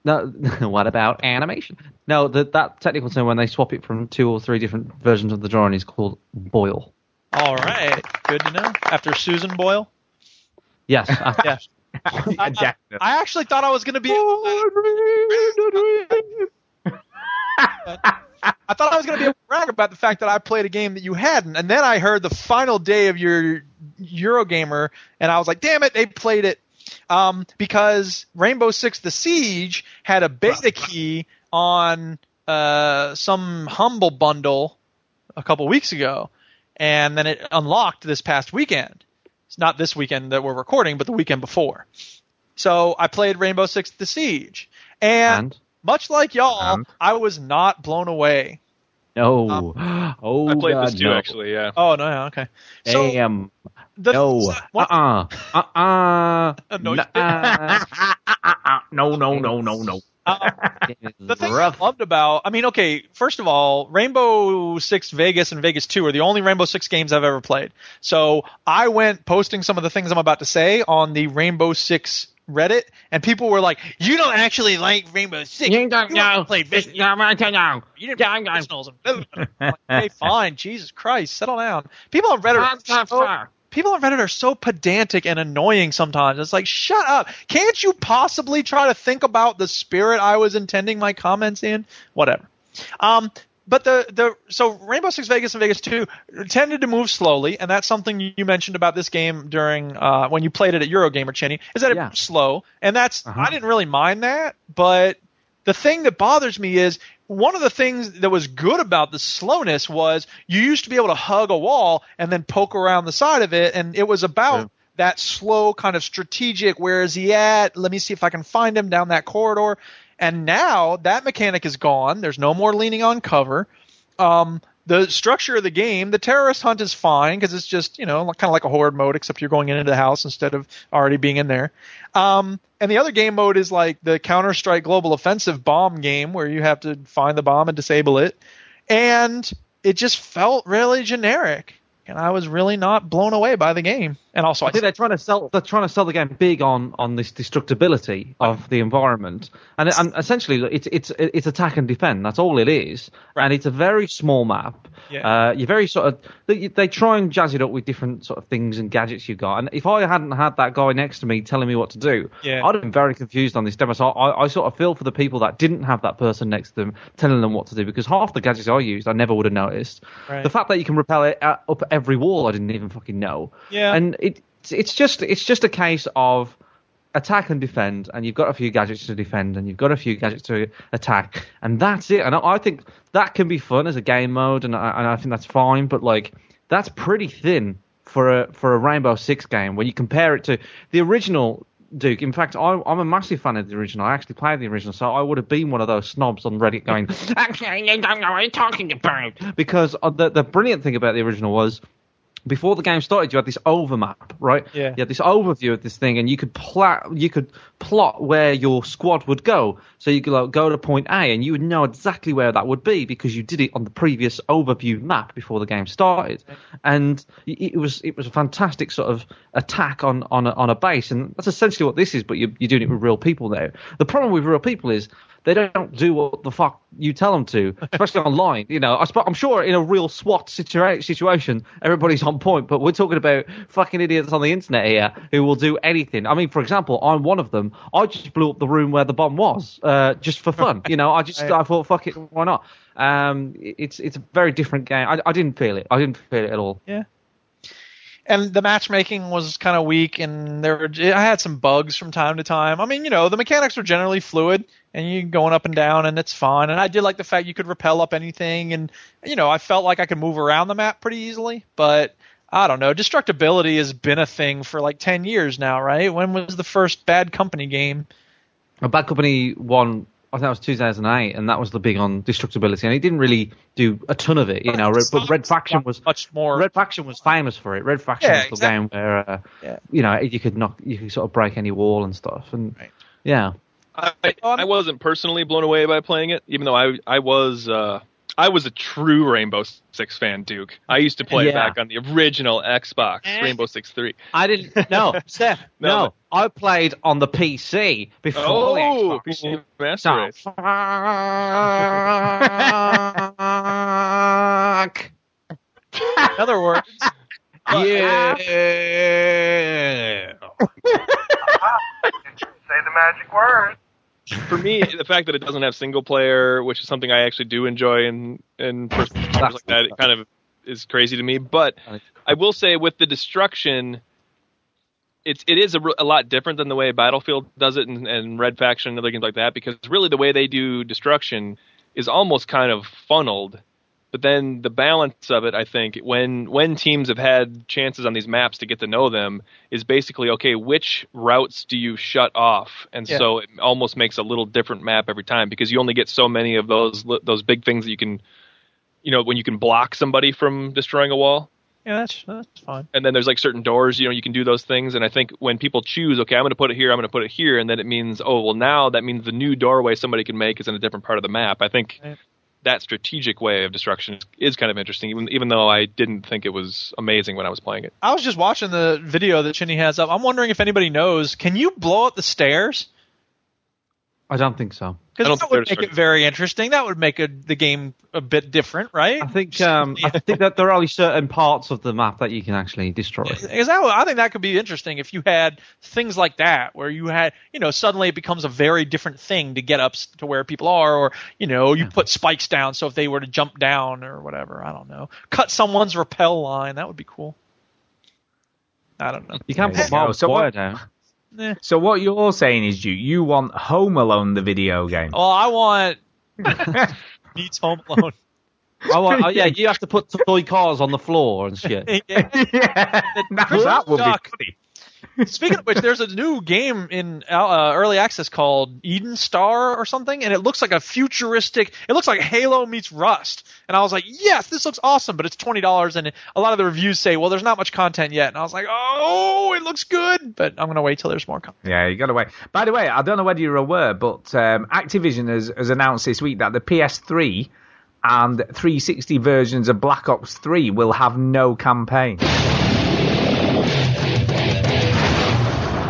Speaker 4: No. what about animation? No, that that technical term when they swap it from two or three different versions of the drawing is called boil.
Speaker 1: All right, good to know. After Susan Boyle.
Speaker 4: Yes. after-
Speaker 1: Yeah. I,
Speaker 3: Definitely.
Speaker 1: I actually thought I was going to be. I thought I was going to be able to brag about the fact that I played a game that you hadn't, and then I heard the final day of your Eurogamer, and I was like, "Damn it, they played it." um, because Rainbow Six: The Siege had a beta key on uh, some Humble bundle a couple weeks ago, and then it unlocked this past weekend. It's not this weekend that we're recording, but the weekend before. So I played Rainbow Six: The Siege, and,
Speaker 4: And?
Speaker 1: much like y'all,
Speaker 3: And?
Speaker 1: I was not blown away.
Speaker 4: No. oh,
Speaker 2: I played
Speaker 4: God,
Speaker 2: this too,
Speaker 4: no.
Speaker 2: actually. Yeah.
Speaker 1: Oh no, yeah, okay. So
Speaker 4: Damn.
Speaker 1: the
Speaker 4: no.
Speaker 1: what-
Speaker 4: Uh uh. Uh uh.
Speaker 1: No,
Speaker 3: no, no, no, no, no.
Speaker 1: the thing I loved about, I mean, okay, first of all, Rainbow Six Vegas and Vegas 2 are the only Rainbow Six games I've ever played. So I went posting some of the things I'm about to say on the Rainbow Six Reddit, and people were like, "You don't actually like Rainbow Six.
Speaker 4: You don't know.
Speaker 1: Play Vegas.
Speaker 4: Yeah, right, I know.
Speaker 1: You didn't play originals." and blah, blah, blah." I'm like, okay, fine. Jesus Christ, settle down. People on Reddit. Are so, people on Reddit are so pedantic and annoying sometimes. It's like, shut up. Can't you possibly try to think about the spirit I was intending my comments in? Whatever. Um, but the the so Rainbow Six Vegas and Vegas Two tended to move slowly, and that's something you mentioned about this game during uh, when you played it at Eurogamer, Chinny, is that it
Speaker 4: Yeah.
Speaker 1: moved slow, and that's
Speaker 4: Uh-huh.
Speaker 1: I didn't really mind that, but the thing that bothers me is one of the things that was good about the slowness was you used to be able to hug a wall and then poke around the side of it, and it was about
Speaker 4: Yeah.
Speaker 1: that slow kind of strategic. Where is he at? Let me see if I can find him down that corridor. And now that mechanic is gone. There's no more leaning on cover. Um, the structure of the game, the terrorist hunt is fine because it's just you know kind of like a horde mode, except you're going into the house instead of already being in there. Um, and the other game mode is like the Counter Strike Global Offensive bomb game where you have to find the bomb and disable it. And it just felt really generic, and I was really not blown away by the game. And also,
Speaker 4: I think they're trying to sell. They're trying to sell the game big on on this destructibility of the environment, and, and essentially it's it's it's attack and defend. That's all it is, and it's a very small map.
Speaker 1: Yeah.
Speaker 4: Uh, you're very sort of they, they try and jazz it up with different sort of things and gadgets you've got. And if I hadn't had that guy next to me telling me what to do,
Speaker 1: Yeah.
Speaker 4: I'd have been very confused on this demo. So I, I sort of feel for the people that didn't have that person next to them telling them what to do because half the gadgets I used I never would have noticed.
Speaker 1: Right.
Speaker 4: The fact that you can rappel it uh, up every wall I didn't even fucking know.
Speaker 1: Yeah.
Speaker 4: And it it's just it's just a case of attack and defend, and you've got a few gadgets to defend, and you've got a few gadgets to attack, and that's it. And I, I think that can be fun as a game mode, and I, and I think that's fine. But like that's pretty thin for a for a Rainbow Six game when you compare it to the original. Duke. In fact, I, I'm a massive fan of the original. I actually played the original, so I would have been one of those snobs on Reddit going, "Actually, I don't know what you're talking about." Because uh, the the brilliant thing about the original was before the game started, you had this overmap, right?
Speaker 1: Yeah.
Speaker 4: You had this overview of this thing, and you could plot, you could plot where your squad would go. So you could like, go to point A, and you would know exactly where that would be because you did it on the previous overview map before the game started. And it was it was a fantastic sort of attack on on a, on a base, and that's essentially what this is. But you're, you're doing it with real people now. The problem with real people is they don't do what the fuck you tell them to, especially online. You know, I sp- I'm sure in a real SWAT situa- situation, everybody's on point, but we're talking about fucking idiots on the internet here who will do anything. I mean, for example, I'm one of them. I just blew up the room where the bomb was, uh, just for fun. you know, I just I thought, fuck it, why not? Um, it's it's a very different game. I, I didn't feel it. I didn't feel it at all.
Speaker 1: Yeah. And the matchmaking was kind of weak, and there were, I had some bugs from time to time. I mean, you know, the mechanics were generally fluid, and you're going up and down, and it's fine. And I did like the fact you could rappel up anything, and you know, I felt like I could move around the map pretty easily. But I don't know, destructibility has been a thing for like ten years now, right? When was the first Bad Company game?
Speaker 4: A Bad Company one, I think that was 2008, and that was the big on destructibility, and it didn't really do a ton of it, you know. Red, but Red Faction was
Speaker 1: much more.
Speaker 4: Red Faction was famous for it. Red Faction
Speaker 1: Yeah,
Speaker 4: was the game where, uh,
Speaker 1: Yeah.
Speaker 4: you know, you could knock, you could sort of break any wall and stuff, and yeah.
Speaker 2: I, I wasn't personally blown away by playing it, even though I I was uh, I was a true Rainbow Six fan, Duke. I used to play it
Speaker 4: Yeah.
Speaker 2: back on the original Xbox, eh. Rainbow Six Three.
Speaker 4: I didn't. No, Steph.
Speaker 2: No,
Speaker 4: no, I played on the PC before
Speaker 2: Oh,
Speaker 4: the Xbox.
Speaker 2: PC Master Race.
Speaker 4: Fuck.
Speaker 1: In other words,
Speaker 4: yeah.
Speaker 14: Say the magic word.
Speaker 2: For me, the fact that it doesn't have single player, which is something I actually do enjoy in in first like that, it kind of is crazy to me. But I will say, with the destruction, it's it is a lot different than the way Battlefield does it and, and Red Faction and other games like that because really the way they do destruction is almost kind of funneled. But then the balance of it, I think, when when teams have had chances on these maps to get to know them, is basically okay. Which routes do you shut off? And
Speaker 1: Yeah.
Speaker 2: so it almost makes a little different map every time because you only get so many of those those big things that you can, you know, when you can block somebody from destroying a wall
Speaker 1: Yeah, that's that's fine.
Speaker 2: and then there's like certain doors you know you can do those things and i think when people choose okay i'm going to put it here i'm going to put it here and then it means oh well now that means the new doorway somebody can make is in a different part of the map i think
Speaker 1: Right.
Speaker 2: That strategic way of destruction is, kind of interesting even even though i didn't think it was amazing when i was playing it
Speaker 1: I was just watching the video that Chinny has up. I'm wondering if anybody knows. Can you blow up the stairs?
Speaker 4: I don't think so.
Speaker 1: Because that would make it very interesting. That would make a, the game a bit different, right?
Speaker 4: I think um, I think that there are only certain parts of the map that you can actually destroy.
Speaker 1: Because that, I think that could be interesting if you had things like that, where you had, you know, suddenly it becomes a very different thing to get up to where people are, or you know, you put spikes down so if they were to jump down or whatever, I don't know, cut someone's rappel line, that would be cool. I don't know.
Speaker 4: You can't put
Speaker 3: you go. So
Speaker 4: wire down.
Speaker 3: So what you're saying is, you you want Home Alone the video game?
Speaker 1: Oh, I want meets Home Alone.
Speaker 4: Oh, well, oh, yeah, you have to put toy cars on the floor and shit.
Speaker 1: yeah.
Speaker 3: yeah, now that would be funny.
Speaker 1: Speaking of which, there's a new game in uh, early access called Eden Star or something, and it looks like a futuristic. It looks like Halo meets Rust, and I was like, yes, this looks awesome, but it's twenty dollars, and a lot of the reviews say, well, there's not much content yet, and I was like, oh, it looks good, but I'm gonna wait till there's more content.
Speaker 3: Yeah, you got to wait. By the way, I don't know whether you're aware, but um, Activision has, has announced this week that the PS3 and 360 versions of Black Ops 3 will have no campaign.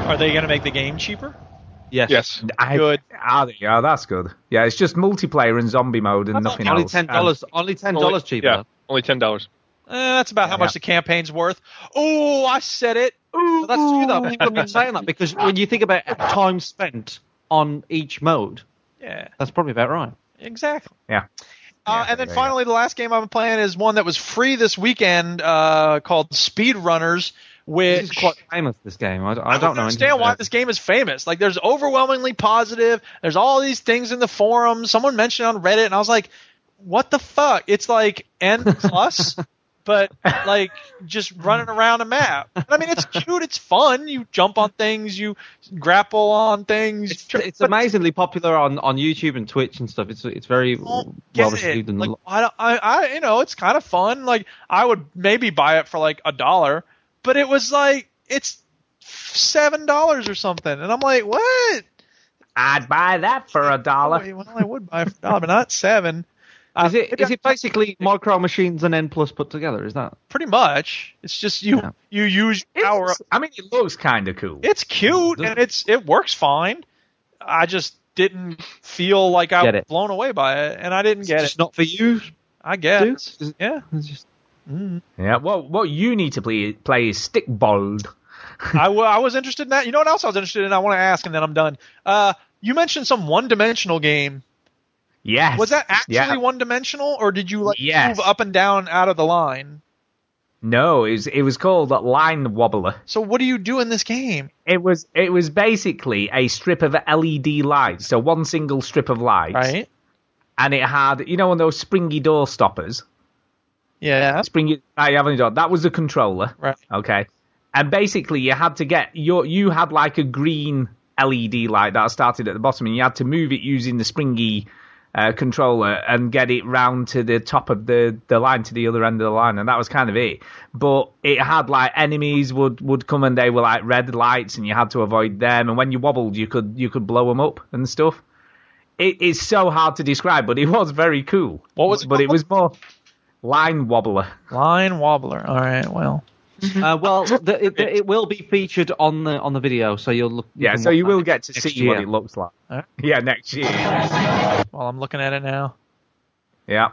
Speaker 1: Are they gonna make the game cheaper?
Speaker 4: Yes.
Speaker 2: yes
Speaker 3: I,
Speaker 1: Good.
Speaker 3: Ah, yeah, that's good. Yeah, it's just multiplayer and zombie mode and nothing
Speaker 4: Only
Speaker 3: else.
Speaker 4: ten dollars. Only ten dollars cheaper.
Speaker 2: yeah only ten dollars
Speaker 1: Eh, that's about how
Speaker 3: Yeah.
Speaker 1: much the campaign's worth. Oh, I said it. Ooh,
Speaker 4: But that's true though. People have been saying that because when you think about time spent on each mode,
Speaker 1: Yeah,
Speaker 4: that's probably about right.
Speaker 1: exactly.
Speaker 3: Yeah.
Speaker 1: Uh,
Speaker 3: Yeah,
Speaker 1: and then
Speaker 3: there you
Speaker 1: finally, the last game I've been playing is one that was free this weekend uh, called Speedrunners, which
Speaker 4: This is quite famous. This game. I, I
Speaker 1: I
Speaker 4: don't know.
Speaker 1: understand why this game is famous. Like, there's overwhelmingly positive. There's all these things in the forums. Someone mentioned it on Reddit, and I was like, "What the fuck?" It's like N plus, but like just running around a map. And, I mean, it's cute. It's fun. You jump on things. You grapple on things.
Speaker 4: It's, it's amazingly popular on, on YouTube and Twitch and stuff. It's it's very well received
Speaker 1: it. Like, I, don't- I, I, you know, it's kind of fun. Like, I would maybe buy it for like a dollar, but it was like it's seven dollars or something, and I'm like, what?
Speaker 3: I'd buy that for a dollar.
Speaker 1: Wait, well, I would buy for a dollar, but not seven.
Speaker 4: Is it
Speaker 1: maybe
Speaker 4: is it basically micro machines and N plus put together? Is that?
Speaker 1: Pretty much. It's just you
Speaker 4: Yeah.
Speaker 1: you use power.
Speaker 3: It's- I mean, it looks kind of cool.
Speaker 1: It's cute and it's it works fine. I just didn't feel like I
Speaker 4: Get
Speaker 1: was
Speaker 4: it.
Speaker 1: blown away by it, and I didn't get
Speaker 4: It's
Speaker 1: it.
Speaker 4: not for you.
Speaker 1: I guess.
Speaker 4: dude?
Speaker 1: Yeah.
Speaker 4: It's just
Speaker 1: Mm.
Speaker 3: Yeah, Well, what you need to play play is Stickball.
Speaker 1: I, w- I was interested in that. You know what else I was interested in? I want to ask, and then I'm done. Uh, you mentioned some one-dimensional game.
Speaker 3: Yes.
Speaker 1: Was that actually
Speaker 3: Yeah.
Speaker 1: one-dimensional, or did you like
Speaker 3: Yes.
Speaker 1: move up and down out of the line?
Speaker 3: No, it was it was called Line Wobbler.
Speaker 1: So what do you do in this game?
Speaker 3: It was it was basically a strip of LED lights, so one single strip of lights,
Speaker 1: Right?
Speaker 3: and it had you know one of those springy door stoppers.
Speaker 1: Yeah.
Speaker 3: Springy, ah, you have any door. That was the controller.
Speaker 1: Right.
Speaker 3: Okay. And basically, you had to get your you had like a green LED light that started at the bottom, and you had to move it using the springy uh, controller and get it round to the top of the, the line to the other end of the line, and that was kind of it. But it had like enemies would, would come and they were like red lights, and you had to avoid them. And when you wobbled, you could you could blow them up and stuff. It's so hard to describe, but it was very cool.
Speaker 1: What was it
Speaker 3: But it was more line wobbler.
Speaker 1: Line wobbler. All right. Well.
Speaker 4: uh, well, the, it, it will be featured on the on the video, so you'll look.
Speaker 3: Yeah, so
Speaker 4: watch
Speaker 3: you will get to
Speaker 4: next
Speaker 3: see what it looks like.
Speaker 1: Alright.
Speaker 3: Yeah, next year.
Speaker 1: Well, I'm looking at it now.
Speaker 3: Yeah.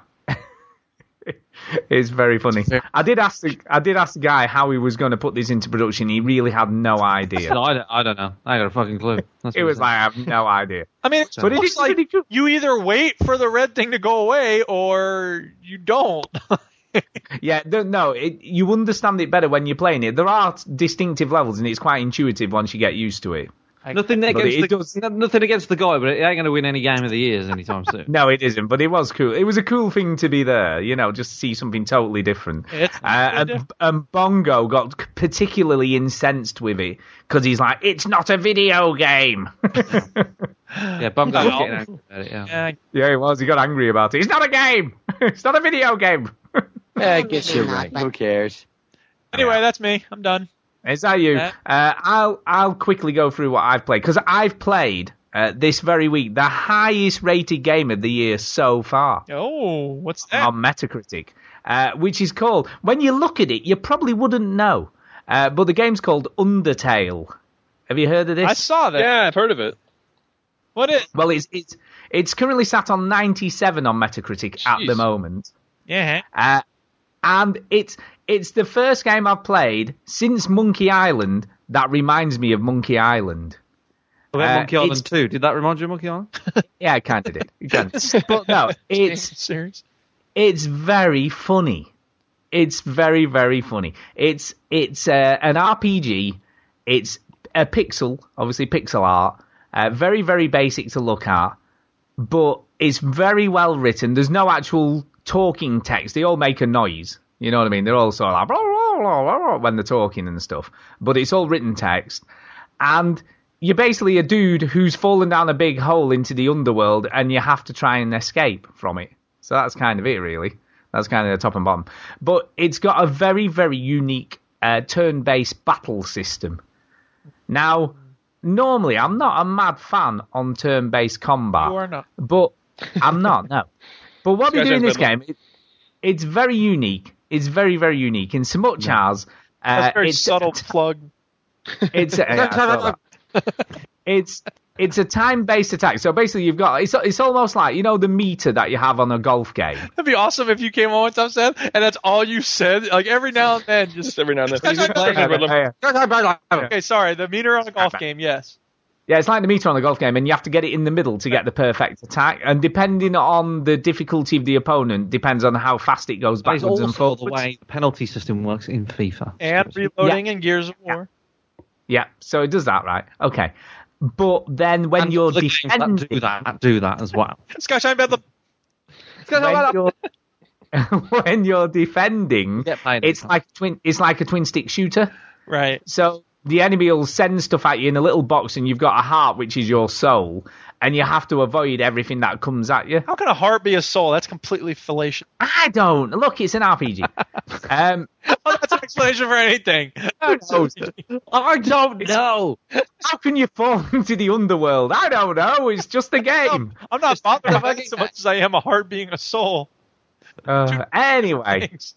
Speaker 3: it's very funny. I did ask the I did ask the guy how he was going to put this into production. He really had no idea.
Speaker 4: No, I don't, I don't know. I got a fucking clue. That's
Speaker 3: It was
Speaker 4: I'm
Speaker 3: like I have no idea.
Speaker 1: I mean, it
Speaker 3: But it
Speaker 1: looks like
Speaker 3: pretty cool.
Speaker 1: you either wait for the red thing to go away or you don't.
Speaker 3: yeah, no, it, you understand it better when you're playing it. There are distinctive levels, and it's quite intuitive once you get used to it.
Speaker 4: Nothing
Speaker 3: But
Speaker 4: against the,
Speaker 3: does-
Speaker 4: no- nothing against the guy, but it ain't going to win any game of the years anytime soon.
Speaker 3: No, it isn't, but it was cool. It was a cool thing to be there, you know, just to see something totally different. Uh, and, and Bongo got particularly incensed with it because he's like, "It's not a video game."
Speaker 4: yeah, Bongo was getting angry about it. Yeah.
Speaker 1: Yeah,
Speaker 3: yeah, he was. He got angry about it. It's not a game. it's not a video game.
Speaker 15: Yeah, I guess you're right. Who cares?
Speaker 1: Anyway, that's me. I'm done.
Speaker 3: Is that you?
Speaker 1: Yeah.
Speaker 3: Uh, I'll I'll quickly go through what I've played because I've played uh, this very week the highest rated game of the year so far
Speaker 1: Oh, what's that?
Speaker 3: on Metacritic, uh, which is called. When you look at it, you probably wouldn't know, uh, but the game's called Undertale. Have you heard of this?
Speaker 1: I saw that.
Speaker 2: Yeah, I've heard of it.
Speaker 1: What is?
Speaker 3: Well, it's it's it's currently sat on 97 on Metacritic at the moment.
Speaker 1: Yeah.
Speaker 3: Uh, and it's it's the first game I've played since Monkey Island that reminds me of Monkey Island.
Speaker 4: What about
Speaker 3: Uh,
Speaker 4: Monkey Island
Speaker 3: it's-
Speaker 4: 2? Did that remind you of Monkey Island?
Speaker 3: Yeah, I kind of did. It kinda did. but no, it's
Speaker 1: serious.
Speaker 3: it's very funny. It's very very funny. It's it's uh, an RPG. It's a pixel, obviously pixel art. Uh, very very basic to look at, but it's very well written. There's no actual talking text. They all make a noise. You know what I mean? They're all sort of like blah, blah, blah, when they're talking and stuff. But it's all written text, and you're basically a dude who's fallen down a big hole into the underworld, and you have to try and escape from it. So that's kind of it, really. That's kind of the top and bottom. But it's got a very, very unique uh, turn-based battle system. Now, normally I'm not a mad fan on turn-based combat,
Speaker 1: You are not.
Speaker 3: but I'm not. No. But what they do in this game, it, it's very unique. It's very, very unique in so much as uh,
Speaker 1: That's a very
Speaker 3: it's
Speaker 1: subtle plug.
Speaker 3: it's yeah, I thought that. it's it's a time-based attack. So basically, you've got it's it's almost like you know the meter that you have on a golf game.
Speaker 1: That'd be awesome if you came on one time, Seth, and that's all you said. Like every now and then, just
Speaker 2: Just every now and then.
Speaker 3: Yeah, yeah.
Speaker 1: okay. Sorry, the meter on a golf game. Yes.
Speaker 3: Yeah, it's like the meter on the golf game, and you have to get it in the middle to get the perfect attack. And depending on the difficulty of the opponent, depends on how fast it goes
Speaker 4: That is
Speaker 3: backwards and
Speaker 4: also
Speaker 3: forwards.
Speaker 4: the way the penalty system works in FIFA.
Speaker 1: And reloading in Gears of War.
Speaker 3: Yeah, so it does that, right? Okay. But then when
Speaker 4: And
Speaker 3: you're
Speaker 4: the games that
Speaker 3: defending,
Speaker 4: do that do that as well.
Speaker 1: Skyshine Bedlam.
Speaker 3: when you're, when you're defending, it's like twin. It's like a twin stick shooter.
Speaker 1: Right.
Speaker 3: So the enemy will send stuff at you in a little box, and you've got a heart, which is your soul, and you have to avoid everything that comes at you.
Speaker 1: How can a heart be a soul? That's completely fallacious.
Speaker 3: I don't look. It's an RPG. um,
Speaker 1: Oh, that's an explanation for anything.
Speaker 4: I don't know.
Speaker 3: How can you fall into the underworld? I don't know. It's just a game.
Speaker 1: I'm not bothered by it so much as I am a heart being a soul.
Speaker 3: Uh, anyway,
Speaker 1: Thanks.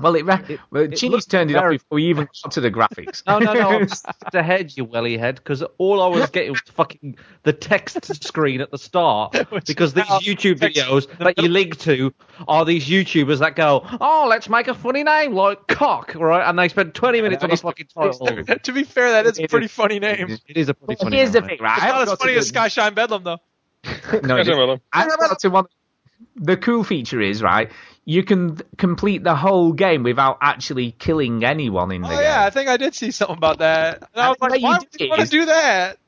Speaker 3: Well, it, ra- well, Chinny's
Speaker 4: looks
Speaker 3: turned it off before we even got to the graphics.
Speaker 4: No, no, no. I'm skipped ahead, you welly head, because all I was getting was fucking the text screen at the start. Because these YouTube videos that you link to are these YouTubers that go, oh, let's make a funny name like cock, right? And they spend 20 minutes on the fucking title.
Speaker 1: to be fair, that is a pretty
Speaker 3: is-
Speaker 1: funny name.
Speaker 4: It is a pretty
Speaker 3: Well,
Speaker 4: funny
Speaker 3: here's the
Speaker 4: name,
Speaker 3: thing, right?
Speaker 1: It's
Speaker 3: I've
Speaker 1: not as funny
Speaker 3: go-
Speaker 1: as Skyshine Bedlam, though.
Speaker 3: No, it
Speaker 2: Guys,
Speaker 3: isn't.
Speaker 2: Bedlam.
Speaker 3: I've got to one. The cool feature is right. You can complete the whole game without actually killing anyone in the
Speaker 1: Oh
Speaker 3: game.
Speaker 1: yeah, I think I did see something about that. And I was like, why
Speaker 3: you
Speaker 1: would you
Speaker 3: did.
Speaker 1: want to do that?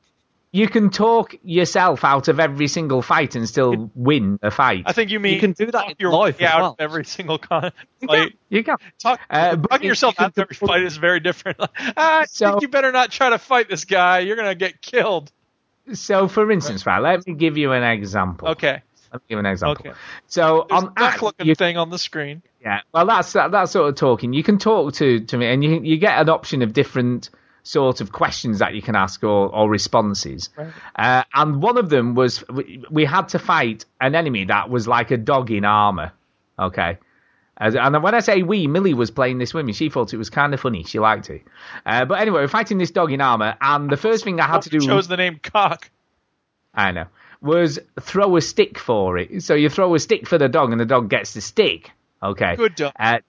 Speaker 3: You can talk yourself out of every single fight and still win a fight.
Speaker 1: I think you mean
Speaker 4: You can do that
Speaker 1: talk
Speaker 4: in
Speaker 1: your
Speaker 4: life
Speaker 1: way
Speaker 4: as
Speaker 1: out
Speaker 4: well.
Speaker 1: of every single con. Like,
Speaker 3: you can.
Speaker 1: talk,
Speaker 3: Uh,
Speaker 1: talking yourself
Speaker 3: you
Speaker 1: out of every fight is very different. Like, ah, I
Speaker 3: So-
Speaker 1: think you better not try to fight this guy. You're gonna get killed.
Speaker 3: So, for instance, right, let me give you an example.
Speaker 1: Okay.
Speaker 3: Let me give an example.
Speaker 1: Okay.
Speaker 3: So,
Speaker 1: There's
Speaker 3: on
Speaker 1: a duck
Speaker 3: Act,
Speaker 1: looking
Speaker 3: you
Speaker 1: thing on the screen.
Speaker 3: Yeah, well, that's that, that's sort of talking. You can talk to to me, and you you get an option of different sort of questions that you can ask or, or responses.
Speaker 1: Right.
Speaker 3: Uh, and one of them was we, we had to fight an enemy that was like a dog in armor. Okay. As, and when I say we, Millie was playing this with me. She thought it was kind of funny. She liked it. Uh, but anyway, we're fighting this dog in armor, and the first thing I had to do was
Speaker 1: chose the name cock.
Speaker 3: I know. Was throw a stick for it. So you throw a stick for the dog, and the dog gets the stick. Okay.
Speaker 1: Good dog.
Speaker 3: Uh,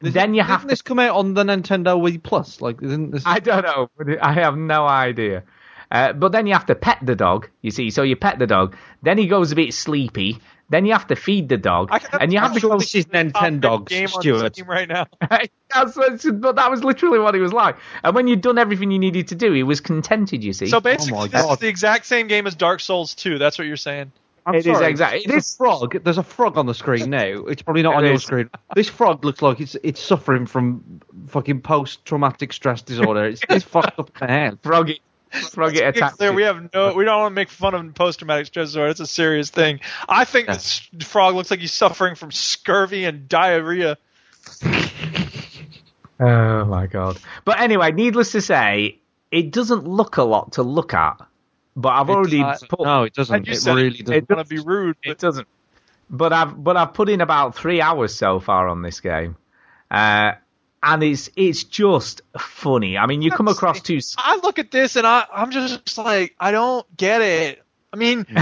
Speaker 3: then you have
Speaker 4: Didn't this come out on the Nintendo Wii Plus? Like, isn't this?
Speaker 3: I don't know. I have no idea. Uh, but then you have to pet the dog, you see. So you pet the dog. Then he goes a bit sleepy. Then you have to feed the dog, and you have to go.
Speaker 4: This is Nintendogs,
Speaker 1: game on
Speaker 4: Stuart.
Speaker 1: Right now.
Speaker 3: That's what- but that was literally what he was like. And when you'd done everything you needed to do, he was contented. You see.
Speaker 1: So oh basically,
Speaker 4: my
Speaker 1: this is the exact same game as Dark Souls 2. That's what you're saying.
Speaker 4: I'm
Speaker 3: It is
Speaker 4: sorry,
Speaker 3: exactly- it
Speaker 4: There's a frog. There's a frog on the screen now. It's probably not on
Speaker 3: It
Speaker 4: your screen. This frog looks like it's it's suffering from fucking post traumatic stress disorder. It's, it's fucked up in the head.
Speaker 3: Froggy, Froggy
Speaker 1: Let's be
Speaker 3: attacked.
Speaker 1: clear, we have no. We don't want to make fun of post-traumatic stress disorder. It's a serious thing. I think this frog looks like he's suffering from scurvy and diarrhea.
Speaker 3: Oh my god! But anyway, needless to say, it doesn't look a lot to look at. But I've
Speaker 4: It
Speaker 3: already
Speaker 4: doesn't.
Speaker 3: put.
Speaker 4: No, it doesn't.
Speaker 1: And you
Speaker 4: It
Speaker 1: said
Speaker 4: really
Speaker 1: it
Speaker 4: doesn't.
Speaker 1: want to be rude, but
Speaker 3: It doesn't. But I've but I've put in about three hours so far on this game, uh, and it's it's just funny. I mean, you come across two.
Speaker 1: I look at this and I, I'm just like, I don't get it. I mean,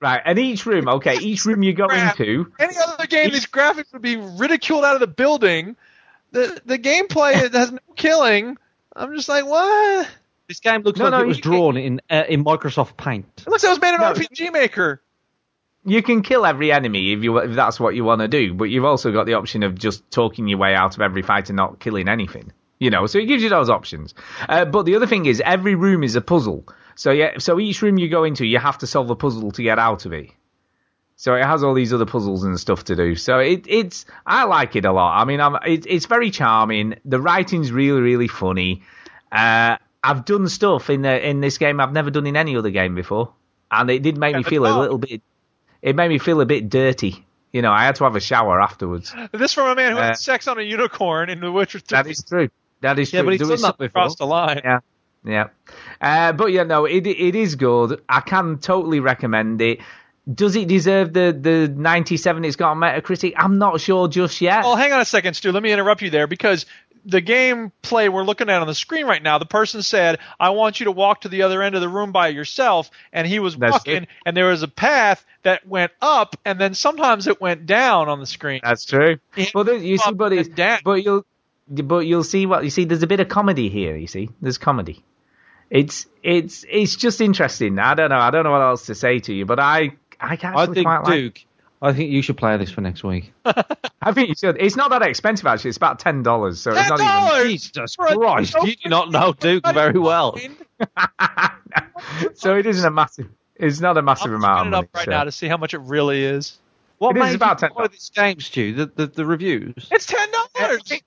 Speaker 3: Right, and each room, okay, each room you go
Speaker 1: Crap.
Speaker 3: into,
Speaker 1: any other game, these graphics would be ridiculed out of the building. The the gameplay has no killing. I'm just like, what?
Speaker 4: This game looks
Speaker 3: No,
Speaker 4: like
Speaker 3: no,
Speaker 4: it was drawn in uh, in Microsoft Paint.
Speaker 1: It looks like it was made in
Speaker 3: No.
Speaker 1: RPG Maker.
Speaker 3: You can kill every enemy if you if that's what you want to do, but you've also got the option of just talking your way out of every fight and not killing anything. You know, so it gives you those options. Uh, but the other thing is, every room is a puzzle. So yeah, so each room you go into, you have to solve a puzzle to get out of it. So it has all these other puzzles and stuff to do. So it, it's I like it a lot. I mean, I'm, it, it's very charming. The writing's really really funny. Uh, I've done stuff in the in this game I've never done in any other game before, and it did make me
Speaker 1: Yeah,
Speaker 3: feel a little bit. It made me feel a bit dirty. You know, I had to have a shower afterwards.
Speaker 1: This from a man who
Speaker 3: Uh,
Speaker 1: had sex on a unicorn in The Witcher 3.
Speaker 3: That is true. That is
Speaker 4: Yeah,
Speaker 3: true.
Speaker 4: but he's
Speaker 3: There
Speaker 4: done
Speaker 3: was
Speaker 4: that before.
Speaker 1: Crossed the line.
Speaker 3: Yeah, yeah. Uh, but yeah, no, it it is good. I can totally recommend it. Does it deserve the the 97 it's got on Metacritic? I'm not sure just yet.
Speaker 1: Well, hang on a second, Stu. Let me interrupt you there because the gameplay we're looking at on the screen right now, the person said, "I want you to walk to the other end of the room by yourself," and he was
Speaker 3: That's
Speaker 1: walking,
Speaker 3: it.
Speaker 1: and there was a path that went up, and then sometimes it went down on the screen.
Speaker 3: That's true.
Speaker 1: Yeah,
Speaker 3: Well, there, you see,
Speaker 1: up
Speaker 3: but it's,
Speaker 1: down.
Speaker 3: but you'll but you'll see what you see. There's a bit of comedy here. You see, there's comedy. It's it's it's just interesting. I don't know. I don't know what else to say to you, but I I actually
Speaker 4: I think
Speaker 3: quite like.
Speaker 4: Duke. I think you should play this for next week.
Speaker 3: I think you should. It's not that expensive actually. It's about ten dollars. So it's not even.
Speaker 4: Jesus Christ, you do not know Duke very well.
Speaker 3: so it isn't a massive. It's not a massive amount.
Speaker 1: I'm
Speaker 3: amount.
Speaker 1: looking
Speaker 3: of
Speaker 1: it up right
Speaker 3: so.
Speaker 1: now to see how much it really is.
Speaker 4: What
Speaker 3: It is
Speaker 4: made
Speaker 3: about
Speaker 4: you
Speaker 3: $10.
Speaker 4: buy this game, Stu? The, the, the reviews?
Speaker 1: It's ten dollars.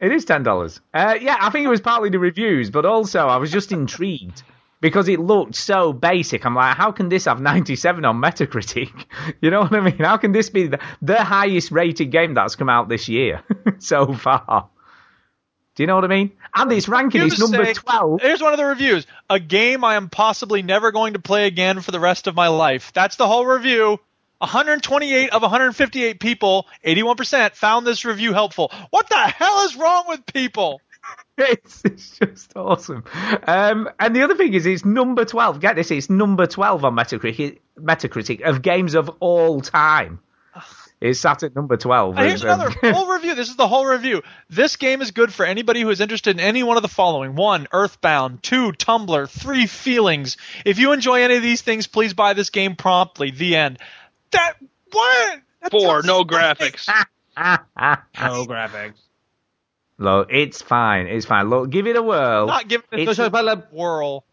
Speaker 3: It is ten dollars. Uh, yeah, I think it was partly the reviews, but also I was just intrigued because it looked so basic. I'm like, how can this have 97 on Metacritic? You know what I mean? How can this be the, the highest rated game that's come out this year so far? Do you know what I mean? And it's ranking is number
Speaker 1: say-
Speaker 3: 12.
Speaker 1: Here's one of the reviews: a game I am possibly never going to play again for the rest of my life. That's the whole review. 128 of 158 people, 81%, found this review helpful. What the hell is wrong with people?
Speaker 3: It's, it's just awesome. Um, and the other thing is, it's number 12. Get this, it's number 12 on Metacritic, Metacritic of games of all time. It's sat at number 12.
Speaker 1: And here's
Speaker 3: um,
Speaker 1: another whole review. This is the whole review. This game is good for anybody who is interested in any one of the following: one, Earthbound; two, Tumblr; three, Feelings. If you enjoy any of these things, please buy this game promptly. The end. That what? That
Speaker 2: Four, no graphics.
Speaker 4: No graphics.
Speaker 3: Look, it's fine. It's fine. Look, give it a whirl.
Speaker 1: Not giving it
Speaker 3: It's
Speaker 1: a whirl.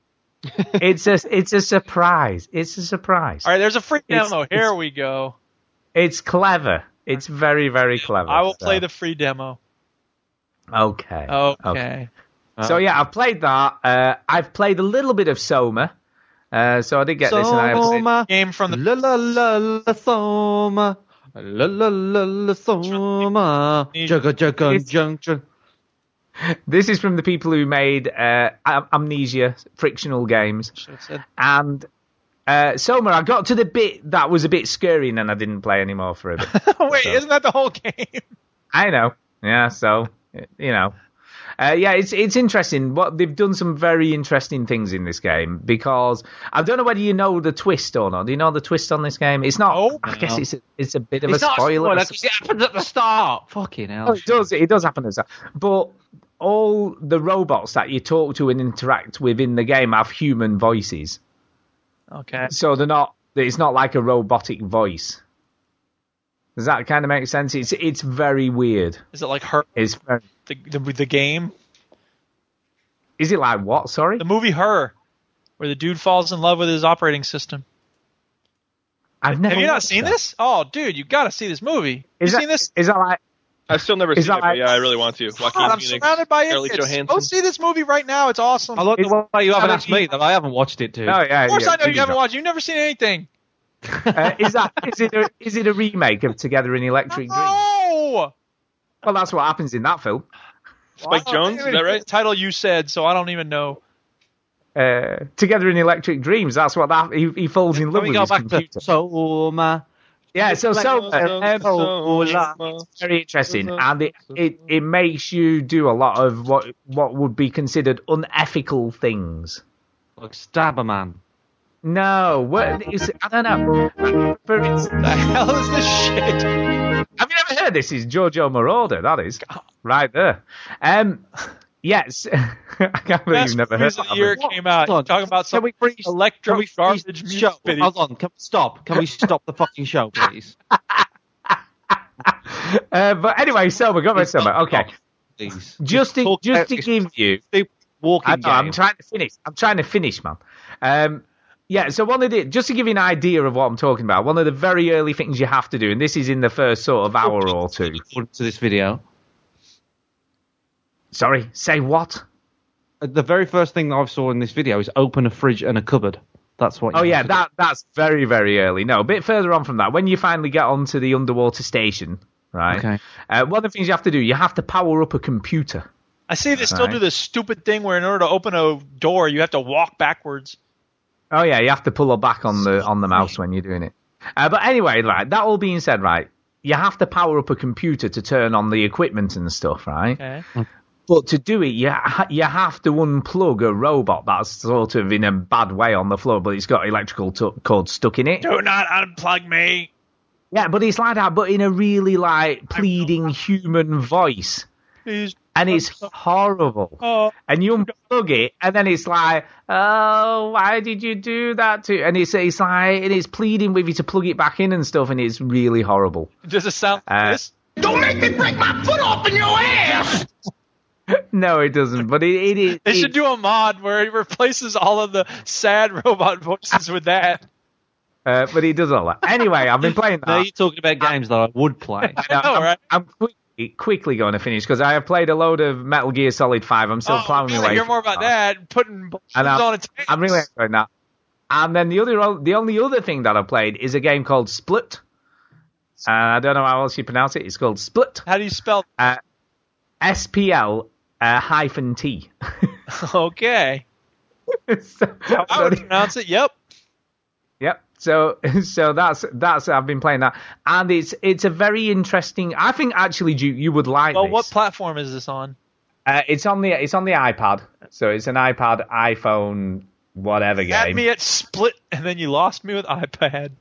Speaker 3: it's a it's a surprise. It's a surprise.
Speaker 1: All right, there's a free demo.
Speaker 3: it's-
Speaker 1: Here we go.
Speaker 3: It's clever. It's very very clever.
Speaker 1: I will
Speaker 3: so-
Speaker 1: play the free demo.
Speaker 3: Okay.
Speaker 1: Okay.
Speaker 3: So yeah, I've played that. Uh, I've played a little bit of Soma. Uh, so I did get this. And I
Speaker 4: Soma.
Speaker 1: Game from the
Speaker 4: La la la la Soma. La la la la Soma. Jugga jugga
Speaker 3: It's-
Speaker 4: jung jung.
Speaker 3: This is from the people who made uh, Amnesia frictional games. And uh, Soma, I got to the bit that was a bit scary, and then I didn't play anymore for a bit.
Speaker 1: Wait,
Speaker 3: So-
Speaker 1: isn't that the whole game?
Speaker 3: I know. Yeah, so you know. Uh, yeah, it's it's interesting. What they've done some very interesting things in this game because I don't know whether you know the twist or not. Do you know the twist on this game? It's not. Oh, I guess it's a, it's a bit of
Speaker 4: It's
Speaker 3: a
Speaker 4: not a
Speaker 3: spoiler.
Speaker 4: spoiler 'cause it happens at the start. Fucking hell.
Speaker 3: Oh, it does. It does happen as that. But all the robots that you talk to and interact with in the game have human voices.
Speaker 1: Okay.
Speaker 3: So they're not it's not like a robotic voice. Does that kind of make sense? It's it's very weird.
Speaker 1: Is it like her?
Speaker 3: It's very,
Speaker 1: The, the the game,
Speaker 3: is it like what? Sorry,
Speaker 1: the movie Her, where the dude falls in love with his operating system.
Speaker 3: I've never.
Speaker 1: Have you not seen
Speaker 3: that.
Speaker 1: this? Oh, dude, you got to see this movie.
Speaker 3: Is
Speaker 1: you
Speaker 3: that,
Speaker 1: seen this?
Speaker 3: Is that like?
Speaker 2: I've still never
Speaker 3: Is
Speaker 2: seen
Speaker 3: that
Speaker 2: it, but yeah, I really want to. Joaquin
Speaker 1: God, I'm
Speaker 2: Phoenix,
Speaker 1: surrounded by
Speaker 2: Scarlett
Speaker 1: idiots.
Speaker 2: Johansson.
Speaker 1: Go see this movie right now. It's awesome.
Speaker 4: I like
Speaker 3: Is-
Speaker 4: the way you haven't
Speaker 3: Is
Speaker 4: asked me that I haven't watched it, dude.
Speaker 3: Oh yeah,
Speaker 1: of course
Speaker 3: yeah,
Speaker 1: I know you
Speaker 3: Jimmy
Speaker 1: haven't
Speaker 3: Dog.
Speaker 1: watched. You've never seen anything.
Speaker 3: Uh, is that is it a, is it a remake of Together in Electric Dream?
Speaker 1: Oh,
Speaker 3: Well, that's what happens in that film.
Speaker 2: Spike Jonze, is that right?
Speaker 1: Title you said, so I don't even know.
Speaker 3: Uh, Together in Electric Dreams. That's what that he, he falls in
Speaker 4: Can
Speaker 3: love
Speaker 4: we
Speaker 3: with
Speaker 4: go
Speaker 3: his
Speaker 4: back
Speaker 3: computer.
Speaker 4: to Soma?
Speaker 3: Yeah, so so uh,
Speaker 2: so,
Speaker 3: very interesting, and it, it it makes you do a lot of what what would be considered unethical things.
Speaker 4: Like stab a man.
Speaker 3: No, what is I don't know. For instance,
Speaker 1: The hell is this shit?
Speaker 3: Have you ever heard this? Is Giorgio Moroder? That is right there. Um, yes, I can't believe
Speaker 1: Best
Speaker 3: you've never heard
Speaker 1: of
Speaker 3: that.
Speaker 1: the year
Speaker 3: one.
Speaker 1: came out.
Speaker 4: Hold on.
Speaker 1: Talking about
Speaker 4: Can
Speaker 1: some
Speaker 4: we freeze-
Speaker 1: electro
Speaker 4: Can we freeze
Speaker 1: garbage
Speaker 4: the
Speaker 1: music
Speaker 4: show?
Speaker 1: video.
Speaker 4: Hold on. Can we stop? Can we stop the fucking show, please?
Speaker 3: Uh, but anyway, Soma, go ahead, Soma. Okay,
Speaker 4: Please.
Speaker 3: just to
Speaker 4: Talk
Speaker 3: just to give you
Speaker 4: walking
Speaker 3: I know, I'm trying to finish. I'm trying to finish, man. Um, yeah, so one of the just to give you an idea of what I'm talking about, one of the very early things you have to do, and this is in the first sort of hour or two.
Speaker 4: According to this video,
Speaker 3: Sorry, say what?
Speaker 4: Uh, the very first thing that I saw in this video is open a fridge and a cupboard. That's what.
Speaker 3: Oh yeah,
Speaker 4: have to
Speaker 3: that that's very very early. No, a bit further on from that, when you finally get onto the underwater station, right?
Speaker 4: Okay.
Speaker 3: Uh, one of the things you have to do, you have to power up a computer.
Speaker 1: I see they still
Speaker 3: Right.
Speaker 1: do this stupid thing where in order to open a door, you have to walk backwards.
Speaker 3: Oh yeah, you have to pull it back on the on the mouse when you're doing it. Uh, but anyway, right. That all being said, right, you have to power up a computer to turn on the equipment and stuff, right?
Speaker 1: Okay.
Speaker 3: But to do it, you ha- you have to unplug a robot that's sort of in a bad way on the floor, but it's got electrical t- cord stuck in it.
Speaker 1: Do not unplug me.
Speaker 3: Yeah, but it's like that, but in a really like pleading human voice,
Speaker 1: Please.
Speaker 3: and it's horrible.
Speaker 1: Oh,
Speaker 3: And you unplug it, and then it's like, oh, why did you do that to? And it's it's like, and it's pleading with you to plug it back in and stuff, and it's really horrible.
Speaker 1: does it sound like
Speaker 3: Uh,
Speaker 1: this?
Speaker 13: Don't make me break my foot off in your ass!
Speaker 3: No, it doesn't. But it it is.
Speaker 1: They
Speaker 3: it-
Speaker 1: should do a mod where it replaces all of the sad robot voices with that.
Speaker 3: uh, but he does all that. Anyway, I've been playing
Speaker 4: Now you're talking about games that I would play.
Speaker 3: I know,
Speaker 1: know,
Speaker 3: I'm,
Speaker 1: right?
Speaker 3: I'm quickly, quickly going to finish because I have played a load of Metal Gear Solid Five. I'm still
Speaker 1: oh,
Speaker 3: plowing
Speaker 1: really?
Speaker 3: away.
Speaker 1: hear
Speaker 3: from
Speaker 1: more about that. Putting
Speaker 3: And I'm,
Speaker 1: on a tank.
Speaker 3: I'm really enjoying that. And then the other, the only other thing that I played is a game called Split. Uh, I don't know how else you pronounce it. It's called Split.
Speaker 1: How do you spell?
Speaker 3: Uh, S P L uh, hyphen T.
Speaker 1: Okay.
Speaker 3: so,
Speaker 1: I would pronounce it. Yep.
Speaker 3: Yep. So so that's that's I've been playing that, and it's it's a very interesting. I think actually you you would like
Speaker 1: Well,
Speaker 3: this.
Speaker 1: what platform is this on?
Speaker 3: Uh, it's on the it's on the iPad, so it's an iPad, iPhone, whatever
Speaker 1: Had
Speaker 3: game, Had
Speaker 1: me at split, and then you lost me with iPad.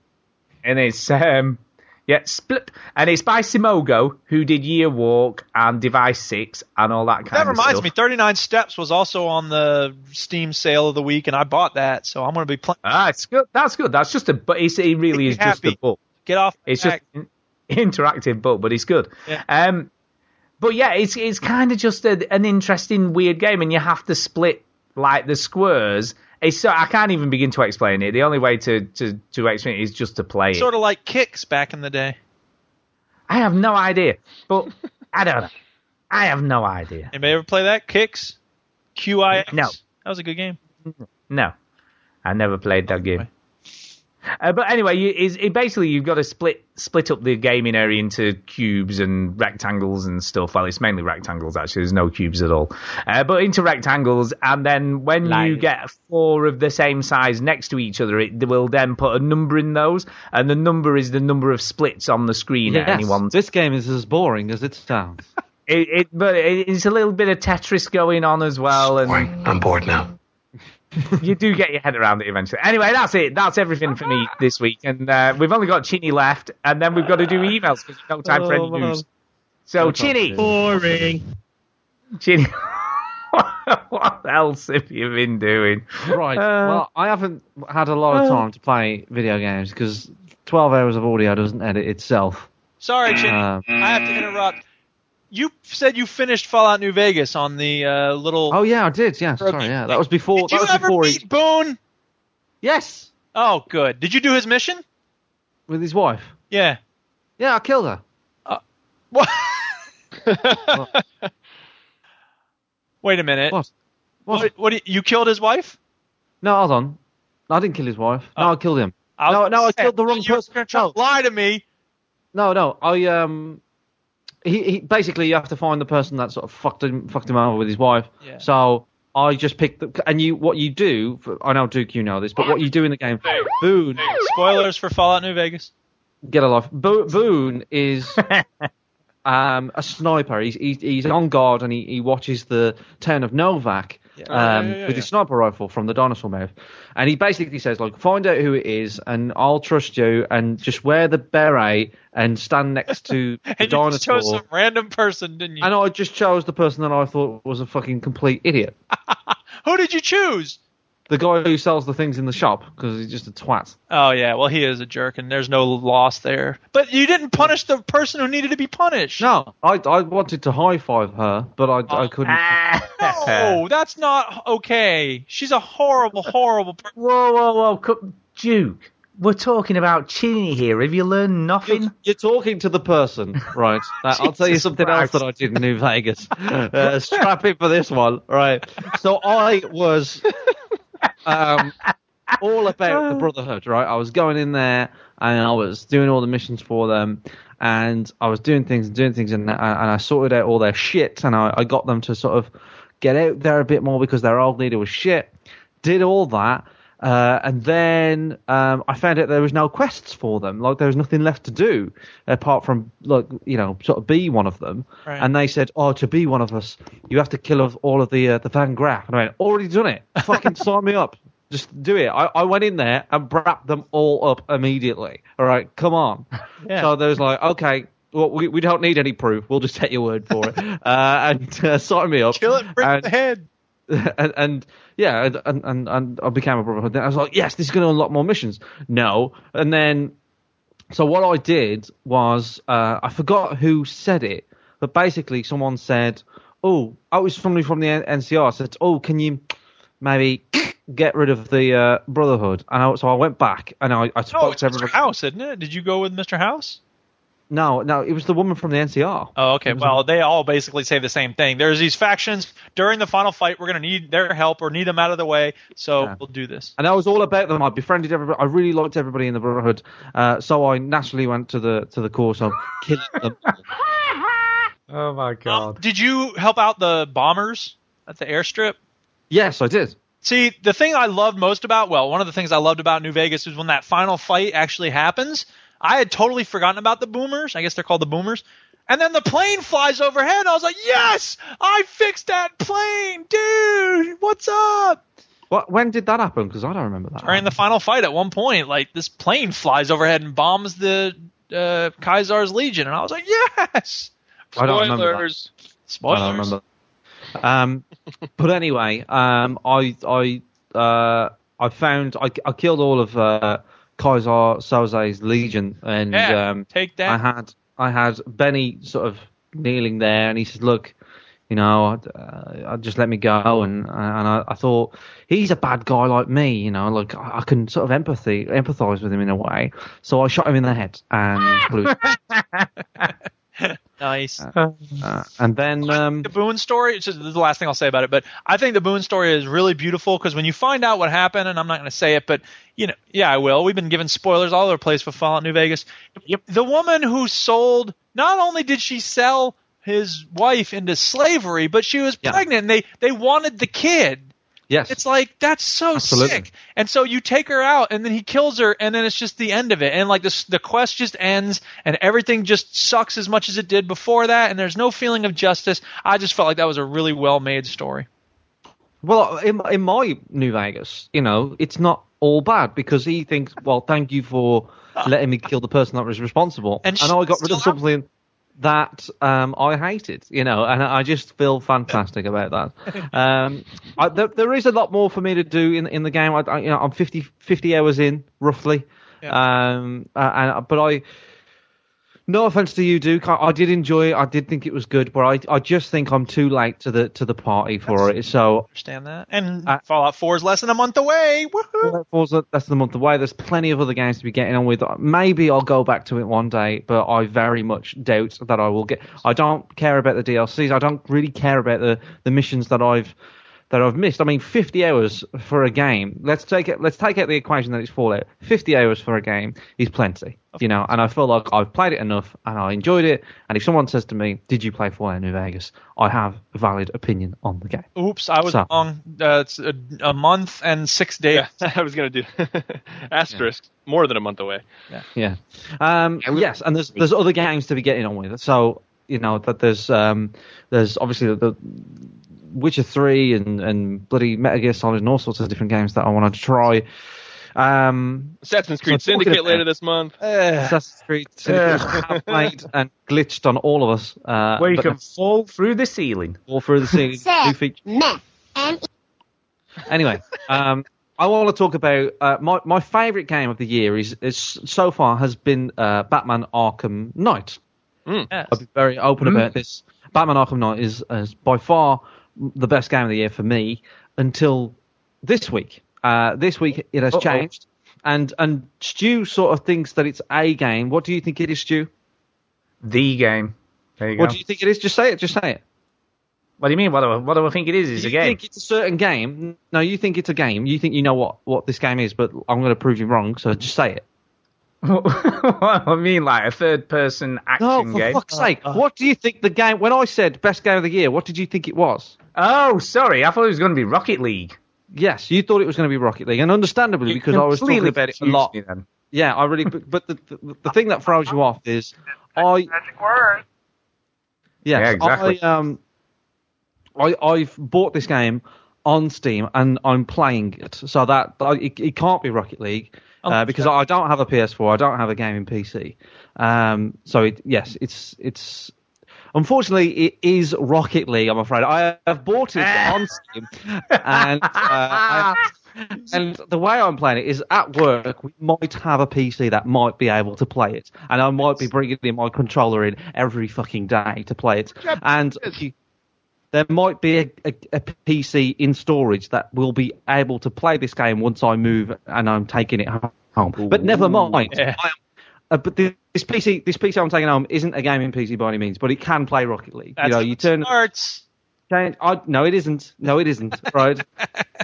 Speaker 3: and it's um yeah split, and it's by Simogo, who did Year Walk and Device Six and all that kind.
Speaker 1: That
Speaker 3: of
Speaker 1: reminds
Speaker 3: stuff.
Speaker 1: me, 39 Steps was also on the Steam sale of the week, and I bought that, so I'm going to be playing.
Speaker 3: Ah, it's good. That's good. That's just a but it really is just a book.
Speaker 1: Get off.
Speaker 3: It's just an interactive book, but it's good.
Speaker 1: Yeah.
Speaker 3: Um, but yeah, it's it's kind of just a, an interesting, weird game, and you have to split like the squares. It's so I can't even begin to explain it. The only way to to to explain it is just to play it.
Speaker 1: sort of like QIX back in the day.
Speaker 3: I have no idea, but I don't know. I have no idea.
Speaker 1: Anybody ever play that? Kicks? QIX?
Speaker 3: No.
Speaker 1: That was a good game.
Speaker 3: No, I never played that game. Uh, but anyway, you, it's, it basically you've got to split split up the gaming area into cubes and rectangles and stuff. Well, it's mainly rectangles actually. There's no cubes at all, uh, but into rectangles. And then when you get four of the same size next to each other, it will then put a number in those, and the number is the number of splits on the screen at any one
Speaker 4: this game is as boring as it sounds.
Speaker 3: It, it, but it, it's a little bit of Tetris going on as well, and
Speaker 5: I'm bored now.
Speaker 3: You do get your head around it eventually. Anyway, that's it. That's everything for me this week, and uh, we've only got Chinny left, and then we've got to do emails because we've no time for any
Speaker 4: Oh,
Speaker 3: news. So,
Speaker 4: That's
Speaker 3: Chinny,
Speaker 10: Boring.
Speaker 3: Chinny, what else have you been doing?
Speaker 4: Right.
Speaker 3: Uh,
Speaker 4: well, I haven't had a lot of
Speaker 3: uh,
Speaker 4: time to play video games because 12 hours of audio doesn't edit itself.
Speaker 1: Sorry, Chinny.
Speaker 4: Um,
Speaker 1: I have to interrupt. You said you finished Fallout New Vegas on the uh, little.
Speaker 4: Oh yeah, I did. Yeah, sorry. Yeah, that was before.
Speaker 1: Did
Speaker 4: that
Speaker 1: you
Speaker 4: was
Speaker 1: ever
Speaker 4: before
Speaker 1: meet
Speaker 4: he,
Speaker 1: Boone?
Speaker 4: Yes,
Speaker 1: Oh, good. Did you do his mission?
Speaker 4: with his wife.
Speaker 1: Yeah.
Speaker 4: Yeah, I killed her.
Speaker 1: What? Wait a minute.
Speaker 4: What? What?
Speaker 1: What? what you, you killed his wife?
Speaker 4: No, hold on. I didn't kill his wife. No, I killed him.
Speaker 1: I
Speaker 4: no, no, I killed the wrong person. No,
Speaker 1: lie to me.
Speaker 4: no, no. I um, he, he basically you have to find the person that sort of fucked him fucked him over with his wife.
Speaker 1: Yeah.
Speaker 4: So I just picked the and you what you do. For, I know Duke, you know this, but what you do in the game, Boone,
Speaker 1: Spoilers for Fallout New Vegas.
Speaker 4: get a life. Bo- Boone is um, a sniper. He's, he's he's on guard and he, he watches the town of Novac
Speaker 1: Yeah.
Speaker 4: um,
Speaker 1: Oh, yeah, yeah,
Speaker 4: with his sniper rifle from the dinosaur mouth. And he basically says like, find out who it is, and I'll trust you, and just wear the beret and stand next to the
Speaker 1: And you just chose some random person, didn't you?
Speaker 4: And I just chose the person that I thought was a fucking complete idiot.
Speaker 1: Who did you choose?
Speaker 4: The guy who sells the things in the shop because he's just a twat.
Speaker 1: Oh yeah, well he is a jerk, and there's no loss there. But you didn't punish the person who needed to be punished.
Speaker 4: No, I I wanted to high five her, but I I couldn't.
Speaker 1: No, that's not okay. She's a horrible, horrible person.
Speaker 3: Whoa, whoa, whoa, co- Duke. We're talking about Chinny here. Have you learned nothing?
Speaker 4: You're, you're talking to the person, right? Now, I'll tell you something
Speaker 3: Christ.
Speaker 4: else that I did in New Vegas. Uh, strap in for this one, right? So I was um, all about the Brotherhood, right? I was going in there and I was doing all the missions for them, and I was doing things and doing things, and, and I sorted out all their shit, and I, I got them to sort of get out there a bit more because their old leader was shit. Did all that. Uh, and then um, I found out there was no quests for them. Like there was nothing left to do apart from like you know sort of be one of them.
Speaker 1: Right.
Speaker 4: And they said, "Oh, to be one of us, you have to kill off all of the uh, the Van Graff." And I went, "Already done it. Fucking sign me up. Just do it." I, I went in there and wrapped them all up immediately. All right, come on.
Speaker 1: Yeah.
Speaker 4: So there was like, okay. Well, we, we don't need any proof. We'll just take your word for it. uh, and uh, sign me up.
Speaker 1: Kill it, bring
Speaker 4: and,
Speaker 1: the head.
Speaker 4: and, and yeah, and, and and I became a brotherhood. Then I was like, yes, this is going to unlock more missions. No, and then so what I did was uh, I forgot who said it, but basically someone said, oh, I was somebody from the NCR said, oh, can you maybe get rid of the uh, brotherhood? And I, so I went back and I, I spoke
Speaker 1: No, it's
Speaker 4: to
Speaker 1: Mr.
Speaker 4: everybody.
Speaker 1: House, isn't it? Did you go with Mr. House?
Speaker 4: No, no, it was the woman from the NCR.
Speaker 1: Oh, okay. Well, they all basically say the same thing. There's these factions during the final fight. We're gonna need their help or need them out of the way. So we'll do this.
Speaker 4: And I was all about them. I befriended everybody. I really liked everybody in the Brotherhood. Uh, so I naturally went to the to the course of killing them.
Speaker 3: Oh my god.
Speaker 1: Did you help out the bombers at the airstrip?
Speaker 4: Yes, I did.
Speaker 1: See, the thing I loved most about, well, one of the things I loved about New Vegas is when that final fight actually happens. I had totally forgotten about the boomers. I guess they're called the boomers. And then the plane flies overhead. I was like, yes, I fixed that plane, dude. What's up?
Speaker 4: What? When did that happen? Because I don't remember that.
Speaker 1: During the final fight, at one point, like this plane flies overhead and bombs the uh, Caesar's Legion, and I was like, yes.
Speaker 4: I don't remember that.
Speaker 2: Spoilers.
Speaker 1: Spoilers.
Speaker 4: I don't remember. Um, but anyway, um, I I uh, I found I, I killed all of uh, Kaiser Soze's legion, and
Speaker 1: Yeah,
Speaker 4: um,
Speaker 1: take that.
Speaker 4: I had I had Benny sort of kneeling there, and he said, "Look, you know, uh, just let me go." And and I, I thought he's a bad guy like me, you know, like I I can sort of empathy empathize with him in a way. So I shot him in the head and.
Speaker 1: Nice.
Speaker 4: uh, and then um,
Speaker 1: the Boone story. It's just, this is the last thing I'll say about it, but I think the Boone story is really beautiful because when you find out what happened, and I'm not going to say it, but you know, yeah, I will. We've been given spoilers all over the place for Fallout New Vegas. Yep. The woman who sold, not only did she sell his wife into slavery, but she was pregnant. And they they wanted the kid.
Speaker 4: Yes.
Speaker 1: It's like that's so
Speaker 4: Absolutely.
Speaker 1: sick. And so you take her out, and then he kills her, and then it's just the end of it. And like this, the quest just ends, and everything just sucks as much as it did before that. And there's no feeling of justice. I just felt like that was a really well made story.
Speaker 4: Well, in, in my New Vegas, you know, it's not all bad because he thinks, well, thank you for letting me kill the person that was responsible,
Speaker 1: And
Speaker 4: I got rid of something. That um, I hated, you know, and I just feel fantastic about that. Um, I, there, there is a lot more for me to do in in the game. I, I, you know, I'm 50, 50 hours in roughly, um, uh, and but I. No offense to you, Duke. I, I did enjoy it. I did think it was good, but I, I just think I'm too late to the to the party for it. So
Speaker 1: Understand that? And uh, Fallout 4 is less than a month away. Woohoo!
Speaker 4: Falls less than a month away. There's plenty of other games to be getting on with. Maybe I'll go back to it one day, but I very much doubt that I will get. I don't care about the DLCs. I don't really care about the, the missions that I've that I've missed. I mean, 50 hours for a game. Let's take it. Let's take out the equation that it's Fallout. 50 hours for a game is plenty, you know. And I feel like I've played it enough and I enjoyed it. And if someone says to me, "Did you play Fallout New Vegas?" I have a valid opinion on the game.
Speaker 1: Oops, I was
Speaker 4: So-
Speaker 1: wrong. Uh, it's a, a month and six days.
Speaker 2: Yeah, I was gonna do asterisk. More than a month away.
Speaker 4: Yeah. Yeah. Um, yes, and there's there's other games to be getting on with. So you know that there's um, there's obviously the, the Witcher three and and bloody Metal Gear Solid and all sorts of different games that I wanted to try. Um,
Speaker 2: Assassin's Creed
Speaker 4: so
Speaker 2: Syndicate later this month.
Speaker 4: Assassin's Creed Syndicate which I have played and glitched on all of us. Uh,
Speaker 3: Where you
Speaker 4: but
Speaker 3: can fall through the ceiling.
Speaker 4: fall through the ceiling. New feature. Anyway, um, I want to talk about uh, my my favourite game of the year is, is so far has been uh, Batman Arkham Knight.
Speaker 1: Yes.
Speaker 4: I'll be very open
Speaker 3: Mm.
Speaker 4: about this. Batman Arkham Knight is, is by far the best game of the year for me until this week. Uh, this week it has
Speaker 3: Uh-oh.
Speaker 4: changed, and and Stu sort of thinks that it's a game. What do you think it is, Stu?
Speaker 3: The game. There you
Speaker 4: What
Speaker 3: go.
Speaker 4: do you think it is? Just say it. Just say it.
Speaker 3: What do you mean? What do I, what do I think it is? Is a game.
Speaker 4: think it's a certain game? No, you think it's a game. You think you know what, what this game is, but I'm going to prove you wrong. So just say it.
Speaker 3: I mean, like a third-person action game.
Speaker 4: No, for
Speaker 3: game.
Speaker 4: fuck's sake! what do you think the game? When I said best game of the year, what did you think it was?
Speaker 3: Oh, sorry. I thought it was going to be Rocket League.
Speaker 4: Yes, you thought it was going to be Rocket League, and understandably because I was talking
Speaker 3: completely
Speaker 4: about it a lot.
Speaker 3: me then.
Speaker 4: Yeah, I really. But, but the, the the thing that throws you off is I.
Speaker 14: Magic word.
Speaker 4: Yes,
Speaker 3: Yeah, exactly.
Speaker 4: I um, I I've bought this game on Steam and I'm playing it, so that I, it, it can't be Rocket League uh, because I don't have a PS4, I don't have a gaming PC. Um, so it, yes, it's it's. Unfortunately, it is Rocket League. I'm afraid I have bought it on Steam, and uh, I- and the way I'm playing it is at work. We might have a PC that might be able to play it, and I might be bringing my controller in every fucking day to play it. And you- there might be a, a, a PC in storage that will be able to play this game once I move and I'm taking it home. But never mind. I am, uh, but this, this PC, this PC I'm taking home isn't a gaming PC by any means, but it can play Rocket League.
Speaker 1: That's
Speaker 4: you know, you turn.
Speaker 1: starts.
Speaker 4: Change, I, no, it isn't. No, it isn't. Right.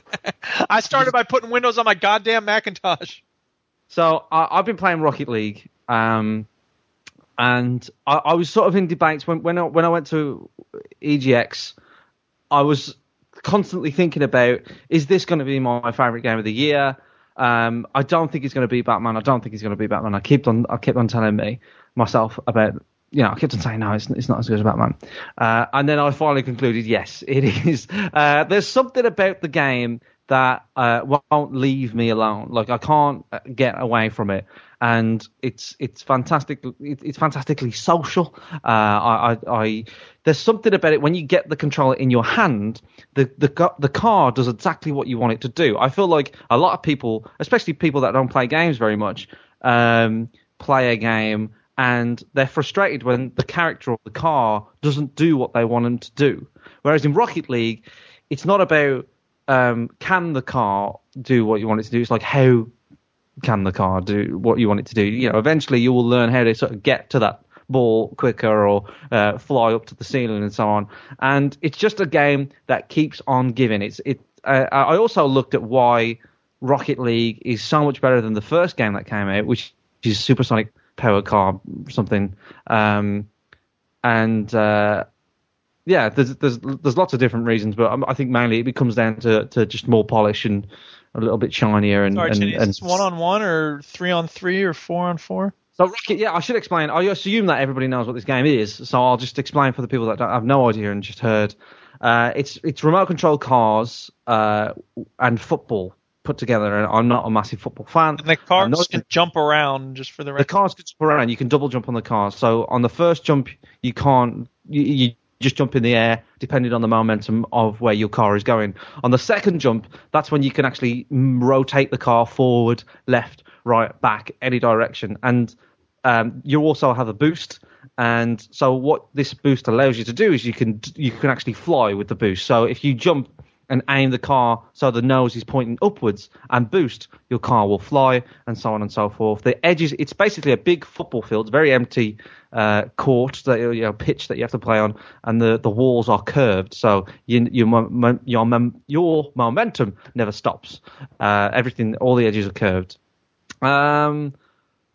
Speaker 1: I started by putting Windows on my goddamn Macintosh.
Speaker 4: So I, I've been playing Rocket League, um, and I, I was sort of in debates when when I, when I went to EGX. I was constantly thinking about is this going to be my favorite game of the year? Um, I don't think it's going to be Batman. I don't think it's going to be Batman. I kept on I kept on telling me myself about you know I kept on saying no, it's it's not as good as Batman. Uh, and then I finally concluded yes, it is. Uh, there's something about the game that uh, won't leave me alone. Like I can't uh, get away from it, and it's it's fantastic. It's fantastically social. Uh, I, I, there's something about it when you get the controller in your hand. The the the car does exactly what you want it to do. I feel like a lot of people, especially people that don't play games very much, um, play a game and they're frustrated when the character of the car doesn't do what they want them to do. Whereas in Rocket League, it's not about um, can the car do what you want it to do. It's like how can the car do what you want it to do. You know, eventually you will learn how to sort of get to that ball quicker or uh, fly up to the ceiling and so on. And it's just a game that keeps on giving. It's it. Uh, I also looked at why Rocket League is so much better than the first game that came out, which is Supersonic Power Car something. Um, and uh, yeah, there's there's there's lots of different reasons, but I think mainly it comes down to, to just more polish and a little bit shinier and
Speaker 1: Sorry,
Speaker 4: and, and
Speaker 1: this one on one or three on three or four on four?
Speaker 4: so Rocket, yeah, I should explain. I assume that everybody knows what this game is, so I'll just explain for the people that don't, have no idea and just heard. Uh, it's it's remote control cars uh, and football. put together, and I'm not a massive football fan.
Speaker 1: And the cars can jump around just for the
Speaker 4: The cars can jump around. You can double jump on the cars. So on the first jump, you can't. You, you just jump in the air, depending on the momentum of where your car is going. On the second jump, that's when you can actually rotate the car forward, left, right, back, any direction. And um, you also have a boost. And so what this boost allows you to do is you can you can actually fly with the boost. So if you jump and aim the car so the nose is pointing upwards and boost, your car will fly and so on and so forth. The edges, it's basically a big football field, very empty uh, court, that, you know, pitch that you have to play on, and the, the walls are curved, so you, mo- your your momentum never stops. Uh, everything, all the edges are curved. Um,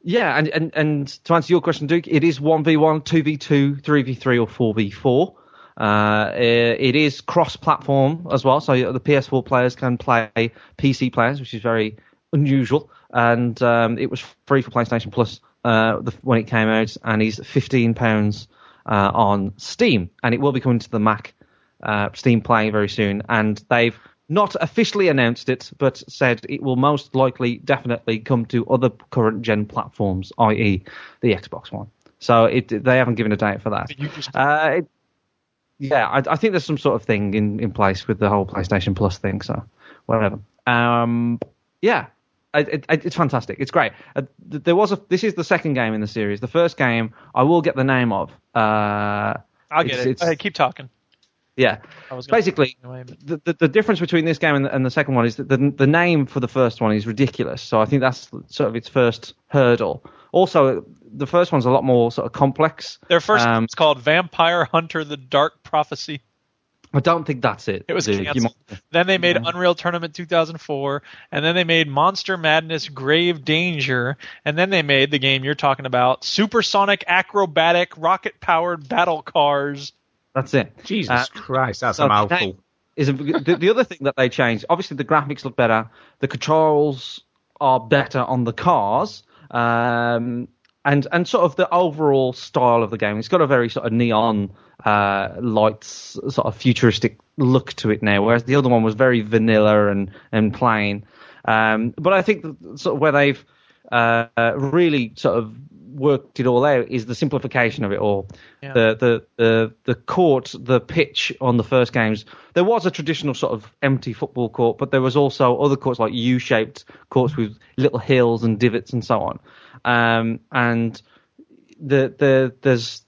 Speaker 4: yeah, and, and, and to answer your question, Duke, it is 1v1, 2v2, 3v3, or 4v4. Uh, it is cross-platform as well, so the PS4 players can play PC players, which is very unusual. And um, it was free for PlayStation Plus uh, the, when it came out, and is fifteen pounds uh, on Steam, and it will be coming to the Mac uh, Steam Play very soon. And they've not officially announced it, but said it will most likely, definitely come to other current gen platforms, i.e., the Xbox One. So it, they haven't given a date for that. Uh, it, yeah, I, I think there's some sort of thing in, in place with the whole PlayStation Plus thing. So whatever. Um, yeah, it, it, it's fantastic. It's great. Uh, there was a. This is the second game in the series. The first game I will get the name of. Uh,
Speaker 1: I'll get it. Hey, keep talking.
Speaker 4: yeah.
Speaker 1: I was gonna-
Speaker 4: Basically,
Speaker 1: anyway, but-
Speaker 4: the, the, the difference between this game and the, and the second one is that the, the name for the first one is ridiculous. So I think that's sort of its first hurdle. Also, the first one's a lot more sort of complex.
Speaker 1: Their first
Speaker 4: Um,
Speaker 1: it's called Vampire Hunter: The Dark Prophecy.
Speaker 4: I don't think that's it.
Speaker 1: It was
Speaker 4: Duke. You
Speaker 1: canceled.
Speaker 4: might-
Speaker 1: Then they made Unreal Tournament 2004, and then they made Monster Madness Grave Danger, and then they made the game you're talking about, Supersonic Acrobatic Rocket Powered Battle Cars.
Speaker 4: That's it.
Speaker 3: Jesus
Speaker 4: Uh,
Speaker 3: Christ, that's
Speaker 4: so
Speaker 3: a mouthful.
Speaker 4: name Is the, the other thing that they changed? Obviously, the graphics look better. The controls are better on the cars, um, and and sort of the overall style of the game. It's got a very sort of neon uh, lights, sort of futuristic look to it now, whereas the other one was very vanilla and and plain. Um, but I think sort of where they've uh, really sort of worked it all out is the simplification of it all.
Speaker 1: Yeah.
Speaker 4: The, the the the court, the pitch on the first games, there was a traditional sort of empty football court, but there was also other courts like U-shaped courts with little hills and divots and so on. Um, and the the there's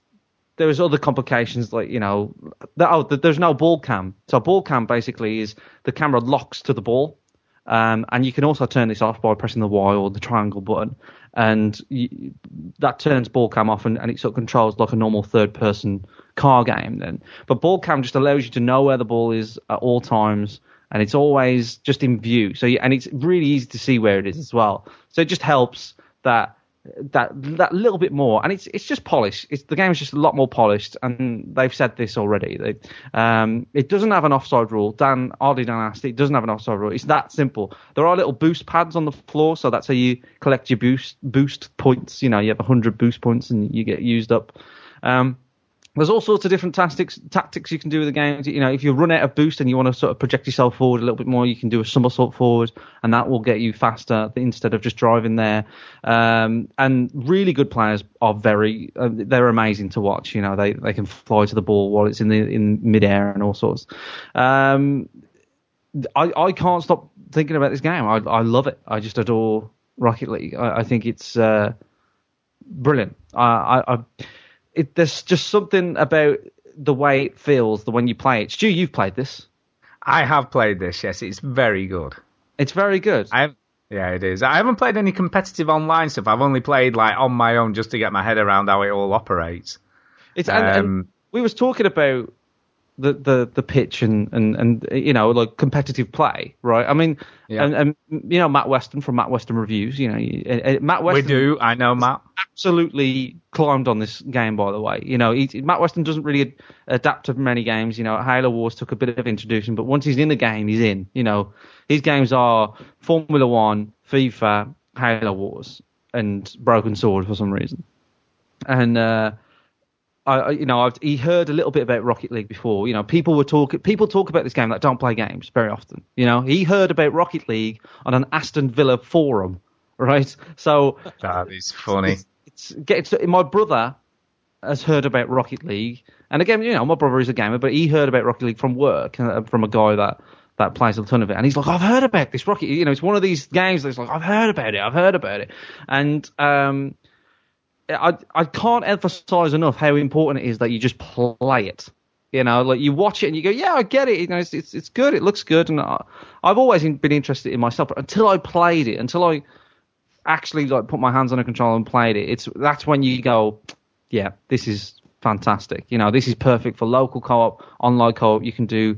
Speaker 4: there was other complications like you know the, oh the, there's no ball cam. So ball cam basically is the camera locks to the ball. Um, and you can also turn this off by pressing the Y or the triangle button, and you, that turns ball cam off, and, and it sort of controls like a normal third person car game. Then, but ball cam just allows you to know where the ball is at all times, and it's always just in view. So, you, and it's really easy to see where it is as well. So it just helps that that that little bit more, and it's it's just polished. It's the is just a lot more polished, and they've said this already. They, um, it doesn't have an offside rule. Dan Harley Dan asked, it doesn't have an offside rule. It's that simple. There are little boost pads on the floor, so that's how you collect your boost boost points. You know, you have hundred boost points, and you get used up. Um, there's all sorts of different tactics tactics you can do with the game. You know, if you run out of boost and you want to sort of project yourself forward a little bit more, you can do a somersault forward, and that will get you faster instead of just driving there. Um, and really good players are very uh, they're amazing to watch. You know, they they can fly to the ball while it's in the in midair and all sorts. Um, I I can't stop thinking about this game. I I love it. I just adore Rocket League. I, I think it's uh, brilliant. I I. I it, there's just something about the way it feels the when you play it. Stu, you've played this.
Speaker 3: I have played this. Yes, it's very good.
Speaker 4: It's very good.
Speaker 3: I yeah, it is. I haven't played any competitive online stuff. I've only played like on my own just to get my head around how it all operates.
Speaker 4: It's and, and
Speaker 3: Um,
Speaker 4: we was talking about the, the, the pitch and, and, and you know like competitive play, right? I mean,
Speaker 3: Yeah.
Speaker 4: and, and you know Matt Weston from Matt Weston Reviews, you know, you- uh, uh,
Speaker 3: we do. I know, Matt.
Speaker 4: absolutely climbed on this game, by the way. You know, he, Matt Weston doesn't really adapt to many games. You know, Halo Wars took a bit of introduction, but once he's in the game, he's in. You know, his games are Formula One, FIFA, Halo Wars, and Broken Sword for some reason. And uh, I, you know, I've, he heard a little bit about Rocket League before. You know, people were talking. People talk about this game that don't play games very often. You know, he heard about Rocket League on an Aston Villa forum, right? So
Speaker 3: That is funny.
Speaker 4: it's, it's, my brother has heard about Rocket League, and again, you know, my brother is a gamer, but he heard about Rocket League from work uh, from a guy that that plays a ton of it, and he's like, I've heard about this Rocket. You know, it's one of these games that's like, I've heard about it, I've heard about it, and um, I I can't emphasize enough how important it is that you just play it. You know, like you watch it and you go, yeah, I get it. You know, it's it's, it's good. It looks good, and I, I've always been interested in myself, but until I played it, until I actually like put my hands on a controller and played it, it's that's when you go, yeah, this is fantastic. You know, this is perfect for local co-op, online co-op. You can do,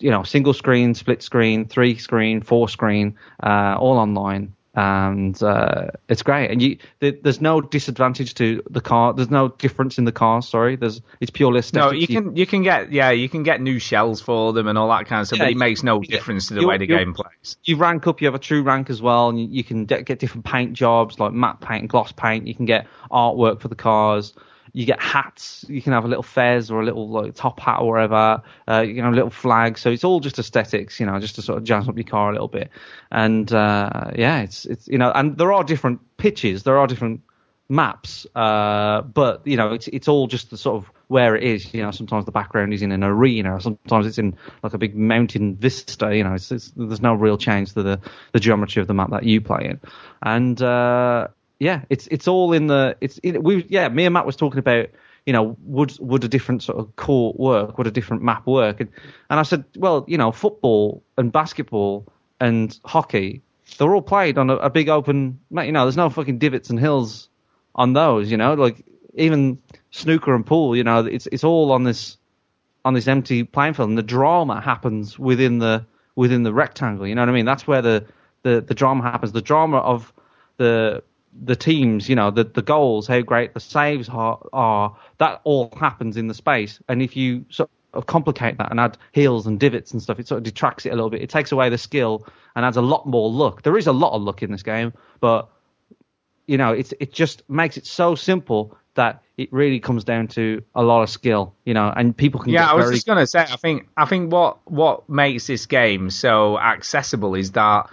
Speaker 4: you know, single screen, split screen, three screen, four screen, uh, all online. And uh, it's great, and you there, there's no disadvantage to the car. There's no difference in the car. Sorry, there's it's purely
Speaker 3: No, you can you can get yeah you can get new shells for them and all that kind of stuff,
Speaker 4: Yeah,
Speaker 3: but it makes no difference to the way the game plays.
Speaker 4: you rank up, you have a true rank as well, and you, you can get, get different paint jobs like matte paint gloss paint. You can get artwork for the cars. You get hats. You can have a little fez or a little like top hat or whatever. Uh, you a little flag. So it's all just aesthetics, you know, just to sort of jazz up your car a little bit. And uh, yeah, it's it's you know, and there are different pitches. There are different maps, uh, but you know, it's it's all just the sort of where it is. You know, sometimes the background is in an arena, sometimes it's in like a big mountain vista. You know, it's, it's there's no real change to the the geometry of the map that you play in, and uh, yeah, it's it's all in the it's it, we yeah me and Matt was talking about. You know, would would a different sort of court work? Would a different map work? And, and I said, well, you know, football and basketball and hockey, they're all played on a, a big open. You know, there's no fucking divots and hills on those. You know, like even snooker and pool. You know, it's it's all on this on this empty playing field, and the drama happens within the within the rectangle. You know what I mean? That's where the the, the drama happens. The drama of the the teams, you know, the the goals, how great the saves are, are that all happens in the space. And if you sort of complicate that and add heels and divots and stuff, it sort of detracts it a little bit. It takes away the skill and adds a lot more luck. There is a lot of luck in this game, but you know, it's it just makes it so simple that it really comes down to a lot of skill, you know, and people can
Speaker 3: Yeah, I was
Speaker 4: very
Speaker 3: just gonna say. I think I think what what makes this game so accessible is that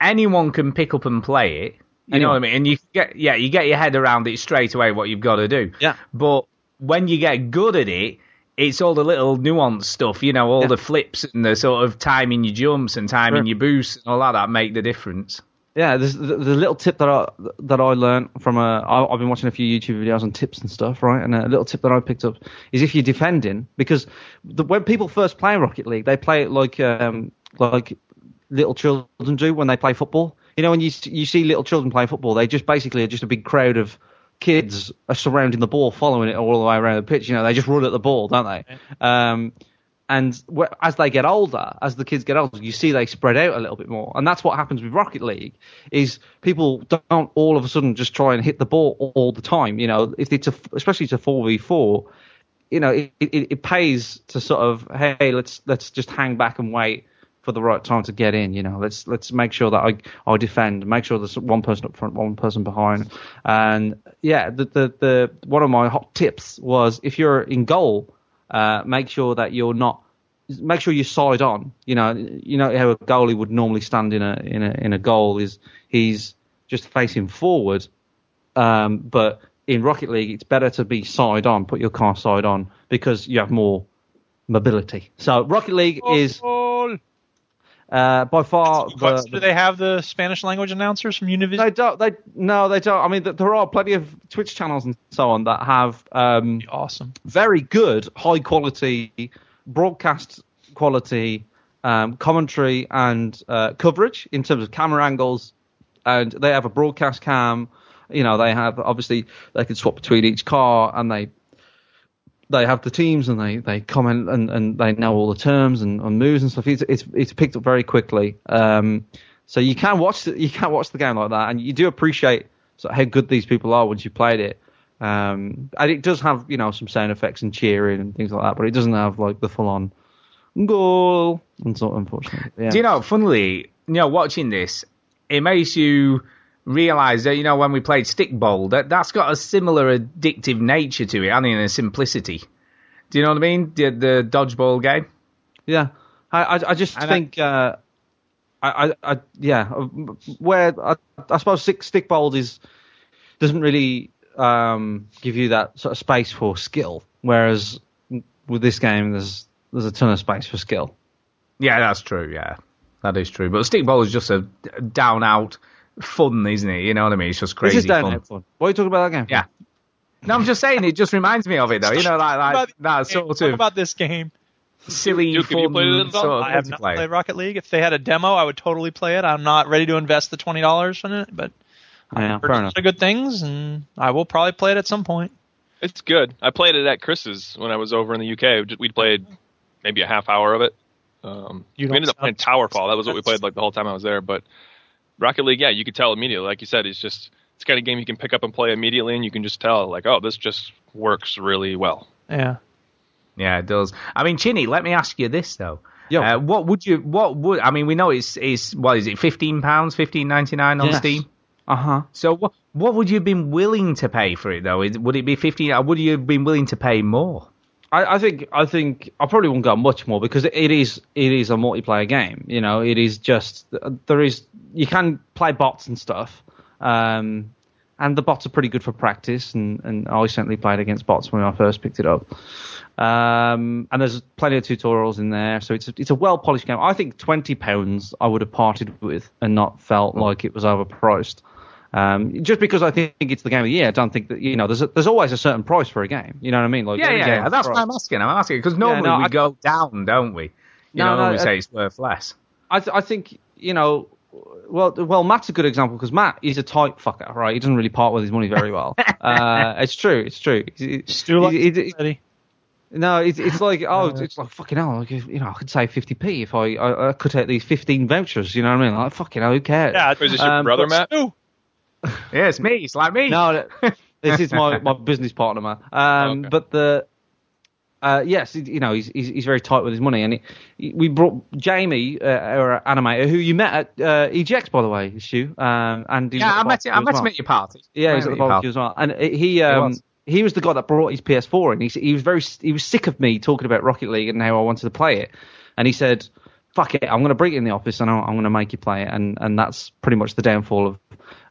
Speaker 3: anyone can pick up and play it. You know what I mean? And you get yeah, you get your head around it straight away what you've got to do.
Speaker 4: Yeah.
Speaker 3: But when you get good at it, it's all the little nuanced stuff, you know, all the flips and the sort of timing your jumps and timing
Speaker 4: Sure.
Speaker 3: your boosts and all that that make the difference.
Speaker 4: Yeah, there's the, the little tip that I that I learned from a. I, I've been watching a few YouTube videos on tips and stuff, right? And a little tip that I picked up is if you're defending, because the, when people first play Rocket League, they play it like um like little children do when they play football. You know, when you you see little children playing football, they just basically are just a big crowd of kids are surrounding the ball, following it all the way around the pitch. You know, they just run at the ball, don't they? Um, and as they get older, as the kids get older, you see they spread out a little bit more, and that's what happens with Rocket League. Is people don't all of a sudden just try and hit the ball all, all the time. You know, if it's a, especially to four v four, you know, it, it, it pays to sort of hey, let's let's just hang back and wait for the right time to get in. You know, let's let's make sure that I I defend, make sure there's one person up front, one person behind, and yeah, the the, the one of my hot tips was if you're in goal, uh, make sure that you're not. Make sure you side on. You know, you know how a goalie would normally stand in a in a in a goal is he's just facing forward, um, but in Rocket League, it's better to be side on, put your car side on, because you have more mobility. So Rocket League is uh, by far the,
Speaker 1: Do they have the Spanish language announcers from Univision?
Speaker 4: they don't. They no, they don't. I mean, th- there are plenty of Twitch channels and so on that have um,
Speaker 1: awesome,
Speaker 4: very good, high quality broadcast quality um, commentary and uh, coverage in terms of camera angles, and they have a broadcast cam. You know, they have obviously they can swap between each car, and they they have the teams and they, they comment and, and they know all the terms and, and moves and stuff. It's, it's it's picked up very quickly. Um, so you can watch the, you can watch the game like that, and you do appreciate sort of how good these people are once you played it. Um, and it does have you know some sound effects and cheering and things like that, but it doesn't have like the full on goal and so unfortunately. Yeah.
Speaker 3: Do you know, funnily, you know, watching this, it makes you realised that you know when we played Stikbold that that's got a similar addictive nature to it, and in a simplicity. Do you know what I mean? The, the dodgeball game.
Speaker 4: Yeah, I I, I just
Speaker 3: And I-
Speaker 4: think uh, I, I I yeah where I, I suppose stick stickball is doesn't really um, give you that sort of space for skill, whereas with this game there's there's a ton of space for skill.
Speaker 3: Yeah, that's true. Yeah, that is true. But Stikbold is just a down out fun, isn't it? You know what I mean? It's just crazy
Speaker 4: This is
Speaker 3: fun.
Speaker 4: fun. What are you talking about that game?
Speaker 3: Yeah. No, I'm just saying it just reminds me of it though. You know, like, like
Speaker 1: About-
Speaker 3: that sort
Speaker 1: Talk
Speaker 3: of
Speaker 1: about this game.
Speaker 3: silly
Speaker 2: Duke, have you
Speaker 3: fun
Speaker 2: played it at all?
Speaker 3: sort of
Speaker 1: I have not
Speaker 3: multiplayer.
Speaker 1: played Rocket League. If they had a demo, I would totally play it. I'm not ready to invest the twenty dollars in it, but
Speaker 4: Yeah,
Speaker 1: I've heard
Speaker 4: fair enough.
Speaker 1: such a good things, and I will probably play it at some point.
Speaker 2: It's good. I played it at Chris's when I was over in the UK. We played maybe a half hour of it. Um,
Speaker 1: You
Speaker 2: we ended up playing Towerfall. That was what we played like the whole time I was there. But Rocket League, yeah, you could tell immediately. Like you said, it's just it's kind of game you can pick up and play immediately, and you can just tell like, oh, this just works really well.
Speaker 1: Yeah.
Speaker 3: Yeah, it does. I mean, Chinny, let me ask you this though.
Speaker 4: Yeah.
Speaker 3: Uh, what would you? What would? I mean, we know it's it's what is it? Fifteen pounds, fifteen ninety nine on
Speaker 4: Yes.
Speaker 3: Steam.
Speaker 4: Uh huh.
Speaker 3: So what? What would you have been willing to pay for it though? Would it be fifteen? Or would you have been willing to pay more?
Speaker 4: I, I think I think I probably won't go much more because it is it is a multiplayer game. You know, it is just there is you can play bots and stuff, um, and the bots are pretty good for practice. And, and I certainly played against bots when I first picked it up. Um, and there's plenty of tutorials in there, so it's a, it's a well polished game. I think twenty pounds I would have parted with and not felt like it was overpriced. Um, just because I think it's the game of the year, I don't think that you know there's a, there's always a certain price for a game. You know what I mean? Like,
Speaker 3: yeah, yeah, yeah. That's
Speaker 4: price.
Speaker 3: what I'm asking. I'm asking because normally
Speaker 4: no,
Speaker 3: we
Speaker 4: I-
Speaker 3: go down, don't we? You
Speaker 4: No,
Speaker 3: know,
Speaker 4: no,
Speaker 3: when we
Speaker 4: I-
Speaker 3: say it's worth less.
Speaker 4: I, th- I think you know. Well, well, Matt's a good example because Matt is a tight fucker, right? He doesn't really part with his money very well. uh, it's true. It's true. It's-
Speaker 1: Stu likes
Speaker 4: it- it-
Speaker 1: Eddie.
Speaker 4: no, it's, it's like oh, it's, it's like fucking hell. Like, you know, I could save 50p if I, I, I cut out these 15 vouchers. You know what I mean? Like fucking hell, who cares?
Speaker 1: Yeah,
Speaker 2: Is this your
Speaker 4: Um,
Speaker 2: brother,
Speaker 4: but-
Speaker 2: Matt?
Speaker 3: Yeah, it's me. It's like me.
Speaker 4: No, this is my, my business partner, man. Um,
Speaker 2: Okay.
Speaker 4: But the uh, yes, you know he's, he's he's very tight with his money, and he, we brought Jamie, uh, our animator, who you met at uh, EGX, by the way, Stu. Um, and
Speaker 3: yeah, I met him. I met him at your party.
Speaker 4: Yeah, he's at the barbecue as well, and he um,
Speaker 3: was.
Speaker 4: he was the guy that brought his PS4 in. He he was very he was sick of me talking about Rocket League and how I wanted to play it, and he said, "Fuck it, I'm going to bring it in the office and I'm, I'm going to make you play it," and and that's pretty much the downfall of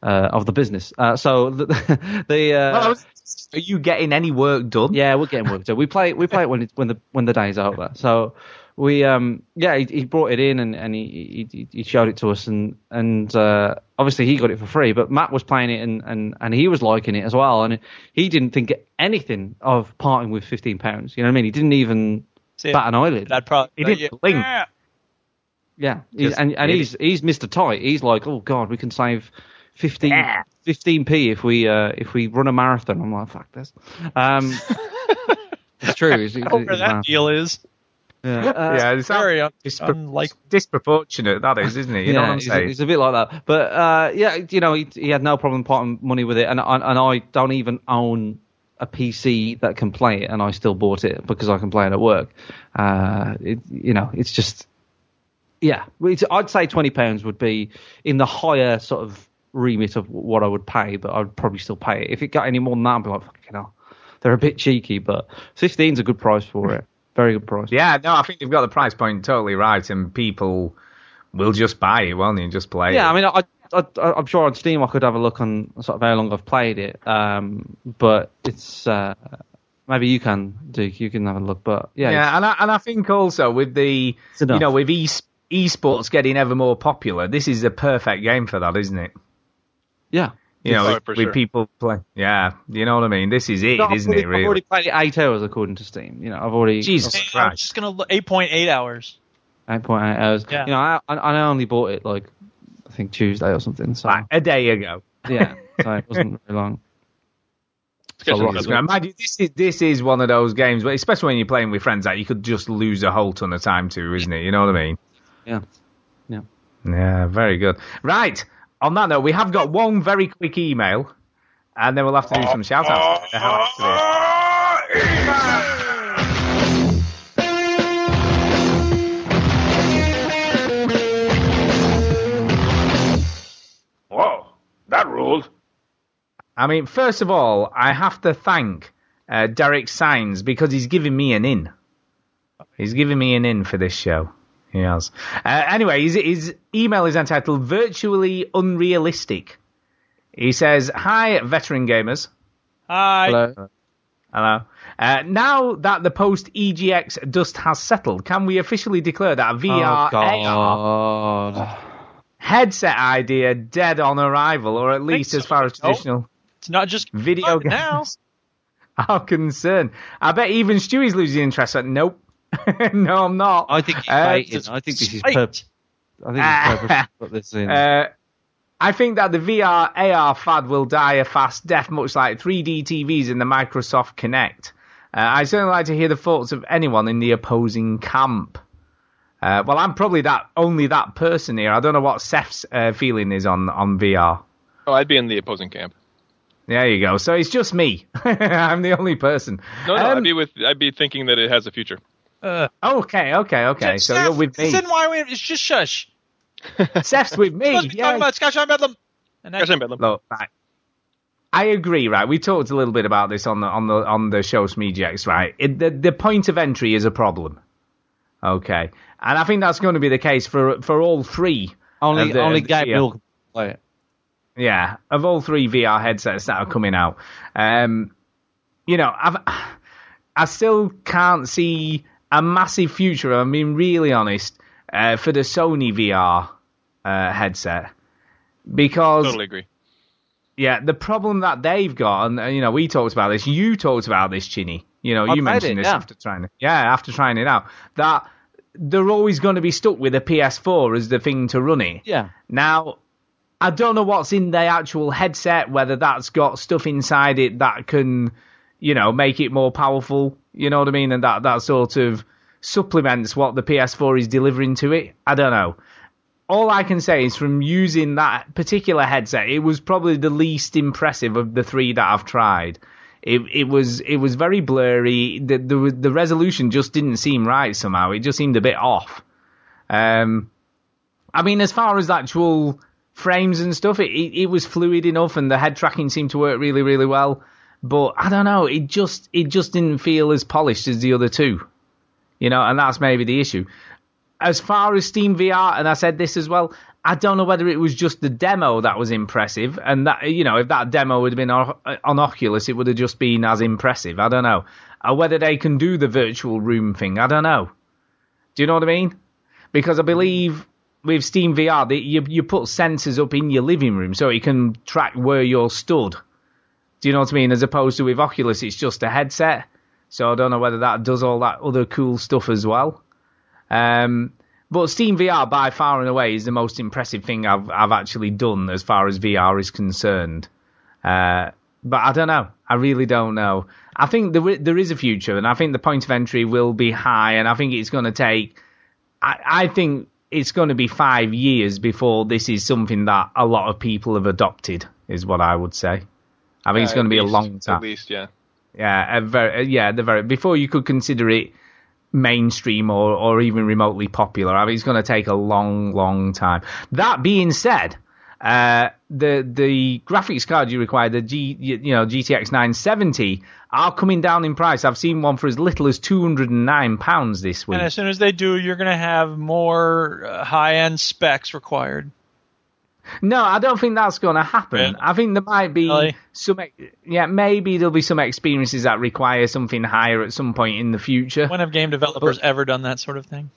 Speaker 4: of the business. Uh, so the, the uh,
Speaker 3: Well, was, are you getting any work done?
Speaker 4: yeah, we're getting work done. We play we play it when it, when the when the day's over. So we um yeah he, he brought it in and, and he, he he showed it to us and and uh, obviously he got it for free. But Matt was playing it and, and, and he was liking it as well. And he didn't think anything of parting with fifteen pounds. You know what I mean? He didn't even
Speaker 1: See,
Speaker 4: bat an eyelid.
Speaker 1: I'd.
Speaker 3: He didn't blink.
Speaker 1: Yeah.
Speaker 4: Yeah, he's, and and he's he's Mr. Tight. He's like, oh god, we can save 15
Speaker 3: Yeah.
Speaker 4: p if we uh, if we run a marathon. I'm like, fuck this. Um, it's true. It's, it's,
Speaker 1: Whatever
Speaker 4: it's
Speaker 1: that
Speaker 4: mad.
Speaker 1: deal is.
Speaker 4: Yeah, uh,
Speaker 3: yeah, it's
Speaker 1: Very un-
Speaker 3: dispro-
Speaker 1: unlike.
Speaker 3: disproportionate. That is, isn't it? You know what I'm
Speaker 4: it's,
Speaker 3: saying?
Speaker 4: it's a bit like that. But uh, yeah, you know, he, he had no problem parting money with it, and and, and I don't even own a PC that can play it, and I still bought it because I can play it at work. Uh, it, you know, it's just yeah. It's, I'd say twenty pounds would be in the higher sort of remit of what I would pay, but I'd probably still pay it. If it got any more than that, I'd be like, fucking hell. They're a bit cheeky, but 15's a good price for it. Very good price.
Speaker 3: Yeah, no, I think they've got the price point totally right, and people will just buy it, won't they? And just play.
Speaker 4: Yeah,
Speaker 3: it.
Speaker 4: I mean, I, I, I'm sure on Steam I could have a look on sort of how long I've played it. Um, but it's uh, maybe you can, Duke. You can have a look. But yeah,
Speaker 3: yeah, and I, and I think also with the you know with e esports getting ever more popular, this is a perfect game for that, isn't it?
Speaker 4: Yeah.
Speaker 3: You know,
Speaker 2: Oh,
Speaker 3: with, with
Speaker 2: sure.
Speaker 3: people play. Yeah, you know what I mean. This is it,
Speaker 4: No, I've
Speaker 3: isn't
Speaker 4: already,
Speaker 3: it?
Speaker 4: I've already played it eight hours according to Steam. You know, I've already
Speaker 3: Jesus
Speaker 1: Hey, I'm
Speaker 3: Christ!
Speaker 1: just gonna look. Eight point eight hours.
Speaker 4: eight point eight hours.
Speaker 1: Yeah.
Speaker 4: You know, I, I I only bought it like I think Tuesday or something. So
Speaker 3: Like a day ago.
Speaker 4: yeah, so it wasn't very long. So
Speaker 2: got
Speaker 4: what-
Speaker 2: some-
Speaker 3: Now, mind you, this is this is one of those games, but especially when you're playing with friends, that you could just lose a whole ton of time to, isn't it? You know what I mean?
Speaker 4: Yeah, yeah.
Speaker 3: Yeah, very good. Right. On that note, we have got one very quick email, and then we'll have to do some shout outs.
Speaker 14: Whoa, that ruled.
Speaker 3: I mean, first of all, I have to thank uh, Derek Signs because he's giving me an in. He's giving me an in for this show. He has. Uh, anyway, his, his email is entitled Virtually Unrealistic. He says, Hi, veteran gamers.
Speaker 1: Hi.
Speaker 4: Hello.
Speaker 3: Hello. Uh, now that the post EGX dust has settled, can we officially declare that VR
Speaker 4: oh
Speaker 3: AR
Speaker 4: God.
Speaker 3: headset idea dead on arrival, or at least as far as traditional
Speaker 1: It's not just
Speaker 3: video games
Speaker 1: now.
Speaker 3: are concerned? I bet even Stewie's losing interest. Like, nope. no, I'm not.
Speaker 4: I think he's
Speaker 3: Uh,
Speaker 4: baiting. I think this is
Speaker 1: Spite.
Speaker 4: purpose. I think it's purpose to put this in.
Speaker 3: Uh, I think that the VR AR fad will die a fast death, much like 3D TVs in the Microsoft Kinect. Uh, I certainly like to hear the thoughts of anyone in the opposing camp. Uh, well, I'm probably that only that person here. I don't know what Seth's uh, feeling is on on VR.
Speaker 2: Oh, I'd be in the opposing camp.
Speaker 3: There you go. So it's just me. I'm the only person.
Speaker 2: No, no,
Speaker 3: Um,
Speaker 2: I'd be with. I'd be thinking that it has a future.
Speaker 1: Uh,
Speaker 3: Okay, okay, okay. So
Speaker 1: Steph,
Speaker 3: you're with me.
Speaker 1: Then why we? It's just shush.
Speaker 3: Seth's with me.
Speaker 1: Supposed to be
Speaker 3: yeah.
Speaker 1: talking about Skyshine's Bedlam. And
Speaker 2: Gosh, I'm Bedlam.
Speaker 3: Look, right. I agree, right? We talked a little bit about this on the on the on the show Smeejex, right? It, the the point of entry is a problem. Okay, and I think that's going to be the case for for all three.
Speaker 4: only
Speaker 3: the-
Speaker 4: only
Speaker 3: of the-
Speaker 4: can play it.
Speaker 3: Yeah, of all three VR headsets that are coming out, um, you know, I've I still can't see a massive future. I'm being really honest uh, for the Sony VR uh, headset because
Speaker 2: Totally agree.
Speaker 3: yeah, the problem that they've got, and uh, you know, we talked about this. You talked about this, Chinny. You know,
Speaker 4: I
Speaker 3: you mentioned
Speaker 4: it,
Speaker 3: this
Speaker 4: yeah.
Speaker 3: after trying it. Yeah, after trying it out, that they're always going to be stuck with a PS4 as the thing to run it.
Speaker 4: Yeah.
Speaker 3: Now, I don't know what's in the actual headset, whether that's got stuff inside it that can, you know, make it more powerful. You know what I mean? And that that sort of supplements what the PS4 is delivering to it. I don't know all I can say is from using that particular headset, it was probably the least impressive of the three that I've tried. It it was it was very blurry. The the the resolution just didn't seem right somehow. It just seemed a bit off. Um, I mean, as far as actual frames and stuff, it, it it was fluid enough, and the head tracking seemed to work really really well. But I don't know, it just it just didn't feel as polished as the other two. You know, and that's maybe the issue as far as Steam VR, and I said this as well, I don't know whether it was just the demo that was impressive, and that you know if that demo would have been on, Oculus, it would have just been as impressive. I don't know, or whether they can do the virtual room thing. I don't know. Do you know what I mean? Because I believe with Steam VR, you you put sensors up in your living room so it can track where you're stood. Do you know what I mean? As opposed to with Oculus, it's just a headset. So I don't know whether that does all that other cool stuff as well. Um, but Steam VR by far and away is the most impressive thing I've I've actually done as far as VR is concerned. Uh, but I don't know. I really don't know. I think there there is a future, and I think the point of entry will be high, and I think it's going to take. I, I think it's going to be five years before this is something that a lot of people have adopted. Is what I would say. I think it's
Speaker 2: Uh,
Speaker 3: going to
Speaker 2: at
Speaker 3: be a long time.
Speaker 2: At least, yeah.
Speaker 3: Yeah, a very, yeah, the very before you could consider it mainstream or, or even remotely popular. I mean, it's going to take a long, long time. That being said, uh, the the graphics card you require, the G, you you know GTX 970, are coming down in price. I've seen one for as little as 209 pounds this week.
Speaker 1: And as soon as they do, you're going to have more uh, high-end specs required.
Speaker 3: No, I don't think that's going to happen.
Speaker 1: Really?
Speaker 3: I think there might be
Speaker 1: Really?
Speaker 3: some, yeah, maybe there'll be some experiences that require something higher at some point in the future.
Speaker 1: When have game developers ever done that sort of thing?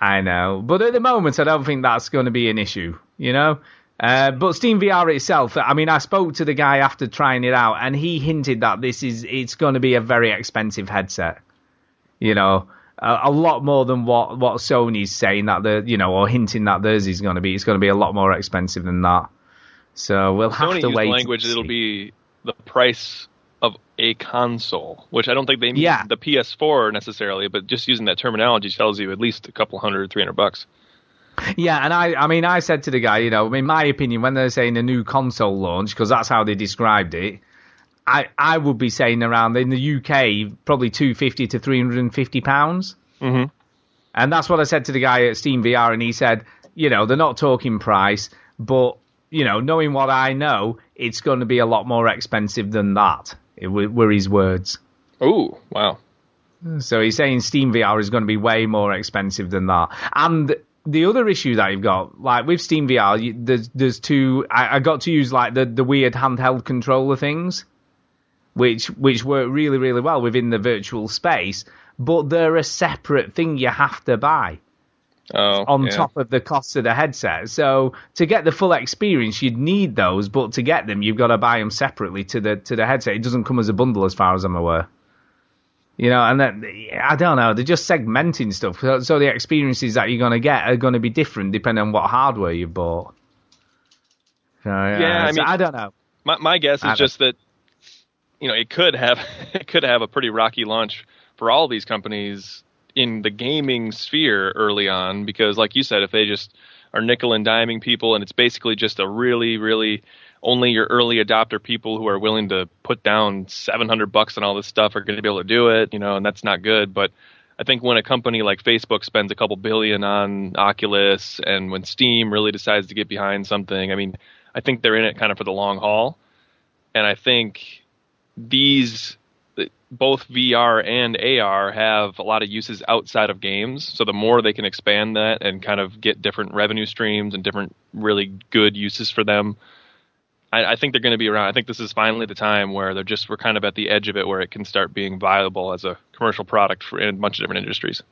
Speaker 3: I know, but at the moment, I don't think that's going to be an issue. You know, uh, but Steam VR itself. I mean, I spoke to the guy after trying it out, and he hinted that this is it's going to be a very expensive headset. You know, a, a lot more than what what Sony's saying that the you know or hinting that theirs is going to be. It's going to be a lot more expensive than that. So we'll have
Speaker 2: Sony
Speaker 3: to wait.
Speaker 2: language. It'll be the price of a console, which I don't think they mean
Speaker 3: Yeah.
Speaker 2: the PS4 necessarily, but just using that terminology tells you at least a couple hundred, three hundred bucks.
Speaker 3: Yeah, and I, I mean, I said to the guy, you know, in my opinion, when they're saying a new console launch, because that's how they described it, I, I would be saying around in the UK probably two fifty to three hundred and fifty pounds,
Speaker 2: Mm-hmm.
Speaker 3: and that's what I said to the guy at Steam VR, and he said, you know, they're not talking price, but you know, knowing what I know, it's going to be a lot more expensive than that. It were, were his words.
Speaker 2: Ooh, wow.
Speaker 3: So he's saying Steam VR is going to be way more expensive than that. And the other issue that you've got, like with Steam VR, you, there's there's two. I, I got to use like the the weird handheld controller things, which which work really really well within the virtual space, but they're a separate thing you have to buy
Speaker 2: Oh,
Speaker 3: on
Speaker 2: yeah.
Speaker 3: top of the cost of the headset. So to get the full experience, you'd need those, but to get them, you've got to buy them separately to the to the headset. It doesn't come as a bundle, as far as I'm aware. You know, and then I don't know. They're just segmenting stuff, so, so the experiences that you're going to get are going to be different depending on what hardware you bought. So, yeah,
Speaker 2: Yeah, I
Speaker 3: so
Speaker 2: mean-
Speaker 3: I don't know.
Speaker 2: My my guess is just that you know it could have it could have a pretty rocky launch for all these companies in the gaming sphere early on because like you said if they just are nickel and diming people and it's basically just a really really only your early adopter people who are willing to put down 700 bucks on all this stuff are going to be able to do it you know and that's not good but I think when a company like Facebook spends a couple billion on Oculus and when Steam really decides to get behind something, I mean, I think they're in it kind of for the long haul. And I think these, both VR and AR, have a lot of uses outside of games. So the more they can expand that and kind of get different revenue streams and different really good uses for them, I, I think they're going to be around. I think this is finally the time where they're just we're kind of at the edge of it, where it can start being viable as a commercial product for in a bunch of different industries.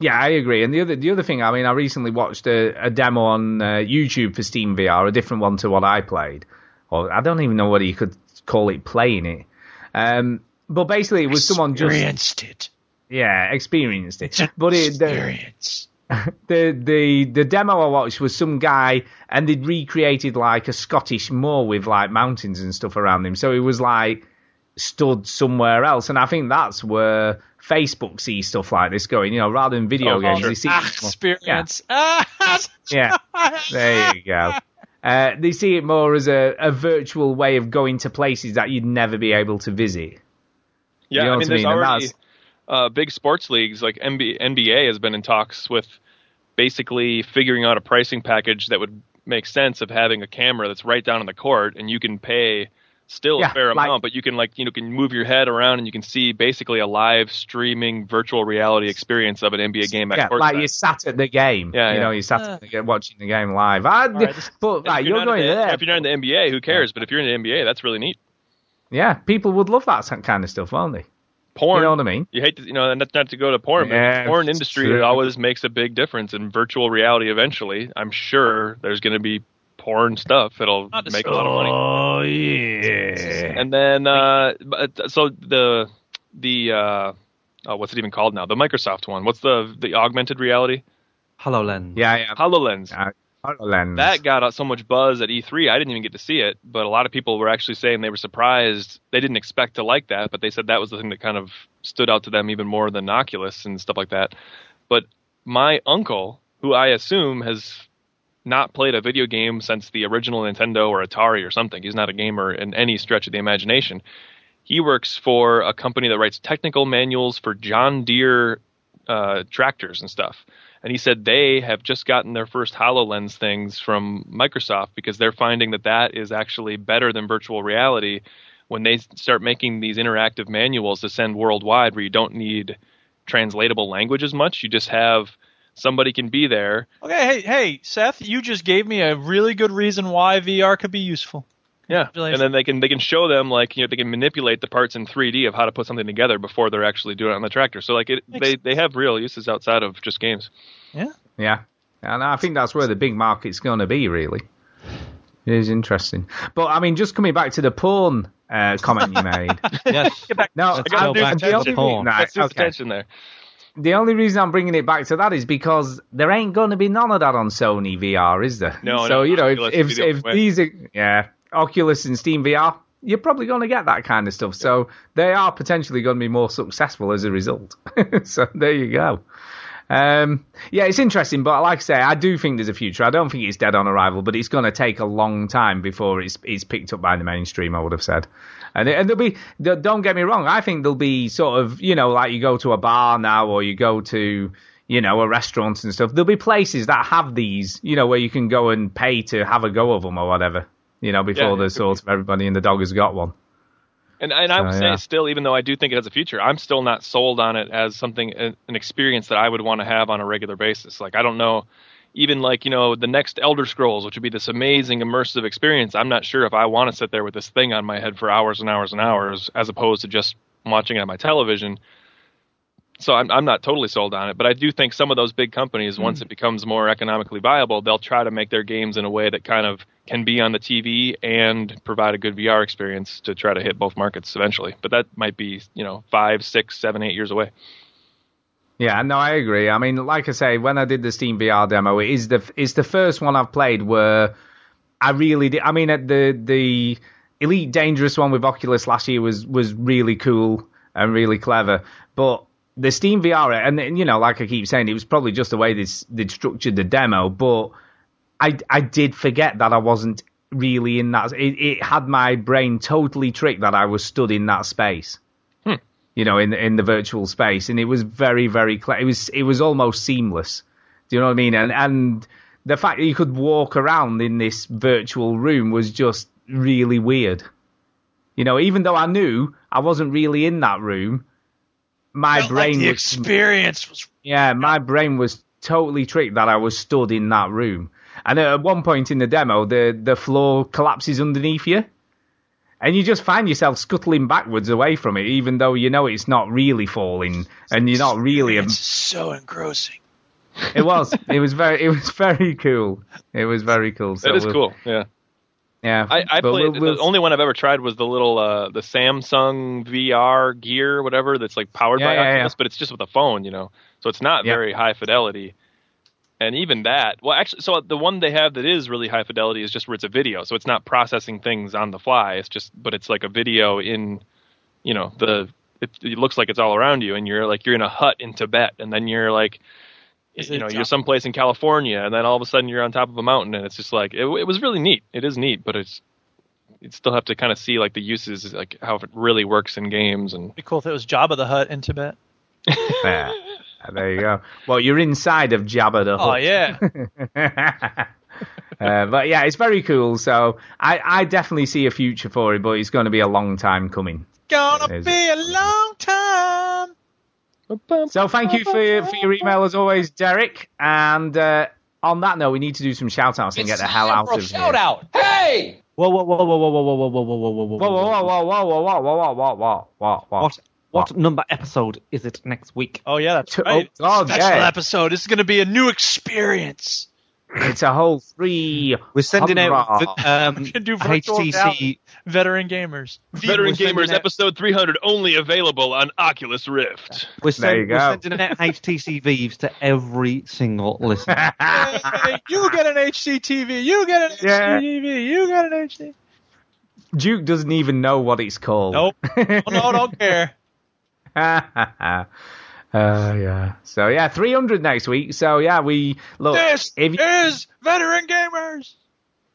Speaker 3: Yeah, I agree. And the other the other thing, I mean, I recently watched a, a demo on uh, YouTube for Steam VR, a different one to what I played, or I don't even know what you could call it playing it. Um, but basically, it was someone just
Speaker 1: Experienced it.
Speaker 3: yeah experienced it. But it, the,
Speaker 1: Experience.
Speaker 3: the the the demo I watched was some guy and they'd recreated like a Scottish moor with like mountains and stuff around him. So he was like stood somewhere else, and I think that's where Facebook sees stuff like this going. You know, rather than video
Speaker 2: Oh,
Speaker 3: games, they see
Speaker 1: Ah, experience. Ah,
Speaker 3: Yeah, there you go. Uh, they see it more as a, a virtual way of going to places that you'd never be able to visit.
Speaker 2: Yeah,
Speaker 3: You know
Speaker 2: I mean,
Speaker 3: I
Speaker 2: there's
Speaker 3: mean?
Speaker 2: Already uh, big sports leagues like NBA, NBA has been in talks with basically figuring out a pricing package that would make sense of having a camera that's right down on the court, and you can pay still
Speaker 3: Yeah,
Speaker 2: a fair
Speaker 3: like-
Speaker 2: amount, but you can like you know can move your head around and you can see basically a live streaming virtual reality experience of an NBA game at
Speaker 3: Yeah,
Speaker 2: courtside.
Speaker 3: like you sat at the game.
Speaker 2: Yeah,
Speaker 3: you
Speaker 2: yeah.
Speaker 3: know, you sat at the watching the game live. I,
Speaker 1: right, this-
Speaker 3: but
Speaker 2: If you're
Speaker 3: you're
Speaker 2: not in
Speaker 3: going
Speaker 2: the-
Speaker 3: there.
Speaker 2: If you're not in the NBA, who cares? But if you're in the NBA, that's really neat.
Speaker 3: Yeah, people would love that kind of stuff, won't they?
Speaker 2: Porn.
Speaker 3: You know what I mean?
Speaker 2: You hate to, you know, and that's not to go to porn,
Speaker 3: Yeah,
Speaker 2: but the porn industry
Speaker 3: true.
Speaker 2: it always makes a big difference in virtual reality. Eventually, I'm sure there's going to be porn stuff It'll
Speaker 1: Not
Speaker 2: make a lot of money.
Speaker 3: Oh yeah.
Speaker 2: And then, uh, so the the uh, oh, what's it even called now? The Microsoft one. What's the the augmented reality?
Speaker 4: HoloLens.
Speaker 3: Yeah, yeah.
Speaker 2: Hololens.
Speaker 3: Uh, HoloLens.
Speaker 2: That got so much buzz at E3. I didn't even get to see it, but a lot of people were actually saying they were surprised. They didn't expect to like that, but they said that was the thing that kind of stood out to them even more than Oculus and stuff like that. But my uncle, who I assume has not played a video game since the original Nintendo or Atari or something, he's not a gamer in any stretch of the imagination. He works for a company that writes technical manuals for John Deere uh, tractors and stuff. And he said they have just gotten their first HoloLens things from Microsoft because they're finding that that is actually better than virtual reality when they start making these interactive manuals to send worldwide where you don't need translatable language as much. You just have somebody can be there.
Speaker 1: Okay, hey, hey, Seth, you just gave me a really good reason why VR could be useful.
Speaker 2: Yeah, and then they can they can show them like you know they can manipulate the parts in 3D of how to put something together before they're actually doing it on the tractor. So like it, they they have real uses outside of just games.
Speaker 1: Yeah.
Speaker 3: Yeah. And I think that's where the big market's going to be, really. It is interesting. But, I mean, just coming back to the porn uh, comment you made.
Speaker 4: Yes.
Speaker 3: no,
Speaker 4: Let's
Speaker 3: I-
Speaker 4: go back
Speaker 3: the
Speaker 4: to
Speaker 3: only-
Speaker 4: the porn.
Speaker 3: Right,
Speaker 2: That's
Speaker 3: okay.
Speaker 2: attention there.
Speaker 3: The only reason I'm bringing it back to that is because there ain't going to be none of that on Sony VR, is there?
Speaker 2: No,
Speaker 3: So
Speaker 2: no,
Speaker 3: you know, if
Speaker 2: Oculus be
Speaker 3: if,
Speaker 2: the
Speaker 3: if these are yeah, Oculus and Steam VR, you're probably going to get that kind of stuff. So they are potentially going to be more successful as a result. so there you go. Um, yeah, it's interesting, but like I say, I do think there's a future. I don't think it's dead on arrival, but it's going to take a long time before it's it's picked up by the mainstream. I would have said, and and there'll be don't get me wrong. I think there'll be sort of you know like you go to a bar now or you go to you know, a restaurant and stuff. There'll be places that have these, you know, where you can go and pay to have a go of them or whatever, you know, before
Speaker 2: Yeah,
Speaker 3: the sort of everybody and the dog has got one.
Speaker 2: And and I would
Speaker 3: So,
Speaker 2: say
Speaker 3: yeah.
Speaker 2: still, even though I do think it has a future, I'm still not sold on it as something an experience that I would want to have on a regular basis. Like I don't know, even like you know the next Elder Scrolls, which would be this amazing immersive experience. I'm not sure if I want to sit there with this thing on my head for hours and hours and hours, as opposed to just watching it on my television. So I'm I'm not totally sold on it, but I do think some of those big companies, hmm. once it becomes more economically viable, they'll try to make their games in a way that kind of can be on the TV and provide a good VR experience to try to hit both markets eventually. But that might be you know five, six, seven, eight years away.
Speaker 3: Yeah, no, I agree. I mean, like I say, when I did the Steam VR demo, it is the it's the first one I've played where I really did. I mean, the the Elite Dangerous one with Oculus last year was was really cool and really clever, but the Steam VR and and, you know, like I keep saying, it was probably just the way they they'd structured the demo, but I I did forget that I wasn't really in that. It, it had my brain totally tricked that I was stood in that space you know, in in the virtual space, and it was very, very clear. It was it was almost seamless. Do you know what I mean? And and the fact that you could walk around in this virtual room was just really weird. You know, even though I knew I wasn't really in that room, my
Speaker 1: Felt
Speaker 3: brain
Speaker 1: like the
Speaker 3: was
Speaker 1: experience was
Speaker 3: yeah, my brain was totally tricked that I was stood in that room. And at one point in the demo, the the floor collapses underneath you, and you just find yourself scuttling backwards away from it, even though you know it's not really falling, and you're not really. A,
Speaker 1: it's so engrossing.
Speaker 3: it was. It was very. It was very cool. It was very cool. So
Speaker 2: That is
Speaker 3: we'll-
Speaker 2: cool. Yeah.
Speaker 3: Yeah,
Speaker 2: I, I played
Speaker 3: we'll- we'll-
Speaker 2: the only one I've ever tried was the little uh the Samsung VR gear, whatever, that's like powered
Speaker 3: Yeah,
Speaker 2: by
Speaker 3: yeah,
Speaker 2: Oculus,
Speaker 3: yeah.
Speaker 2: but it's just with a phone, you know. So it's not
Speaker 3: Yeah.
Speaker 2: very high fidelity. And even that, well, actually, so the one they have that is really high fidelity is just where it's a video, so it's not processing things on the fly. It's just, but it's like a video in, you know, the it, it looks like it's all around you, and you're like you're in a hut in Tibet, and then you're like,
Speaker 1: Is
Speaker 2: you know,
Speaker 1: uh,
Speaker 2: you're someplace in California, and then all of a sudden you're on top of a mountain, and it's just like it, it was really neat. It is neat, but it's you still have to kind of see like the uses, like how it really works in games, and It'd
Speaker 1: Be cool if it was Jabba the Hutt in Tibet.
Speaker 3: Yeah. There you go. Well, you're inside of Jabba the Hutt.
Speaker 1: Oh yeah.
Speaker 3: Uh, but yeah, it's very cool. So I, I definitely see a future for it, but it's going to be a long time coming.
Speaker 1: Gonna
Speaker 3: Is
Speaker 1: be a long time.
Speaker 3: So thank you for your, for your email as always, Derek. And uh, on that note, we need to do some shout outs and get the hell out of here.
Speaker 15: Shout out. Hey!
Speaker 4: Whoa, whoa, whoa, whoa, whoa, whoa, whoa, whoa, whoa, whoa, whoa, whoa,
Speaker 3: Whoa, whoa, whoa, whoa, whoa, whoa, whoa, whoa, whoa, whoa, whoa, whoa.
Speaker 4: What what number episode is it next week?
Speaker 1: Oh yeah, that's
Speaker 3: Oh,
Speaker 1: right.
Speaker 3: God,
Speaker 1: Special
Speaker 3: yeah.
Speaker 1: episode. This is gonna be a new experience.
Speaker 3: It's a whole three.
Speaker 4: We're sending out um,
Speaker 1: do
Speaker 4: HTC.
Speaker 1: Veteran gamers.
Speaker 2: Veteran
Speaker 4: we're
Speaker 2: Gamers
Speaker 4: out-
Speaker 2: episode 300 only available on Oculus Rift.
Speaker 4: We're,
Speaker 3: There you
Speaker 4: send, we're sending out HTC Vives to every single listener.
Speaker 1: Hey, you get an HDTV. You get an
Speaker 3: Yeah.
Speaker 1: HDTV. You get an HD.
Speaker 3: Duke doesn't even know what it's called.
Speaker 1: Nope. Oh, no, don't care.
Speaker 3: uh, yeah. So yeah, 300 next week. So yeah, we look.
Speaker 1: This
Speaker 3: if you,
Speaker 1: is veteran gamers.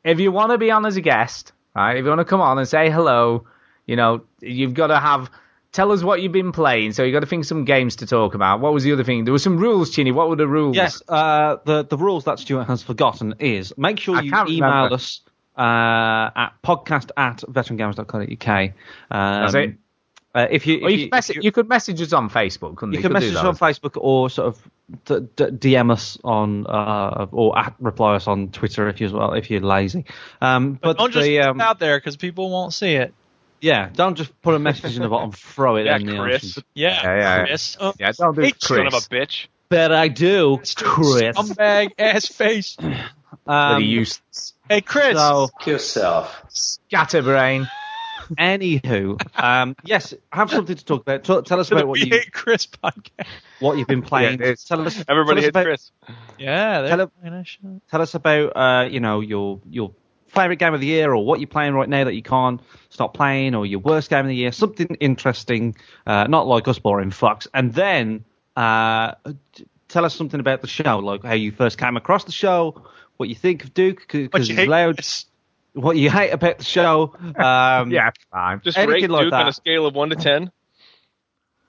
Speaker 3: if you want to be on as a guest, right? If you want to come on and say hello, you know, you've got to have. Tell us what you've been playing. So you got to think some games to talk about. What was the other thing? There were some rules, Chinny. What were the rules?
Speaker 4: Yes, uh, the the rules that Stuart has forgotten is make sure you email
Speaker 3: remember.
Speaker 4: us uh, at podcast at veterangamers.co.uk. Um,
Speaker 3: That's it.
Speaker 4: Uh, if you, if
Speaker 3: you, could message, you could message us on Facebook, couldn't
Speaker 4: you
Speaker 3: you?
Speaker 4: can
Speaker 3: Could
Speaker 4: message us on Facebook or sort of d- d- DM us on uh, or at, reply us on Twitter if you well if you're lazy. Um,
Speaker 1: But,
Speaker 4: but
Speaker 1: don't just
Speaker 4: the,
Speaker 1: put
Speaker 4: um,
Speaker 1: it out there because people won't see it.
Speaker 4: yeah, don't just put a message in the bottom, throw it
Speaker 2: Yeah,
Speaker 4: in the
Speaker 2: Chris.
Speaker 4: ocean.
Speaker 1: Yeah,
Speaker 3: Yeah, yeah.
Speaker 1: Chris. Oh,
Speaker 3: Yeah, don't do Chris.
Speaker 2: Son of a bitch.
Speaker 4: Bet I do, Chris.
Speaker 1: Scumbag ass face.
Speaker 3: Bloody
Speaker 4: Um,
Speaker 3: useless.
Speaker 1: Hey, Chris.
Speaker 4: so
Speaker 12: yourself.
Speaker 3: Scatterbrain.
Speaker 4: Anywho, um, yes, have something to talk about. T- tell us about what
Speaker 1: We
Speaker 4: you
Speaker 1: Hate Chris podcast.
Speaker 4: what you've been playing.
Speaker 3: Yeah,
Speaker 4: tell us,
Speaker 2: Everybody
Speaker 4: tell us about,
Speaker 2: Chris.
Speaker 1: Yeah,
Speaker 4: Tell
Speaker 1: they're playing.
Speaker 4: Tell us about uh, you know your your favorite game of the year or what you're playing right now that you can't stop playing or your worst game of the year. Something interesting, uh, not like us boring fucks. And then uh, tell us something about the show, like how you first came across the show, what you think of Duke, because
Speaker 1: you
Speaker 4: he's loud.
Speaker 1: Chris.
Speaker 4: What you hate about the show. Um,
Speaker 3: Yeah, fine.
Speaker 2: Just
Speaker 4: Anything
Speaker 2: rate
Speaker 4: like
Speaker 2: Duke on a scale of 1 to 10.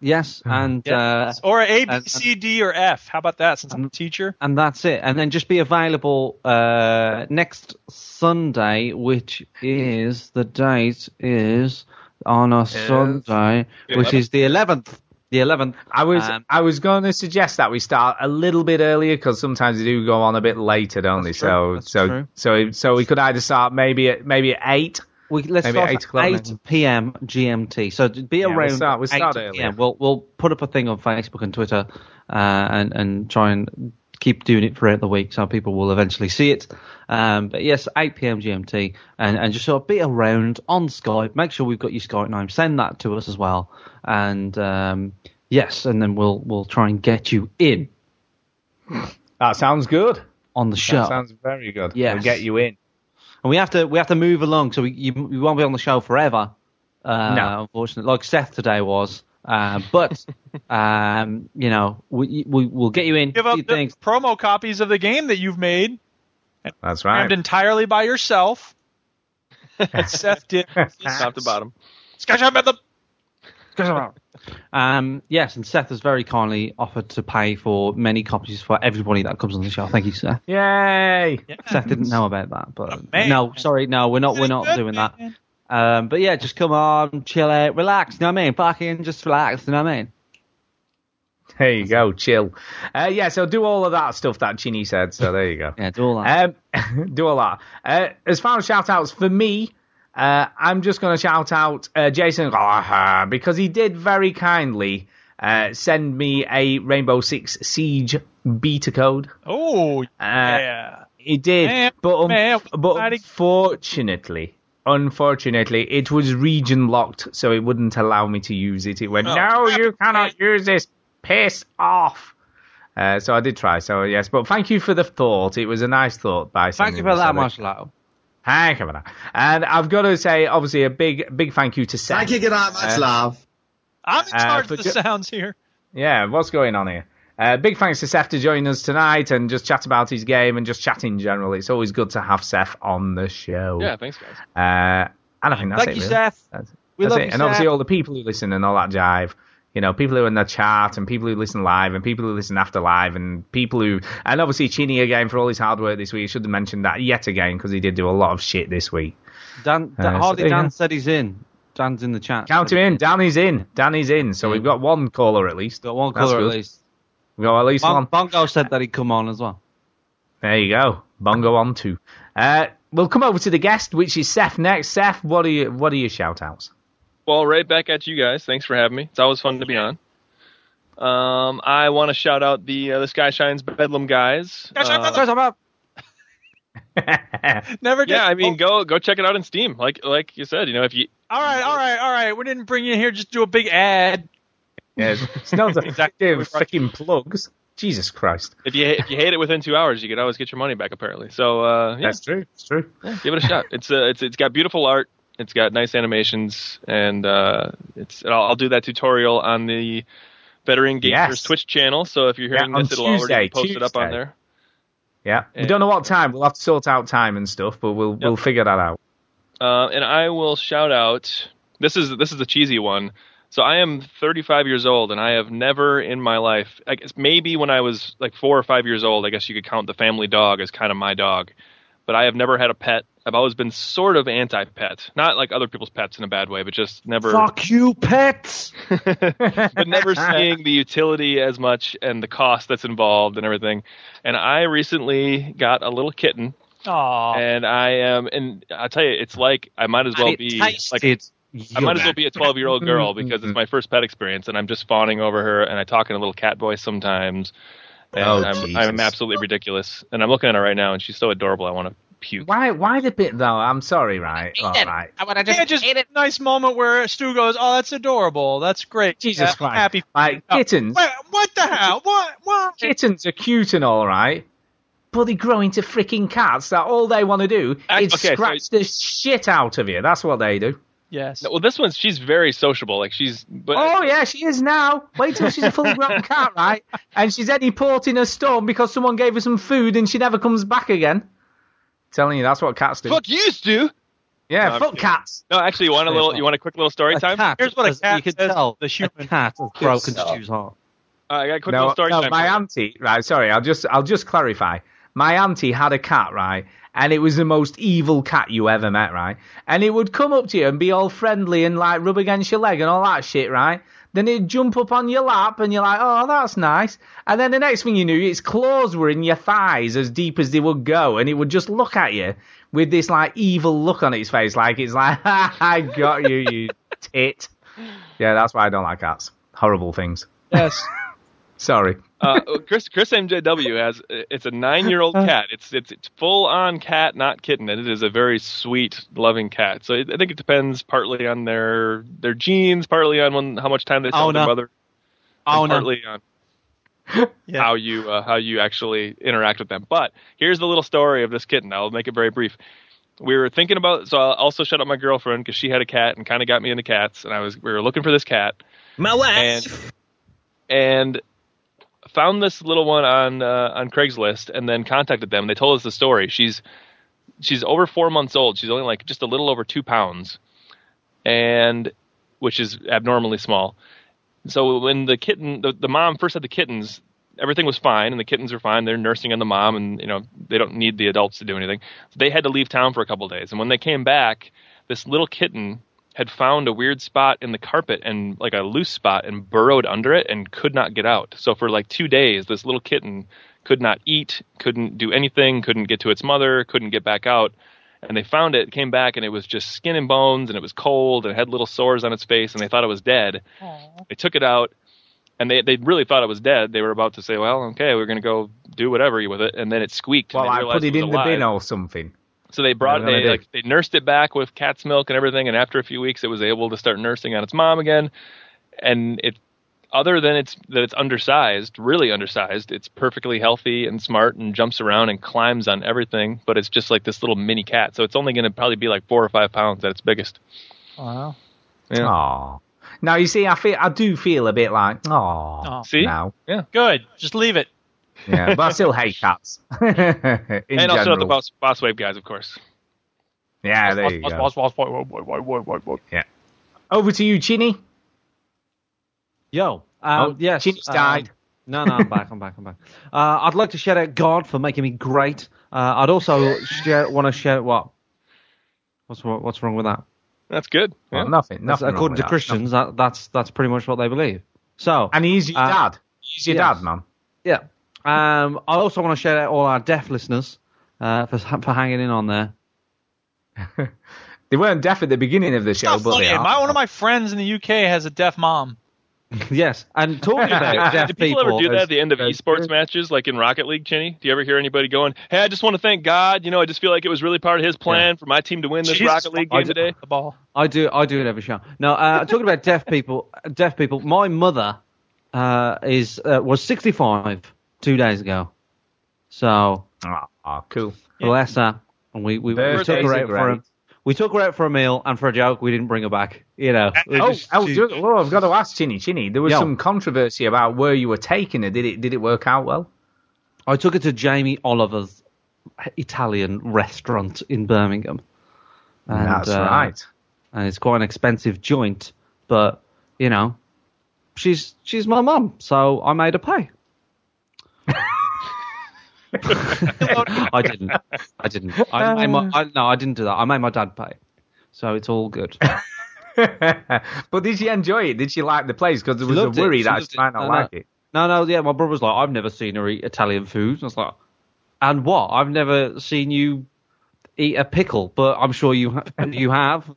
Speaker 4: Yes, and uh,
Speaker 1: or A, B,
Speaker 4: and-
Speaker 1: C, D, or F. How about that? Since I'm a teacher.
Speaker 4: and that's it. And then just be available uh, next Sunday, which is the date is on a Sunday, which is the 11th. The 11th.
Speaker 3: I was
Speaker 4: Um,
Speaker 3: I was going to suggest that we start a little bit earlier because sometimes they do go on a bit later, don't they? So so
Speaker 4: true.
Speaker 3: so so we could either start maybe at maybe at eight.
Speaker 4: We, let's
Speaker 3: maybe
Speaker 4: start
Speaker 3: at
Speaker 4: at
Speaker 3: eight o'clock.
Speaker 4: 8
Speaker 3: then.
Speaker 4: p.m. GMT. So be
Speaker 3: Yeah, we'll
Speaker 4: around
Speaker 3: start- we'll
Speaker 4: 8
Speaker 3: start earlier.
Speaker 4: PM. We'll we'll put up a thing on Facebook and Twitter, uh, and and try and keep doing it throughout the week so people will eventually see it. Um, but yes, 8 p.m. GMT, and and just sort of be around on Skype. Make sure we've got your Skype name. Send that to us as well, and um, yes, and then we'll we'll try and get you in
Speaker 3: That sounds good.
Speaker 4: on the show.
Speaker 3: That sounds very good.
Speaker 4: Yeah,
Speaker 3: We'll get you in.
Speaker 4: And we have to we have to move along, so we you, we won't be on the show forever. Uh,
Speaker 3: No.
Speaker 4: unfortunately, like Seth today was. Uh, but um, you know, we we will get you in.
Speaker 1: Give up the
Speaker 4: things.
Speaker 1: promo copies of the game that you've made,
Speaker 3: That's right.
Speaker 1: crammed entirely by yourself. Seth did.
Speaker 2: Top to bottom.
Speaker 1: Sketchup at the
Speaker 4: Um, yes, and Seth has very kindly offered to pay for many copies for everybody that comes on the show. Thank you, Seth.
Speaker 3: Yay!
Speaker 4: Seth didn't know about that, but no, sorry, no, we're not, we're not doing that. Um, but yeah, just come on, chill out, relax. You know what I mean? Fucking just relax. You know what I mean?
Speaker 3: There you go, chill. Uh, yeah, so do all of that stuff that Chinny said. So there you go.
Speaker 4: Yeah, do all that.
Speaker 3: Um, do all that. Uh, as far as shout outs for me, uh, I'm just going to shout out uh, Jason because he did very kindly uh, send me a Rainbow Six Siege beta code.
Speaker 1: Oh,
Speaker 3: Uh,
Speaker 1: yeah.
Speaker 3: He did,
Speaker 1: Man,
Speaker 3: but un-
Speaker 1: man,
Speaker 3: but
Speaker 1: mighty-
Speaker 3: unfortunately, unfortunately, it was region locked, so it wouldn't allow me to use it. It went,
Speaker 1: Oh,
Speaker 3: no, you cannot use this. Piss off. Uh, so I did try. So yes, but thank you for the thought. It was a nice thought by.
Speaker 4: Thank you for that,
Speaker 3: that.
Speaker 4: Marshall.
Speaker 3: Thank you for that. And I've got to say, obviously, a big, big thank you to Seth.
Speaker 16: Thank you, good night, much
Speaker 3: Uh,
Speaker 16: love.
Speaker 1: I'm in
Speaker 3: Uh,
Speaker 1: charge
Speaker 3: for
Speaker 1: of the
Speaker 3: ju-
Speaker 1: sounds here.
Speaker 3: Yeah, what's going on here? Uh, big thanks to Seth to join us tonight and just chat about his game and just chat in general. It's always good to have Seth on the show.
Speaker 2: Yeah, thanks, guys.
Speaker 3: Uh, and I think that's
Speaker 4: Thank
Speaker 3: it.
Speaker 4: you,
Speaker 3: really.
Speaker 4: Seth.
Speaker 3: That's,
Speaker 4: We
Speaker 3: that's
Speaker 4: love
Speaker 3: it.
Speaker 4: you,
Speaker 3: and obviously all the people who listen and all that jive. You know, people who are in the chat and people who listen live and people who listen after live and people who and obviously Chinny again for all his hard work this week. I should have mentioned that yet again because he did do a lot of shit this week.
Speaker 4: Dan,
Speaker 3: Uh,
Speaker 4: Dan
Speaker 3: so
Speaker 4: Hardy
Speaker 3: there you
Speaker 4: Dan
Speaker 3: go.
Speaker 4: said he's in. Dan's in the chat.
Speaker 3: Count him in. Danny's in. Danny's in. So we've got one caller at least.
Speaker 4: Got one caller at least.
Speaker 3: We've got at least
Speaker 4: Bon-
Speaker 3: one.
Speaker 4: Bongo said that he'd come on as well.
Speaker 3: There you go. Bongo on too. Uh, we'll come over to the guest, which is Seth next. Seth, what are you, what are your shout outs?
Speaker 2: Well, right back at you guys. Thanks for having me. It's always fun to be on. Um, I want to shout out the uh, the Skyshine's Bedlam guys. Uh,
Speaker 1: Never get.
Speaker 2: yeah, I mean, go go check it out in Steam. Like like you said, you know, if you
Speaker 1: All right, all right, all right. We didn't bring you in here just to do a big ad.
Speaker 3: Yes. It's not a
Speaker 1: Exactly.
Speaker 3: freaking plugs. Jesus Christ.
Speaker 2: if you if you hate it within two hours, you could always get your money back. Apparently, so uh, yeah,
Speaker 3: That's true. It's true.
Speaker 2: yeah, give it a shot. It's uh, it's it's got beautiful art. It's got nice animations, and uh, it's. and I'll, I'll do that tutorial on the Veteran Gamers
Speaker 3: Yes.
Speaker 2: Twitch channel. So if you're hearing
Speaker 3: on
Speaker 2: this, it'll already be posted up on there.
Speaker 3: Yeah. We don't know what time. We'll have to sort out time and stuff, but we'll we'll figure that out.
Speaker 2: Uh, and I will shout out. This is this is a cheesy one. So I am 35 years old, and I have never in my life. I guess maybe when I was like four or five years old, I guess you could count the family dog as kind of my dog. But I have never had a pet. I've always been sort of anti-pet, not like other people's pets in a bad way, but just never.
Speaker 4: Fuck you, pets.
Speaker 2: but never seeing the utility as much and the cost that's involved and everything. And I recently got a little kitten,
Speaker 1: Aw.
Speaker 2: and I am, and I tell you, it's like I might as well be like I might as well be a 12 year old girl because it's my first pet experience, and I'm just fawning over her, and I talk in a little cat voice sometimes. And
Speaker 3: Oh,
Speaker 2: I'm,
Speaker 3: Jesus.
Speaker 2: I'm absolutely ridiculous, and I'm looking at her right now, and she's so adorable. I want to puke.
Speaker 3: Why why the bit though? I'm sorry, right? All right.
Speaker 1: I want to just, yeah, just a nice moment where Stu goes, "Oh, that's adorable. That's great.
Speaker 3: Jesus
Speaker 1: Yeah,
Speaker 3: Christ.
Speaker 1: happy."
Speaker 3: Like
Speaker 1: Oh,
Speaker 3: kittens.
Speaker 1: wait, what the hell? What? What?
Speaker 3: Kittens are cute and all right. But they grow into freaking cats that all they want to do is
Speaker 2: okay, so-
Speaker 3: scratch the shit out of you. That's what they do.
Speaker 1: Yes.
Speaker 2: No, well, this one's she's very sociable. Like she's, but
Speaker 3: Oh yeah, she is now. Wait till she's a fully grown cat, right? And she's any port in a storm because someone gave her some food and she never comes back again. Telling you that's what cats do.
Speaker 2: fuck you, Stu.
Speaker 3: Yeah,
Speaker 2: No,
Speaker 3: fuck cats.
Speaker 2: No, actually, you want a little? You want a quick little story
Speaker 4: A
Speaker 2: time?
Speaker 4: cat,
Speaker 1: Here's what a cat
Speaker 4: you can
Speaker 1: says
Speaker 4: tell,
Speaker 1: the human.
Speaker 4: A cat has broken
Speaker 3: stuff.
Speaker 4: Stu's heart.
Speaker 2: Uh, I got a quick
Speaker 3: No,
Speaker 2: little story
Speaker 3: no,
Speaker 2: time.
Speaker 3: my auntie. Right, sorry, I'll just I'll just clarify. My auntie had a cat, right, and it was the most evil cat you ever met, right. And it would come up to you and be all friendly and like rub against your leg and all that shit, right. Then it'd jump up on your lap and you're like, oh, that's nice. And then the next thing you knew, its claws were in your thighs as deep as they would go, and it would just look at you with this like evil look on its face, like it's like, I got you, you tit. Yeah, that's why I don't like cats. Horrible things.
Speaker 1: Yes.
Speaker 3: Sorry.
Speaker 2: uh, Chris Chris MJW has it's a nine year old cat. It's it's it's full on cat, not kitten, and it is a very sweet, loving cat. So I think it depends partly on their their genes, partly on when, how much time they spend with their mother,
Speaker 4: Oh,
Speaker 2: and
Speaker 4: no.
Speaker 2: partly on how you uh, how you actually interact with them. But here's the little story of this kitten. I'll make it very brief. We were thinking about so I also shut up my girlfriend because she had a cat and kind of got me into cats, and I was we were looking for this cat
Speaker 15: My wife.
Speaker 2: and and found this little one on uh, on Craigslist and then contacted them. They told us the story. She's she's over four months old. She's only like just a little over two pounds, and which is abnormally small. So when the kitten, the, the mom first had the kittens, everything was fine, and the kittens were fine. They're nursing on the mom, and you know they don't need the adults to do anything. So they had to leave town for a couple days, and when they came back, this little kitten had found a weird spot in the carpet and like a loose spot and burrowed under it and could not get out. So for like two days, this little kitten could not eat, couldn't do anything, couldn't get to its mother, couldn't get back out. And they found it, came back, and it was just skin and bones, and it was cold, and it had little sores on its face, and they thought it was dead. They took it out, and they they really thought it was dead. They were about to say, "Well, okay, we're gonna go do whatever with it," and then it squeaked.
Speaker 3: Well,
Speaker 2: they
Speaker 3: I put it
Speaker 2: was
Speaker 3: in the bin or something.
Speaker 2: So they brought
Speaker 3: What they
Speaker 2: they like they nursed it back with cat's milk and everything, and after a few weeks, it was able to start nursing on its mom again. And it, other than it's that it's undersized, really undersized, it's perfectly healthy and smart and jumps around and climbs on everything. But it's just like this little mini cat, so it's only going to probably be like four or five pounds at its biggest.
Speaker 1: Wow.
Speaker 2: Yeah.
Speaker 3: Aw. Now you see, I feel I do feel a bit like, oh,
Speaker 2: See?
Speaker 3: now.
Speaker 2: Yeah.
Speaker 1: Good. Just leave it
Speaker 3: yeah, but I still hate cats.
Speaker 2: and
Speaker 3: general.
Speaker 2: also the boss, Bosswave guys, of course.
Speaker 3: Yeah, there you go. Yeah. Over to you, Chinny.
Speaker 4: Yo. Um,
Speaker 3: oh,
Speaker 4: yes.
Speaker 3: Chinny's
Speaker 4: uh,
Speaker 3: died.
Speaker 4: No, no, I'm back. I'm back. I'm back. Uh, I'd like to shout out God for making me great. Uh, I'd also share, want to shout what? What's what's wrong with that?
Speaker 2: That's good. Yeah.
Speaker 4: Well,
Speaker 3: nothing. nothing
Speaker 4: according to
Speaker 3: that.
Speaker 4: Christians, that, that's that's pretty much what they believe. So.
Speaker 3: And he's your
Speaker 4: uh,
Speaker 3: dad. He's your
Speaker 4: yes.
Speaker 3: dad, man.
Speaker 4: Yeah. Um, I also want to shout out all our deaf listeners uh, for for hanging in on there.
Speaker 3: They weren't deaf at the beginning of the show, but
Speaker 1: funny.
Speaker 3: they are.
Speaker 1: My, one of my friends in the UK has a deaf mom.
Speaker 4: yes, and talking about deaf
Speaker 2: Do people, ever do that
Speaker 4: as-
Speaker 2: at the end of
Speaker 3: as-
Speaker 2: esports matches, like in Rocket League, Chinny? Do you ever hear anybody going, "Hey, I just want to thank God. You know, I just feel like it was really part of His plan for my team to win this
Speaker 1: Jesus,
Speaker 2: Rocket League
Speaker 1: I
Speaker 2: game
Speaker 1: do-
Speaker 2: today."
Speaker 1: The ball.
Speaker 4: I do. I do it every show. Now, uh, talking about deaf people. Deaf people. My mother uh, is uh, was 65 two days ago. So
Speaker 3: Oh, cool.
Speaker 4: bless her. And we we, we took her out for a, we took her out for a meal and for a joke we didn't bring her back. You know. We
Speaker 3: Oh,
Speaker 4: just-
Speaker 3: oh,
Speaker 4: she-
Speaker 3: well, I've got to ask Chinny. Chinny, there was
Speaker 4: Yo.
Speaker 3: some controversy about where you were taking her. Did it? Did it work out well?
Speaker 4: I took her to Jamie Oliver's Italian restaurant in Birmingham. And,
Speaker 3: That's
Speaker 4: uh,
Speaker 3: right.
Speaker 4: and it's quite an expensive joint, but you know, she's she's my mum, so I made her pay. I didn't. I didn't. I made my, uh. I, no, I didn't do that. I made my dad pay, so it's all good.
Speaker 3: but did she enjoy it? Did she like the place? Because there was a
Speaker 4: loved it.
Speaker 3: worry
Speaker 4: She
Speaker 3: that she might not
Speaker 4: No,
Speaker 3: like
Speaker 4: no.
Speaker 3: it.
Speaker 4: No, no, yeah, my brother was like, I've never seen her eat Italian food. I was like, and what? I've never seen you eat a pickle, but I'm sure you ha- you have.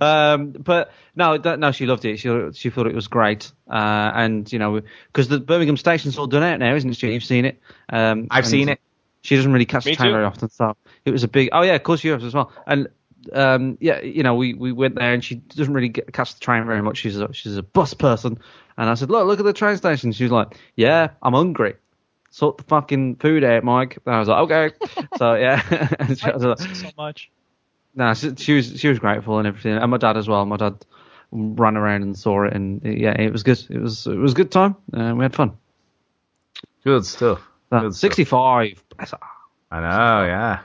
Speaker 4: um, but no, that, no, she loved it. She she thought it was great. Uh, and you know, because the Birmingham station's all done out now, isn't it? You've seen it. Um,
Speaker 3: I've seen it.
Speaker 4: She doesn't really catch
Speaker 2: Me
Speaker 4: the train very often, so it was a big. Oh yeah, of course you have as well. And um, yeah, you know, we, we went there and she doesn't really get, catch the train very much. She's a, she's a bus person. And I said, look, look at the train station. She was like, yeah, I'm hungry. Sort the fucking food out, Mike. And I was like, okay. so yeah, and she was like,
Speaker 1: so much.
Speaker 4: no, she, she was she was grateful and everything. And my dad as well. My dad ran around and saw it, and yeah, it was good. It was it was a good time. Uh, we had fun.
Speaker 3: Good stuff.
Speaker 4: Uh,
Speaker 3: Good stuff.
Speaker 4: 65. Bless her.
Speaker 3: I know, yeah.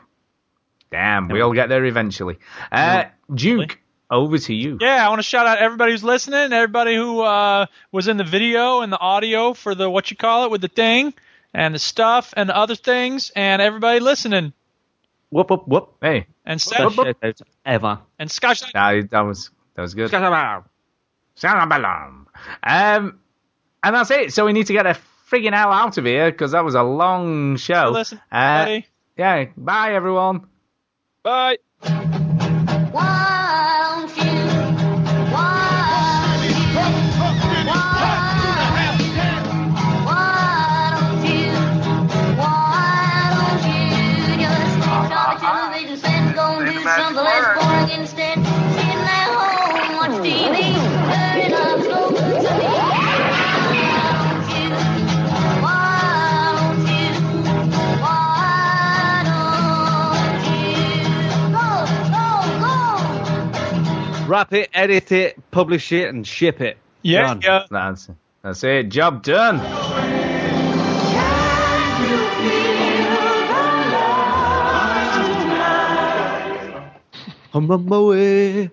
Speaker 3: Damn, we all get there eventually. Uh, Duke, over to you.
Speaker 1: Yeah, I want to shout out everybody who's listening, everybody who uh, was in the video and the audio for the what you call it with the thing and the stuff and the other things, and everybody listening.
Speaker 4: Whoop whoop whoop.
Speaker 3: Hey,
Speaker 1: And
Speaker 4: Best
Speaker 1: Scotch
Speaker 4: shout out ever.
Speaker 1: and Scotch.
Speaker 3: Nah, that was that was good. Shalom. Um, and that's it. So we need to get a frigging hell out of here because that was a long show.
Speaker 1: Listen,
Speaker 3: Uh,
Speaker 1: buddy.
Speaker 3: yeah. Bye, everyone.
Speaker 17: Bye.
Speaker 4: Wrap it, edit it, publish it, and ship it.
Speaker 1: Yeah,
Speaker 4: Done.
Speaker 1: yeah.
Speaker 3: That's that's it. Job done.
Speaker 4: I'm on my way.